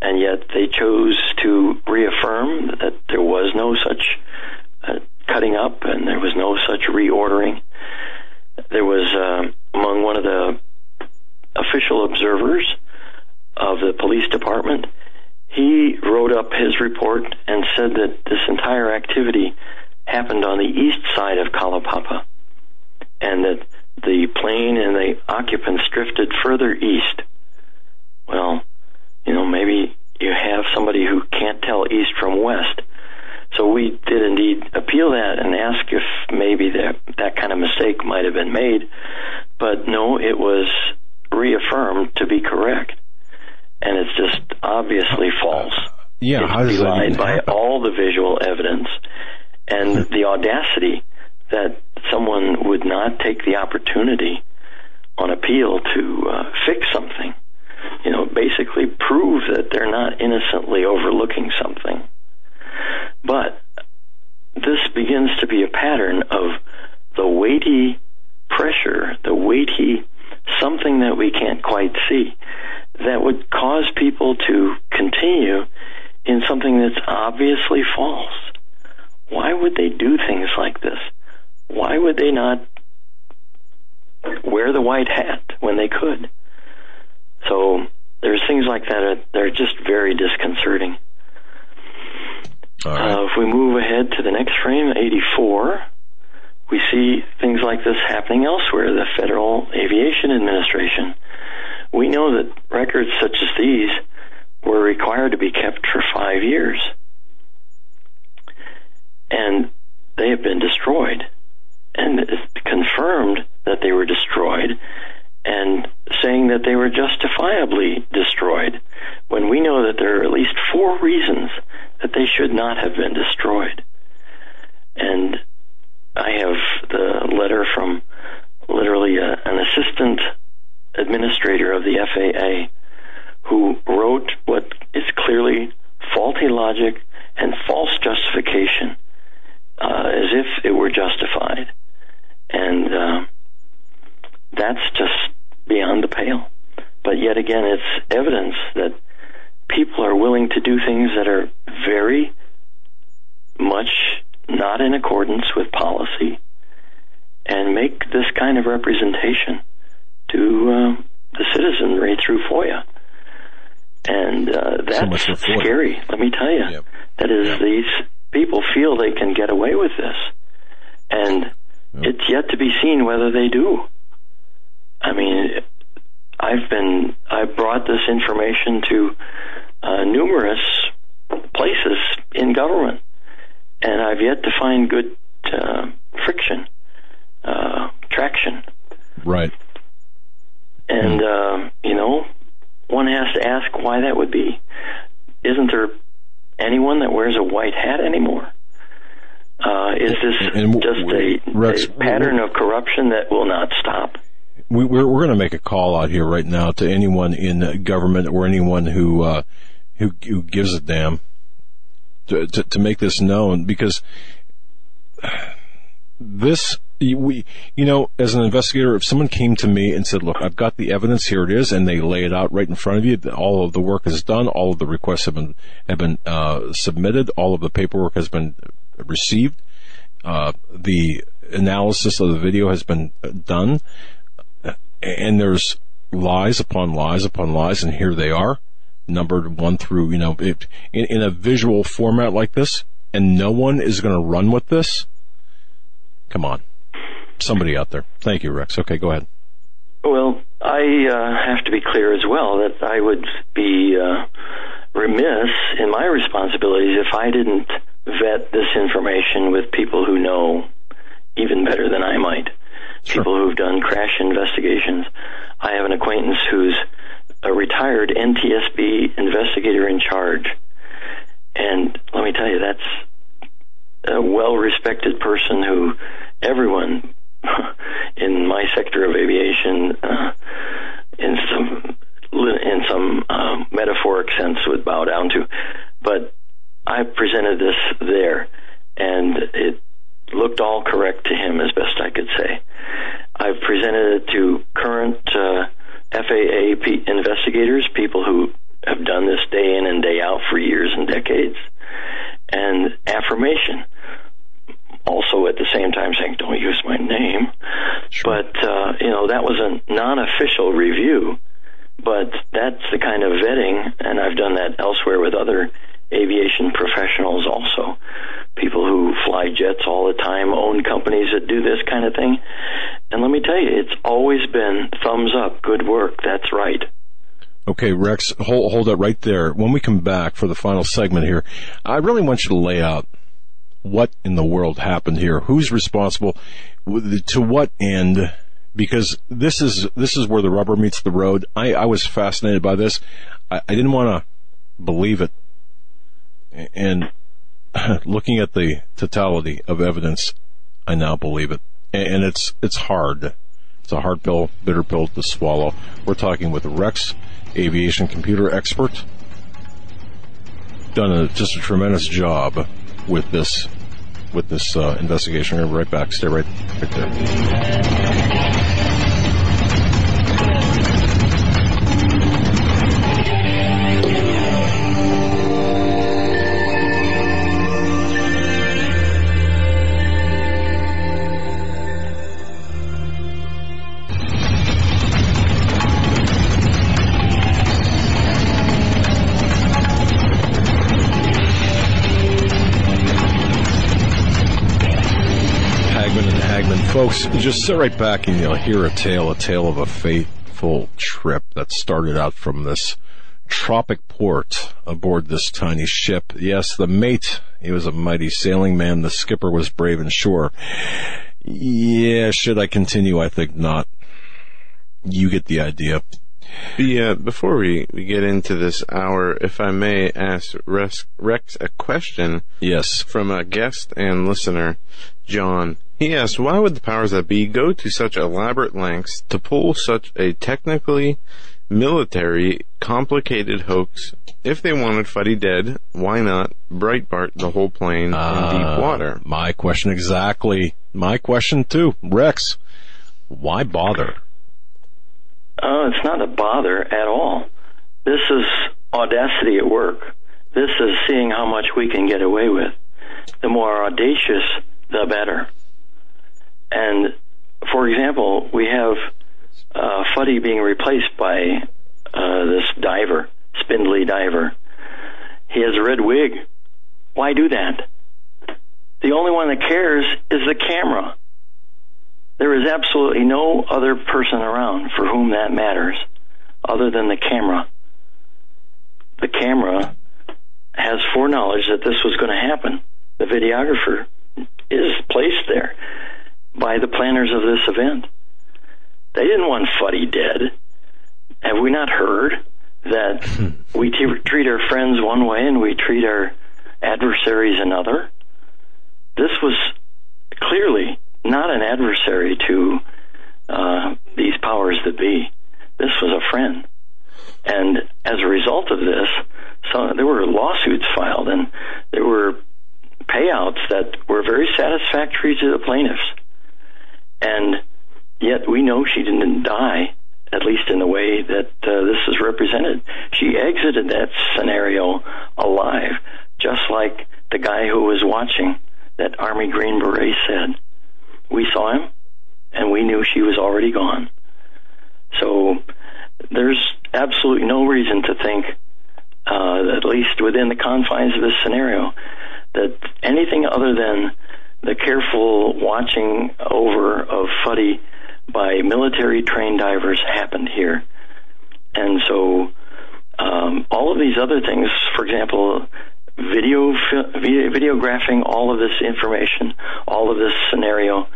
and yet they chose to reaffirm that there was no such uh, cutting up and there was no such reordering. There was uh, among one of the official observers of the police department. He wrote up his report and said that this entire activity happened on the east side of Kalaupapa and that the plane and the occupants drifted further east. Well, you know, maybe you have somebody who can't tell east from west. So we did indeed appeal that and ask if maybe that that kind of mistake might have been made, but no, it was reaffirmed to be correct, and it's just obviously false. Yeah, it's how does that belied by happen? all the visual evidence and the audacity that someone would not take the opportunity on appeal to uh, fix something. You know, basically prove that they're not innocently overlooking something. But this begins to be a pattern of the weighty pressure, the weighty something that we can't quite see that would cause people to continue in something that's obviously false. Why would they do things like this? Why would they not wear the white hat when they could? So there's things like that that are just very disconcerting. Right. Uh, if we move ahead to the next frame, 84, we see things like this happening elsewhere. The Federal Aviation Administration. We know that records such as these were required to be kept for five years. And they have been destroyed. And it's confirmed that they were destroyed and saying that they were justifiably destroyed when we know that there are at least four reasons that they should not have been destroyed. And I have the letter from literally a, an assistant administrator of the FAA who wrote what is clearly faulty logic and false justification uh, as if it were justified. And uh, that's just beyond the pale. But yet again, it's evidence that people are willing to do things that are very much not in accordance with policy and make this kind of representation to uh, the citizenry through FOIA. And uh, that's FOIA. scary, let me tell you. Yep. That is, Yep. these people feel they can get away with this. And it's yet to be seen whether they do. I mean, I've been, I brought this information to uh, numerous places in government, and I've yet to find good uh, friction, uh, traction. Right. And, uh, you know, one has to ask why that would be. Isn't there anyone that wears a white hat anymore? Uh, is this And- and just a, Rex, a pattern of corruption that will not stop? We, we're we're going to make a call out here right now to anyone in government or anyone who uh, who who gives a damn to, to to make this known because this we you know as an investigator if someone came to me and said look I've got the evidence here it is and they lay it out right in front of you all of the work is done all of the requests have been have been uh, submitted all of the paperwork has been received uh, the analysis of the video has been done and there's lies upon lies upon lies, and here they are, numbered one through, you know, it, in, in a visual format like this, and no one is going to run with this. Come on, somebody out there. Thank you, Rex. Okay, go ahead. Well, I uh, have to be clear as well that I would be uh, remiss in my responsibilities if I didn't vet this information with people who know even better than I might. Sure. People who've done crash investigations. I have an acquaintance who's a retired NTSB investigator in charge. And let me tell you, that's a well respected person who everyone in my sector of aviation, uh, in some in some um, metaphoric sense, would bow down to. But I presented this there, and it looked all correct to him as best I could say. I've presented it to current uh, FAA pe- investigators, people who have done this day in and day out for years and decades, and affirmation. Also, at the same time, saying, "Don't use my name," but uh, you know that was a non-official review. But that's the kind of vetting, and I've done that elsewhere with other aviation professionals also. People who fly jets all the time, own companies that do this kind of thing. And let me tell you, it's always been thumbs up, good work, that's right. Okay, Rex, hold, hold it right there. When we come back for the final segment here, I really want you to lay out what in the world happened here. Who's responsible? To what end? Because this is this is where the rubber meets the road. I, I was fascinated by this. I, I didn't want to believe it, and looking at the totality of evidence, I now believe it. And it's it's hard. It's a hard pill, bitter pill to swallow. We're talking with Rex aviation computer expert. Done a, just a tremendous job with this with this uh, investigation. We're right back. Stay right, right there. Folks, just sit right back and you'll hear a tale, a tale of a fateful trip that started out from this tropic port aboard this tiny ship. Yes, the mate, he was a mighty sailing man. The skipper was brave and sure. Yeah, should I continue? I think not. You get the idea. The, uh, before we, we get into this hour, if I may ask Rex, Rex a question. Yes. From a guest and listener, John. He asked, why would the powers that be go to such elaborate lengths to pull such a technically military complicated hoax? If they wanted Fuddy dead, why not Breitbart the whole plane uh, in deep ah, water? My question exactly. My question too. Rex, why bother? Oh, it's not a bother at all. This is audacity at work. This is seeing how much we can get away with. The more audacious, the better. And for example, we have uh, Fuddy being replaced by uh, this diver, spindly diver. He has a red wig. Why do that? The only one that cares is the camera. There is absolutely no other person around for whom that matters other than the camera. The camera has foreknowledge that this was going to happen. The videographer is placed there by the planners of this event. They didn't want Fuddy dead. Have we not heard that we t- treat our friends one way and we treat our adversaries another? This was clearly not an adversary to uh, these powers that be. This was a friend. And as a result of this, so there were lawsuits filed and there were payouts that were very satisfactory to the plaintiffs. And yet we know she didn't die, at least in the way that uh, this is represented. She exited that scenario alive, just like the guy who was watching that Army Green Beret said. We saw him, and we knew she was already gone. So there's absolutely no reason to think, uh, at least within the confines of this scenario, that anything other than the careful watching over of Fuddy by military trained divers happened here. And so um, all of these other things, for example, video, video videographing all of this information, all of this scenario,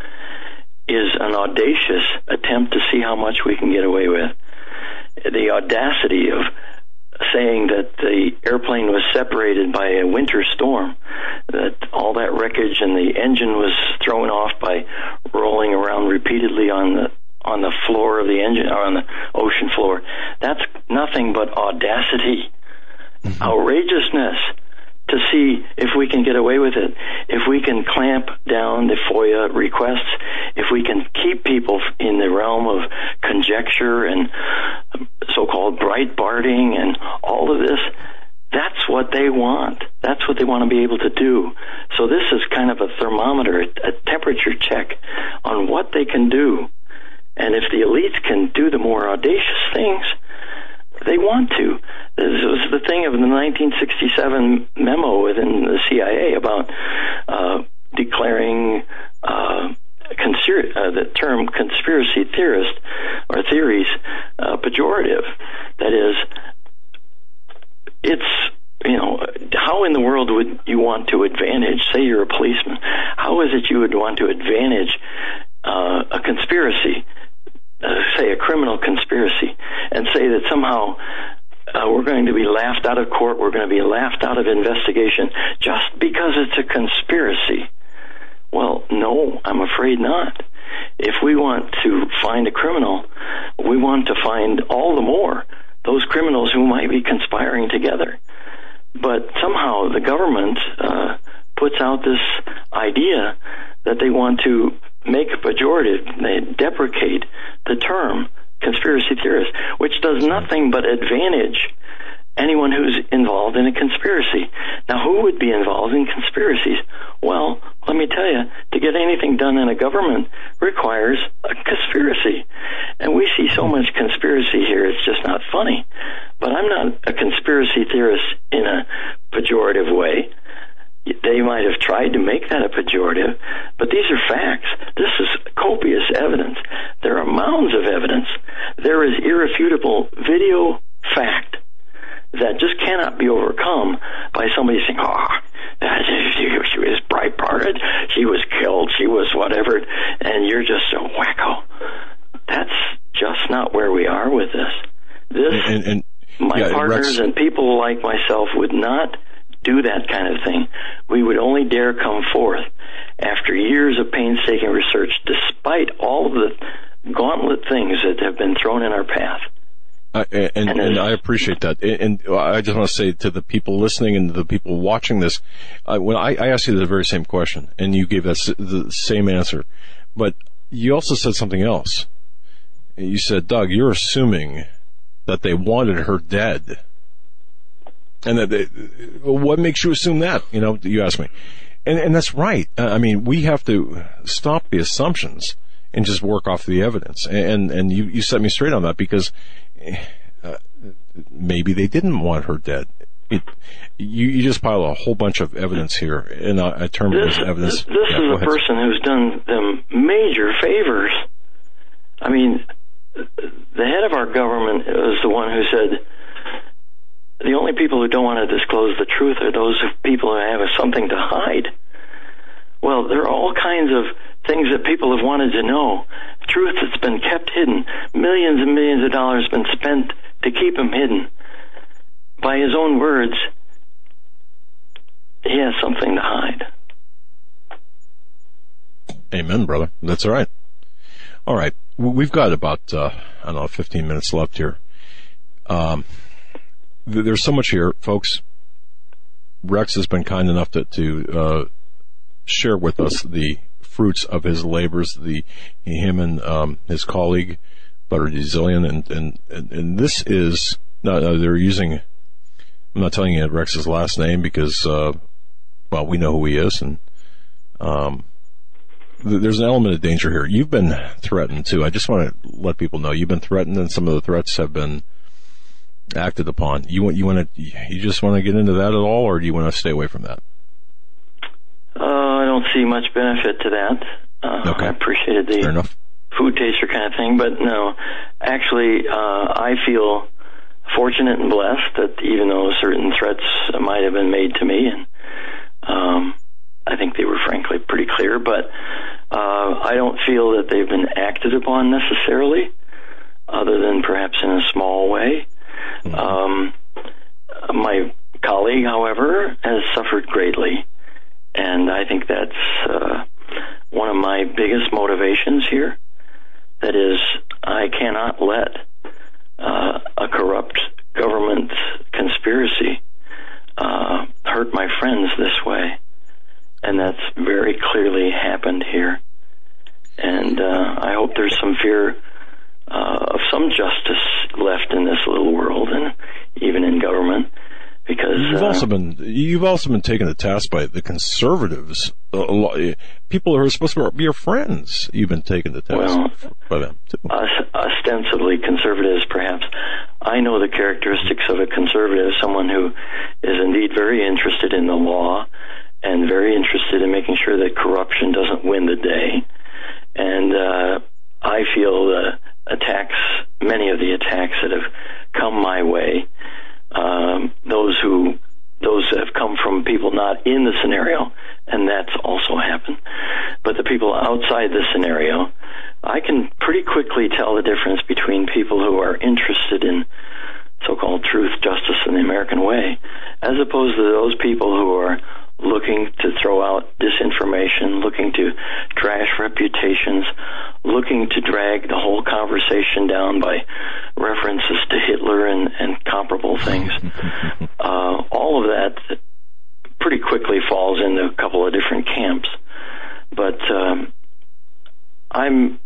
is an audacious attempt to see how much we can get away with. The audacity of saying that the airplane was separated by a winter storm, that all that wreckage and the engine was thrown off by rolling around repeatedly on the on the floor of the engine or on the ocean floor. That's nothing but audacity, mm-hmm. outrageousness to see if we can get away with it, if we can clamp down the FOIA requests, if we can keep people in the realm of conjecture and um, so-called Breitbarting and all of this. That's what they want. That's what they want to be able to do. So this is kind of a thermometer, a temperature check on what they can do. And if the elites can do the more audacious things, they want to. This was the thing of the 1967 memo within the CIA about uh, declaring uh, conspir- uh, the term conspiracy theorist or theories uh, pejorative. That is, it's you know, how in the world would you want to advantage? Say you're a policeman. How is it you would want to advantage uh, a conspiracy, say a criminal conspiracy, and say that somehow uh, we're going to be laughed out of court, we're going to be laughed out of investigation just because it's a conspiracy? Well, no, I'm afraid not. If we want to find a criminal, we want to find all the more those criminals who might be conspiring together. But somehow the government uh, puts out this idea that they want to make a pejorative, they deprecate the term conspiracy theorist, which does mm-hmm. nothing but advantage anyone who's involved in a conspiracy. Now, who would be involved in conspiracies? Well, let me tell you, to get anything done in a government requires a conspiracy. And we see so much conspiracy here, it's just not funny. But I'm not a conspiracy theorist in a pejorative way. They might have tried to make that a pejorative, but these are facts. This is copious evidence. There are mounds of evidence. There is irrefutable video fact that just cannot be overcome by somebody saying, oh, she, she was Breitbarted, she was killed, she was whatever, and you're just a wacko. That's just not where we are with this. This, And, and my yeah, partners Rex- and people like myself would not do that kind of thing. We would only dare come forth after years of painstaking research, despite all of the gauntlet things that have been thrown in our path. I, and, And and I appreciate that. And and I just want to say to the people listening and the people watching this, uh, when I, I asked you the very same question, and you gave us the same answer, but you also said something else. You said, Doug, you're assuming that they wanted her dead, and that they, what makes you assume that? You know, you ask me, and and that's right. Uh, I mean, we have to stop the assumptions and just work off the evidence. And and you you set me straight on that because uh, maybe they didn't want her dead. It, you, you just pile a whole bunch of evidence here, and I, I term it as evidence. this, this Yeah, is a ahead. person who's done them major favors. I mean, the head of our government was the one who said the only people who don't want to disclose the truth are those people who have something to hide. Well, there are all kinds of things that people have wanted to know. Truth that's been kept hidden. Millions and millions of dollars been spent to keep him hidden. By his own words, he has something to hide. Amen, brother. That's all right. All right. We've got about, uh, I don't know, 15 minutes left here. Um, there's so much here, folks. Rex has been kind enough to, to, uh, share with us the fruits of his labors, the, him and, um, his colleague, Butter Zillion, and, and, and, this is, no, no, they're using, I'm not telling you Rex's last name because, uh, well, we know who he is and, um, th- there's an element of danger here. You've been threatened too. I just want to let people know you've been threatened, and some of the threats have been acted upon. You want you want to you just want to get into that at all, or do you want to stay away from that? Uh, I don't see much benefit to that. Uh, Okay. I appreciated the Fair enough. food taster kind of thing, but no. Actually, uh, I feel fortunate and blessed that even though certain threats might have been made to me, and um, I think they were frankly pretty clear, but uh, I don't feel that they've been acted upon necessarily, other than perhaps in a small way. Um, my colleague, however, has suffered greatly, and I think that's uh, one of my biggest motivations here. That is, I cannot let uh, a corrupt government conspiracy uh, hurt my friends this way, and that's very clearly happened here. And uh, I hope there's some fear uh, of some justice left in this little world, and even in government, because You've uh, also been you've also been taken to task by the conservatives. A lo- people who are supposed to be your friends. You've been taken to task Well, by them too. ostensibly conservatives, perhaps. I know the characteristics of a conservative, someone who is indeed very interested in the law and very interested in making sure that corruption doesn't win the day. And uh, I feel the attacks, many of the attacks that have come my way, um, those who those have come from people not in the scenario, and that's also happened. But the people outside the scenario, I can pretty quickly tell the difference between people who are interested in so-called truth, justice, and the American way, as opposed to those people who are looking to throw out disinformation, looking to trash reputations, looking to drag the whole conversation down by references to Hitler and, and comparable things. uh, all of that pretty quickly falls into a couple of different camps. But um, I'm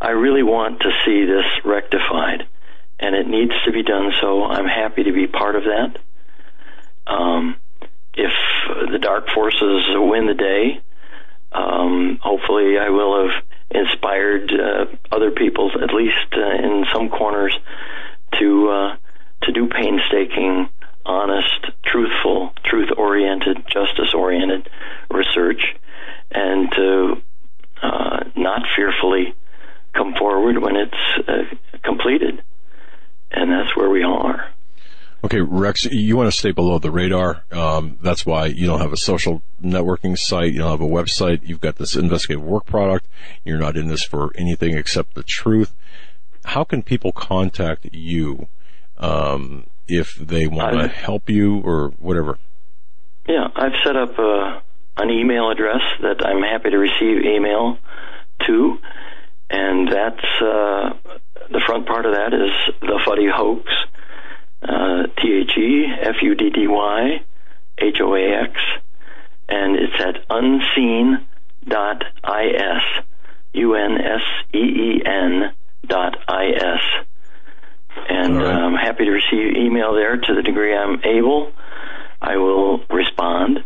I really want to see this rectified, and it needs to be done. So I'm happy to be part of that. Um, if the dark forces win the day, um, hopefully I will have inspired uh, other people, at least uh, in some corners, to uh, to do painstaking, honest, truthful, truth-oriented, justice-oriented research, and to uh, not fearfully come forward when it's uh, completed. And that's where we are. Okay, Rex, you want to stay below the radar. Um, that's why you don't have a social networking site. You don't have a website. You've got this investigative work product. You're not in this for anything except the truth. How can people contact you um, if they want to help you or whatever? Yeah, I've set up uh, an email address that I'm happy to receive email to, and that's uh, the front part of that is the Fuddy hoax T H E F U D D Y H O A X, and it's at unseen dot is u n s e e n dot is. And right. I'm happy to receive email there to the degree I'm able. I will respond,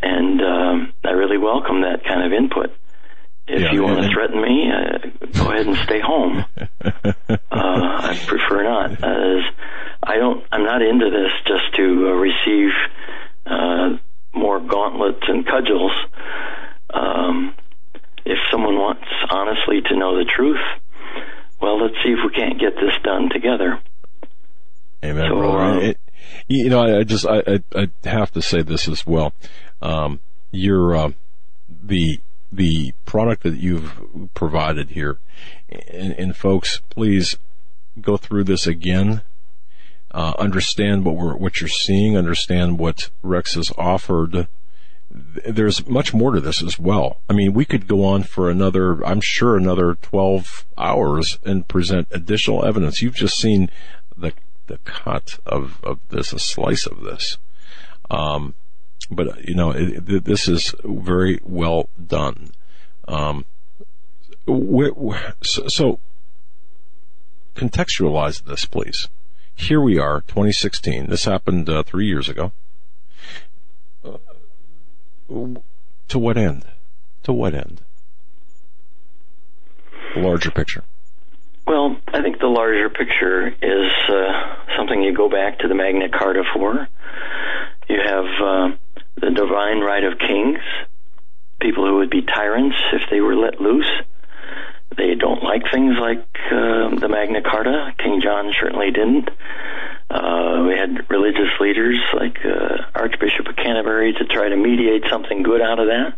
and um, I really welcome that kind of input. If yeah, you want to threaten me, uh, go ahead and stay home. uh, I prefer not. As I don't. I'm not into this just to uh, receive uh, more gauntlets and cudgels. Um, if someone wants honestly to know the truth, well, let's see if we can't get this done together. Amen, so. Um, it, you know, I, I just I, I, I have to say this as well. Um, you're uh, the the product that you've provided here. And, and folks, please go through this again. Uh, understand what we're, what you're seeing, understand what Rex has offered. There's much more to this as well. I mean, we could go on for another, I'm sure another 12 hours and present additional evidence. You've just seen the, the cut of, of this, a slice of this. Um, but you know, it, it, this is very well done. Um, so, so, contextualize this, please. Here we are, 2016. This happened uh, three years ago. Uh, to what end? To what end? The larger picture. Well, I think the larger picture is uh, something you go back to the Magna Carta for. You have uh, the divine right of kings, people who would be tyrants if they were let loose. They don't like things like uh, the Magna Carta. King John certainly didn't. Uh, we had religious leaders like uh, Archbishop of Canterbury to try to mediate something good out of that.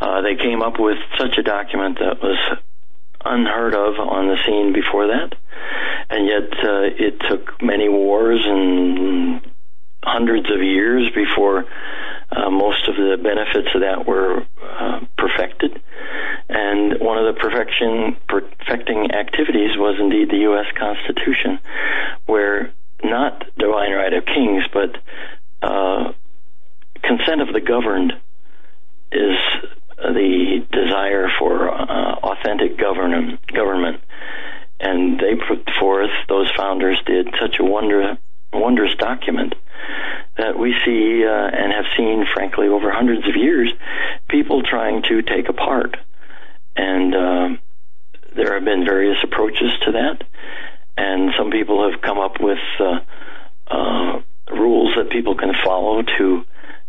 Uh, they came up with such a document that was unheard of on the scene before that, and yet uh, it took many wars and hundreds of years before uh, most of the benefits of that were uh, perfected. And one of the perfection perfecting activities was indeed the U.S. Constitution, where not divine right of kings, but uh, consent of the governed is the desire for uh, authentic govern- government. And they put forth, those founders did such a wonder, wondrous document that we see uh, and have seen, frankly, over hundreds of years, people trying to take apart. And uh, there have been various approaches to that. and some people have come up with uh, uh, rules that people can follow to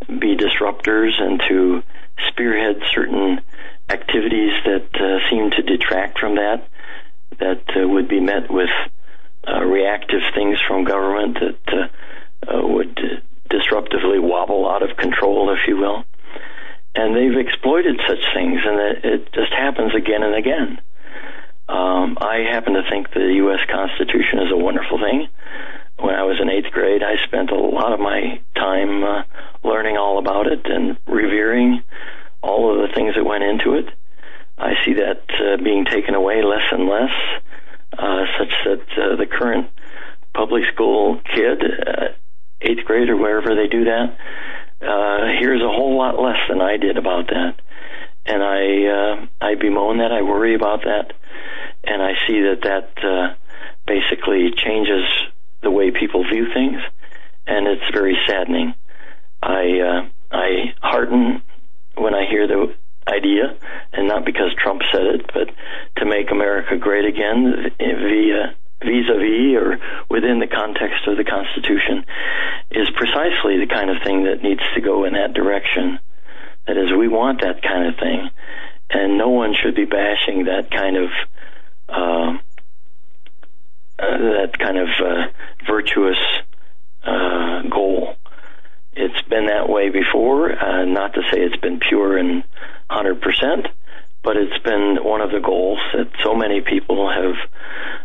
be disruptors and to spearhead certain activities that uh, seem to detract from that, that uh, would be met with uh, reactive things from government that uh, uh, would disruptively wobble out of control, if you will. And they've exploited such things, and it, it just happens again and again. Um, I happen to think the U.S. Constitution is a wonderful thing. When I was in eighth grade, I spent a lot of my time uh, learning all about it and revering all of the things that went into it. I see that uh, being taken away less and less, such that uh, the current public school kid, uh, eighth grade or wherever they do that, uh, hears a whole lot less than I did about that. And I, uh, I bemoan that, I worry about that, and I see that that uh, basically changes the way people view things, and it's very saddening. I, uh, I hearten when I hear the idea, and not because Trump said it, but to make America great again via vis-a-vis or within the context of the Constitution is precisely the kind of thing that needs to go in that direction. That is, we want that kind of thing, and no one should be bashing that kind of uh, uh, that kind of uh, virtuous uh, goal. It's been that way before. Uh, not to say it's been pure and hundred percent, but it's been one of the goals that so many people have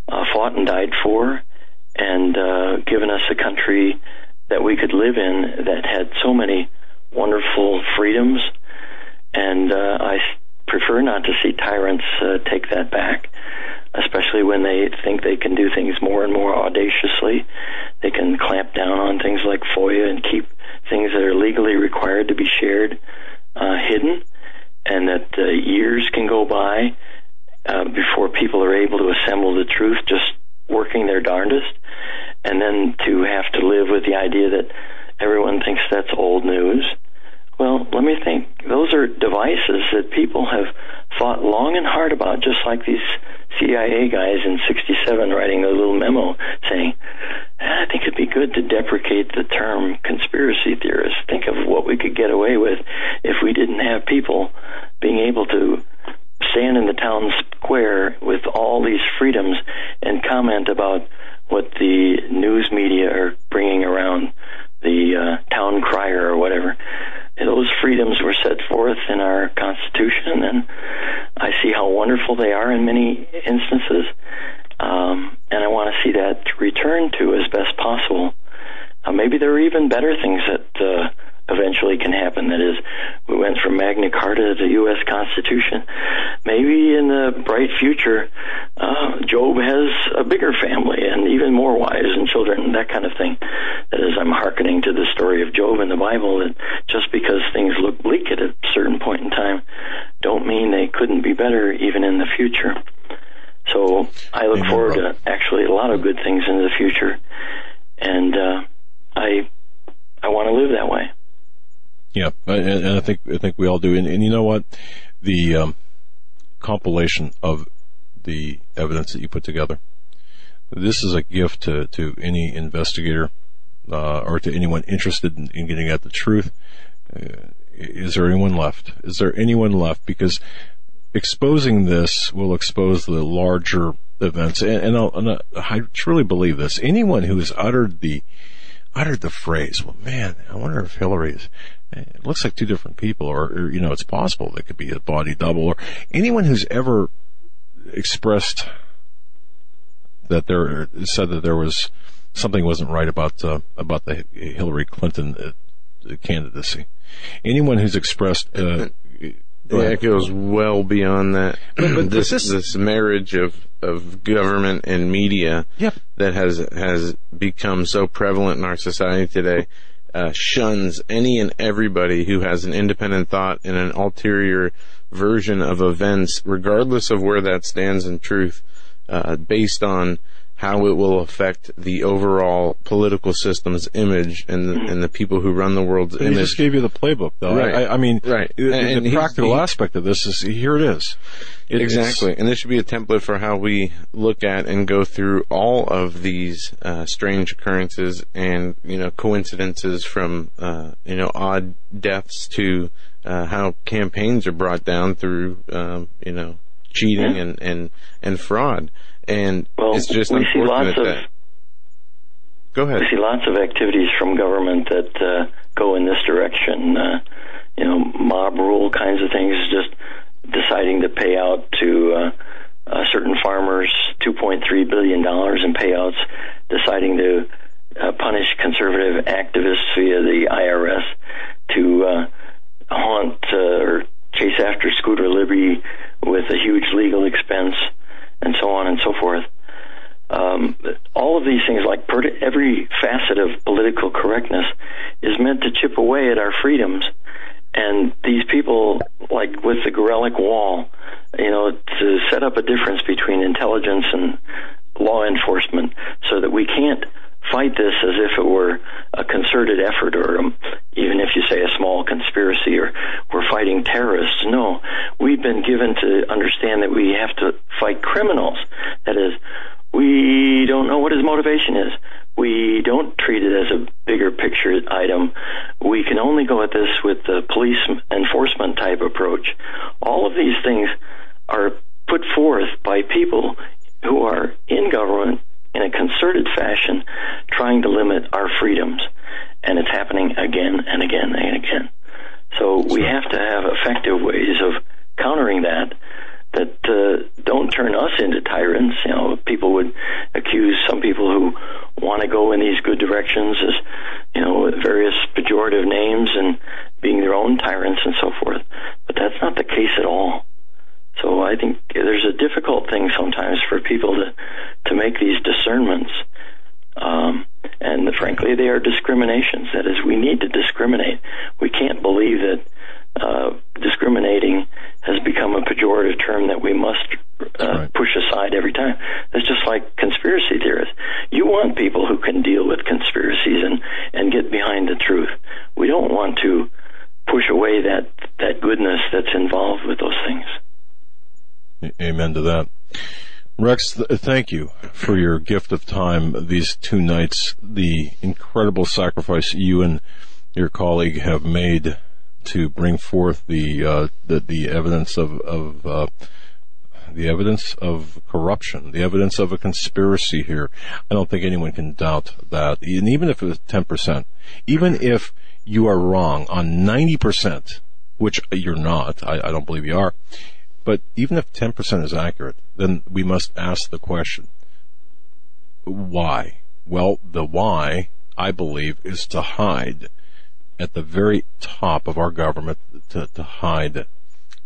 uh, fought and died for, and uh, given us a country that we could live in that had so many wonderful freedoms. And uh, I prefer not to see tyrants uh, take that back, especially when they think they can do things more and more audaciously. They can clamp down on things like FOIA and keep things that are legally required to be shared uh, hidden and that uh, years can go by uh, before people are able to assemble the truth, just working their darndest, and then to have to live with the idea that everyone thinks that's old news. Well, let me think. Those are devices that people have thought long and hard about, just like these CIA guys in 67 writing a little memo saying, I think it'd be good to deprecate the term conspiracy theorist. Think of what we could get away with if we didn't have people being able to stand in the town square with all these freedoms and comment about what the news media are bringing around the uh, town crier or whatever. Those freedoms were set forth in our Constitution, and I see how wonderful they are in many instances. Um, and I want to see that returned to as best possible. Uh, maybe there are even better things that uh, eventually can happen. That is, we went from Magna Carta to the U.S. Constitution. Maybe in the bright future, uh, Job has a bigger family and even more wives and children, that kind of thing. That is, I'm hearkening to the story of Job in the Bible. That just because things look bleak at a certain point in time, don't mean they couldn't be better even in the future. So I look Amen, forward brother. to actually a lot of good things in the future, and uh, I I want to live that way. Yeah, and, and I think I think we all do. And, and you know what, the um, compilation of the evidence that you put together, this is a gift to to any investigator uh, or to anyone interested in, in, getting at the truth. Uh, is there anyone left? Is there anyone left? Because exposing this will expose the larger events, and, and, and I truly believe this. Anyone who has uttered the uttered the phrase, "Well, man, I wonder if Hillary is it looks like two different people, or, or you know, it's possible they could be a body double, or anyone who's ever expressed that there said that there was something wasn't right about uh, about the Hillary Clinton uh, candidacy. Anyone who's expressed uh, yeah, it goes well beyond that. But, but this, this, this marriage of of government and media yep. that has has become so prevalent in our society today uh, shuns any and everybody who has an independent thought and an ulterior version of events, regardless of where that stands in truth, uh, based on how it will affect the overall political system's image and the, and the people who run the world's He image. just gave you the playbook, though. Right. I, I mean, Right. The, the And he- practical he- aspect of this is here. It is. It- it's- Exactly, and this should be a template for how we look at and go through all of these uh, strange occurrences and you know coincidences from uh, you know odd deaths to uh, how campaigns are brought down through um, you know cheating Yeah. and, and and fraud, and Well, it's just we see lots of that. Go ahead. We see lots of activities from government that uh, go in this direction. Uh, you know, mob rule kinds of things. Just deciding to pay out to uh, uh, certain farmers 2.3 billion dollars in payouts. Deciding to uh, punish conservative activists via the IRS. To uh, haunt uh, or chase after Scooter Libby with a huge legal expense, and so on and so forth um, all of these things, like per- every facet of political correctness, is meant to chip away at our freedoms. And these people, like with the Gorelick Wall, you know, to set up a difference between intelligence and law enforcement, so that we can't fight this as if it were a concerted effort, or um, even if you say a small conspiracy, or we're fighting terrorists. No, we've been given to understand that we have to fight criminals. That is, we don't know what his motivation is. We don't treat it as a bigger picture item. We can only go at this with the police enforcement type approach. All of these things are put forth by people who are in government in a concerted fashion trying to limit our freedoms. And it's happening again and again and again. So we have to have effective ways of countering that that uh, don't turn us into tyrants. You know, people would accuse some people who want to go in these good directions as, you know, various pejorative names and being their own tyrants and so forth. But that's not the case at all. So I think there's a difficult thing sometimes for people to to make these discernments. Um, and frankly, they are discriminations. That is, we need to discriminate. We can't believe that uh, discriminating has become a pejorative term that we must uh, Right. push aside every time. It's just like conspiracy theorists. You want people who can deal with conspiracies and, and get behind the truth. We don't want to push away that, that goodness that's involved with those things. Amen to that. Rex, th- thank you for your gift of time these two nights. The incredible sacrifice you and your colleague have made to bring forth the uh, the, the evidence of of uh, the evidence of corruption, the evidence of a conspiracy here. I don't think anyone can doubt that. And even if it was ten percent, even if you are wrong on ninety percent, which you're not, I, I don't believe you are. But even if 10% is accurate, then we must ask the question, why? Well, the why, I believe, is to hide at the very top of our government, to, to hide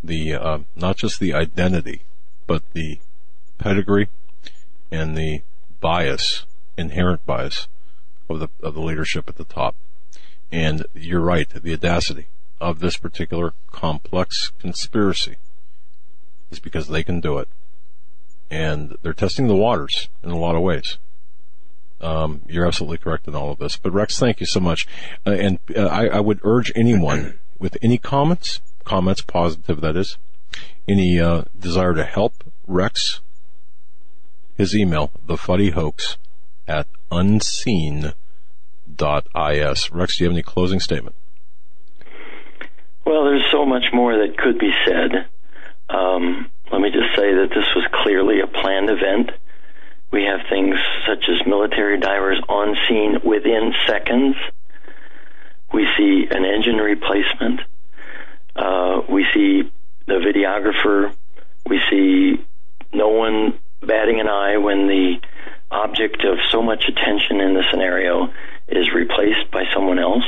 the, uh, not just the identity, but the pedigree and the bias, inherent bias of the, of the leadership at the top. And you're right, the audacity of this particular complex conspiracy is because they can do it. And they're testing the waters in a lot of ways. Um, you're absolutely correct in all of this. But Rex, thank you so much. Uh, and uh, I, I would urge anyone with any comments, comments positive that is, any uh, desire to help Rex, his email, thefuddyhoax at unseen.is. Rex, do you have any closing statement? Well, there's so much more that could be said. Um, let me just say that this was clearly a planned event. We have things such as military divers on scene within seconds. We see an engine replacement. Uh, we see the videographer. We see no one batting an eye when the object of so much attention in the scenario is replaced by someone else.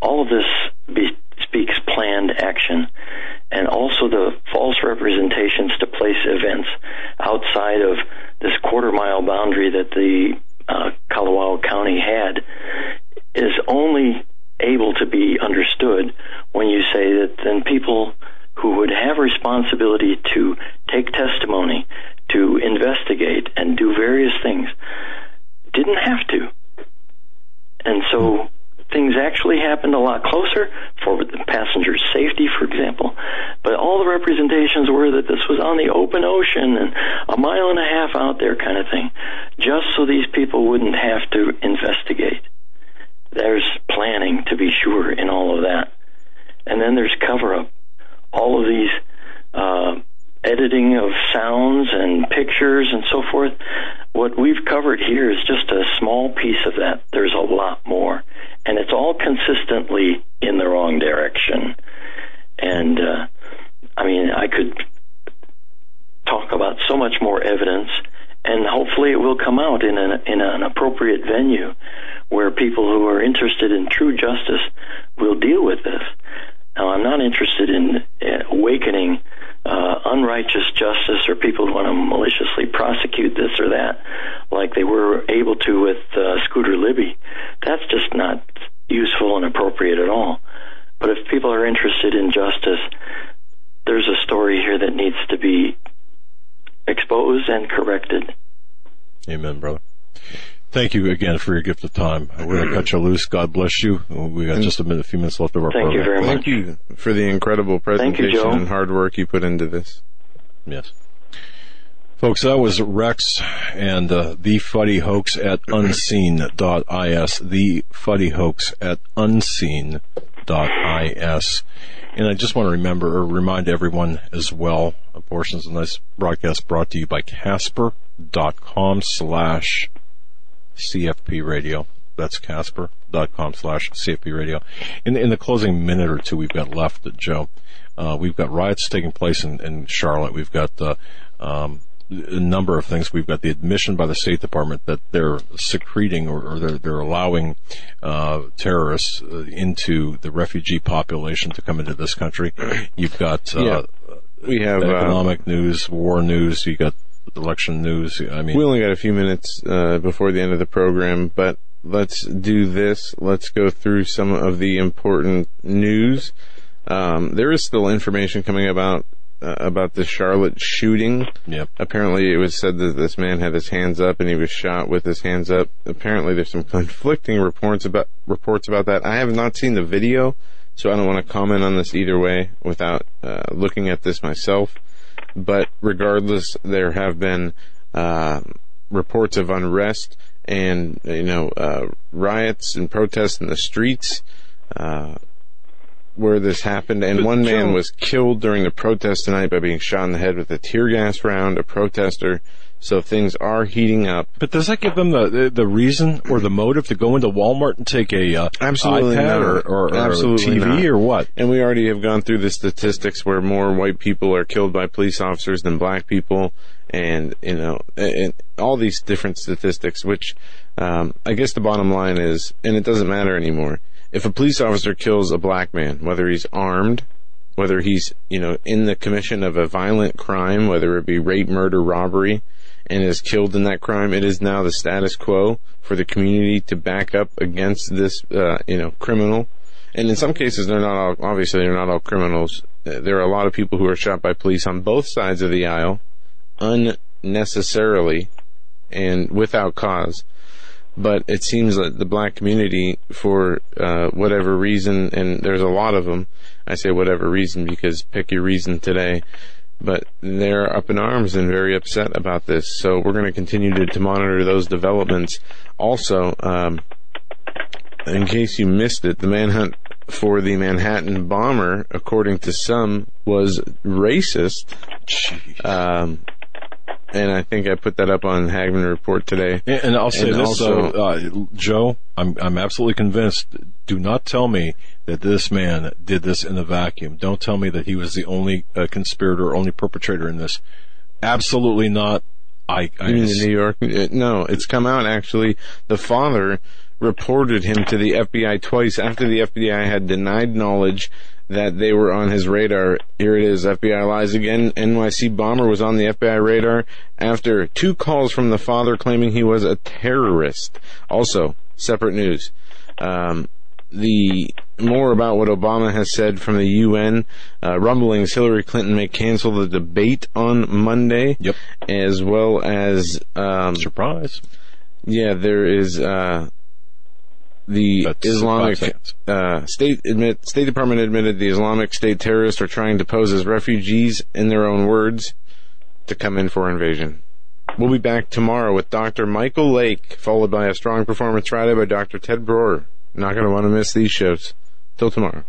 All of this be, speaks planned action and also the false representations to place events outside of this quarter mile boundary that the uh, Kalawao County had is only able to be understood when you say that then people who would have responsibility to take testimony, to investigate investigate and do various things didn't have to. And so things actually happened a lot closer for the passenger's safety, for example. But all the representations were that this was on the open ocean and a mile and a half out there kind of thing, just so these people wouldn't have to investigate. There's planning, to be sure, in all of that. And then there's cover up. All of these uh, editing of sounds and pictures and so forth. What we've covered here is just a small piece of that. There's a lot more. And it's all consistently in the wrong direction. And, uh, I mean, I could talk about so much more evidence, and hopefully it will come out in an, in an appropriate venue where people who are interested in true justice will deal with this. Now, I'm not interested in uh, awakening uh, unrighteous justice or people who want to maliciously prosecute this or that, like they were able to with uh, Scooter Libby. That's just not useful and appropriate at all. But if people are interested in justice, there's a story here that needs to be exposed and corrected. Amen, brother. Thank you again for your gift of time. We're going to cut you loose. God bless you. We got just a minute, a few minutes left of our Thank program. you very much. Thank you for the incredible presentation Joe. and hard work you put into this. Yes. Folks, that was Rex and uh, the Fuddy Hoax at mm-hmm. unseen.is. The Fuddy Hoax at unseen.is. And I just want to remember or remind everyone as well, portions of this broadcast brought to you by Casper.com slash CFP radio. That's Casper.com slash CFP radio. In, in the closing minute or two we've got left, Joe, uh, we've got riots taking place in, in Charlotte. We've got, uh, um, a number of things. We've got the admission by the State Department that they're secreting or, or they're, they're allowing uh, terrorists uh, into the refugee population to come into this country. You've got uh, Yeah. We have, uh, economic news, war news. You got election news. I mean, we only got a few minutes, uh, before the end of the program, but let's do this. Let's go through some of the important news. Um, there is still information coming about, uh, about the Charlotte shooting. Yep. Apparently, it was said that this man had his hands up and he was shot with his hands up. Apparently, there's some conflicting reports about reports about that. I have not seen the video, so I don't want to comment on this either way without uh, looking at this myself. But regardless, there have been uh, reports of unrest and you know uh, riots and protests in the streets. Uh, where this happened, and one man was killed during the protest tonight by being shot in the head with a tear gas round, a protester. So things are heating up. But does that give them the, the reason or the motive to go into Walmart and take a uh, Absolutely iPad or, or, or Absolutely TV not. or what? And we already have gone through the statistics where more white people are killed by police officers than black people, and you know, and all these different statistics. Which um, I guess the bottom line is, and it doesn't matter anymore. If a police officer kills a black man, whether he's armed, whether he's you know in the commission of a violent crime, whether it be rape, murder, robbery, and is killed in that crime, it is now the status quo for the community to back up against this uh, you know criminal. And in some cases, they're not all, obviously they're not all criminals. There are a lot of people who are shot by police on both sides of the aisle, unnecessarily, and without cause. But it seems that the black community, for uh, whatever reason, and there's a lot of them. I say whatever reason because pick your reason today. But they're up in arms and very upset about this. So we're going to continue to, to monitor those developments. Also, um, in case you missed it, the manhunt for the Manhattan bomber, according to some, was racist. Um, and I think I put that up on Hagmann Report today. And, and I'll say And this, also- uh, Joe, I'm I'm absolutely convinced. Do not tell me that this man did this in a vacuum. Don't tell me that he was the only uh, conspirator, only perpetrator in this. Absolutely not. I, I You mean in New York? Uh, No, it's come out actually. The father reported him to the FBI twice after the FBI had denied knowledge that they were on his radar. Here it is, FBI lies again. NYC bomber was on the FBI radar after two calls from the father claiming he was a terrorist. Also, separate news. Um, the more about what Obama has said from the UN. Uh, rumblings Hillary Clinton may cancel the debate on Monday. Yep. As well as, um, Surprise. yeah, there is, uh, the That's Islamic uh, state admit State Department admitted the Islamic State terrorists are trying to pose as refugees, in their own words, to come in for invasion. We'll be back tomorrow with Dr. Michael Lake, followed by a strong performance Friday by Dr. Ted Broer. Not going to want to miss these shows. Till tomorrow.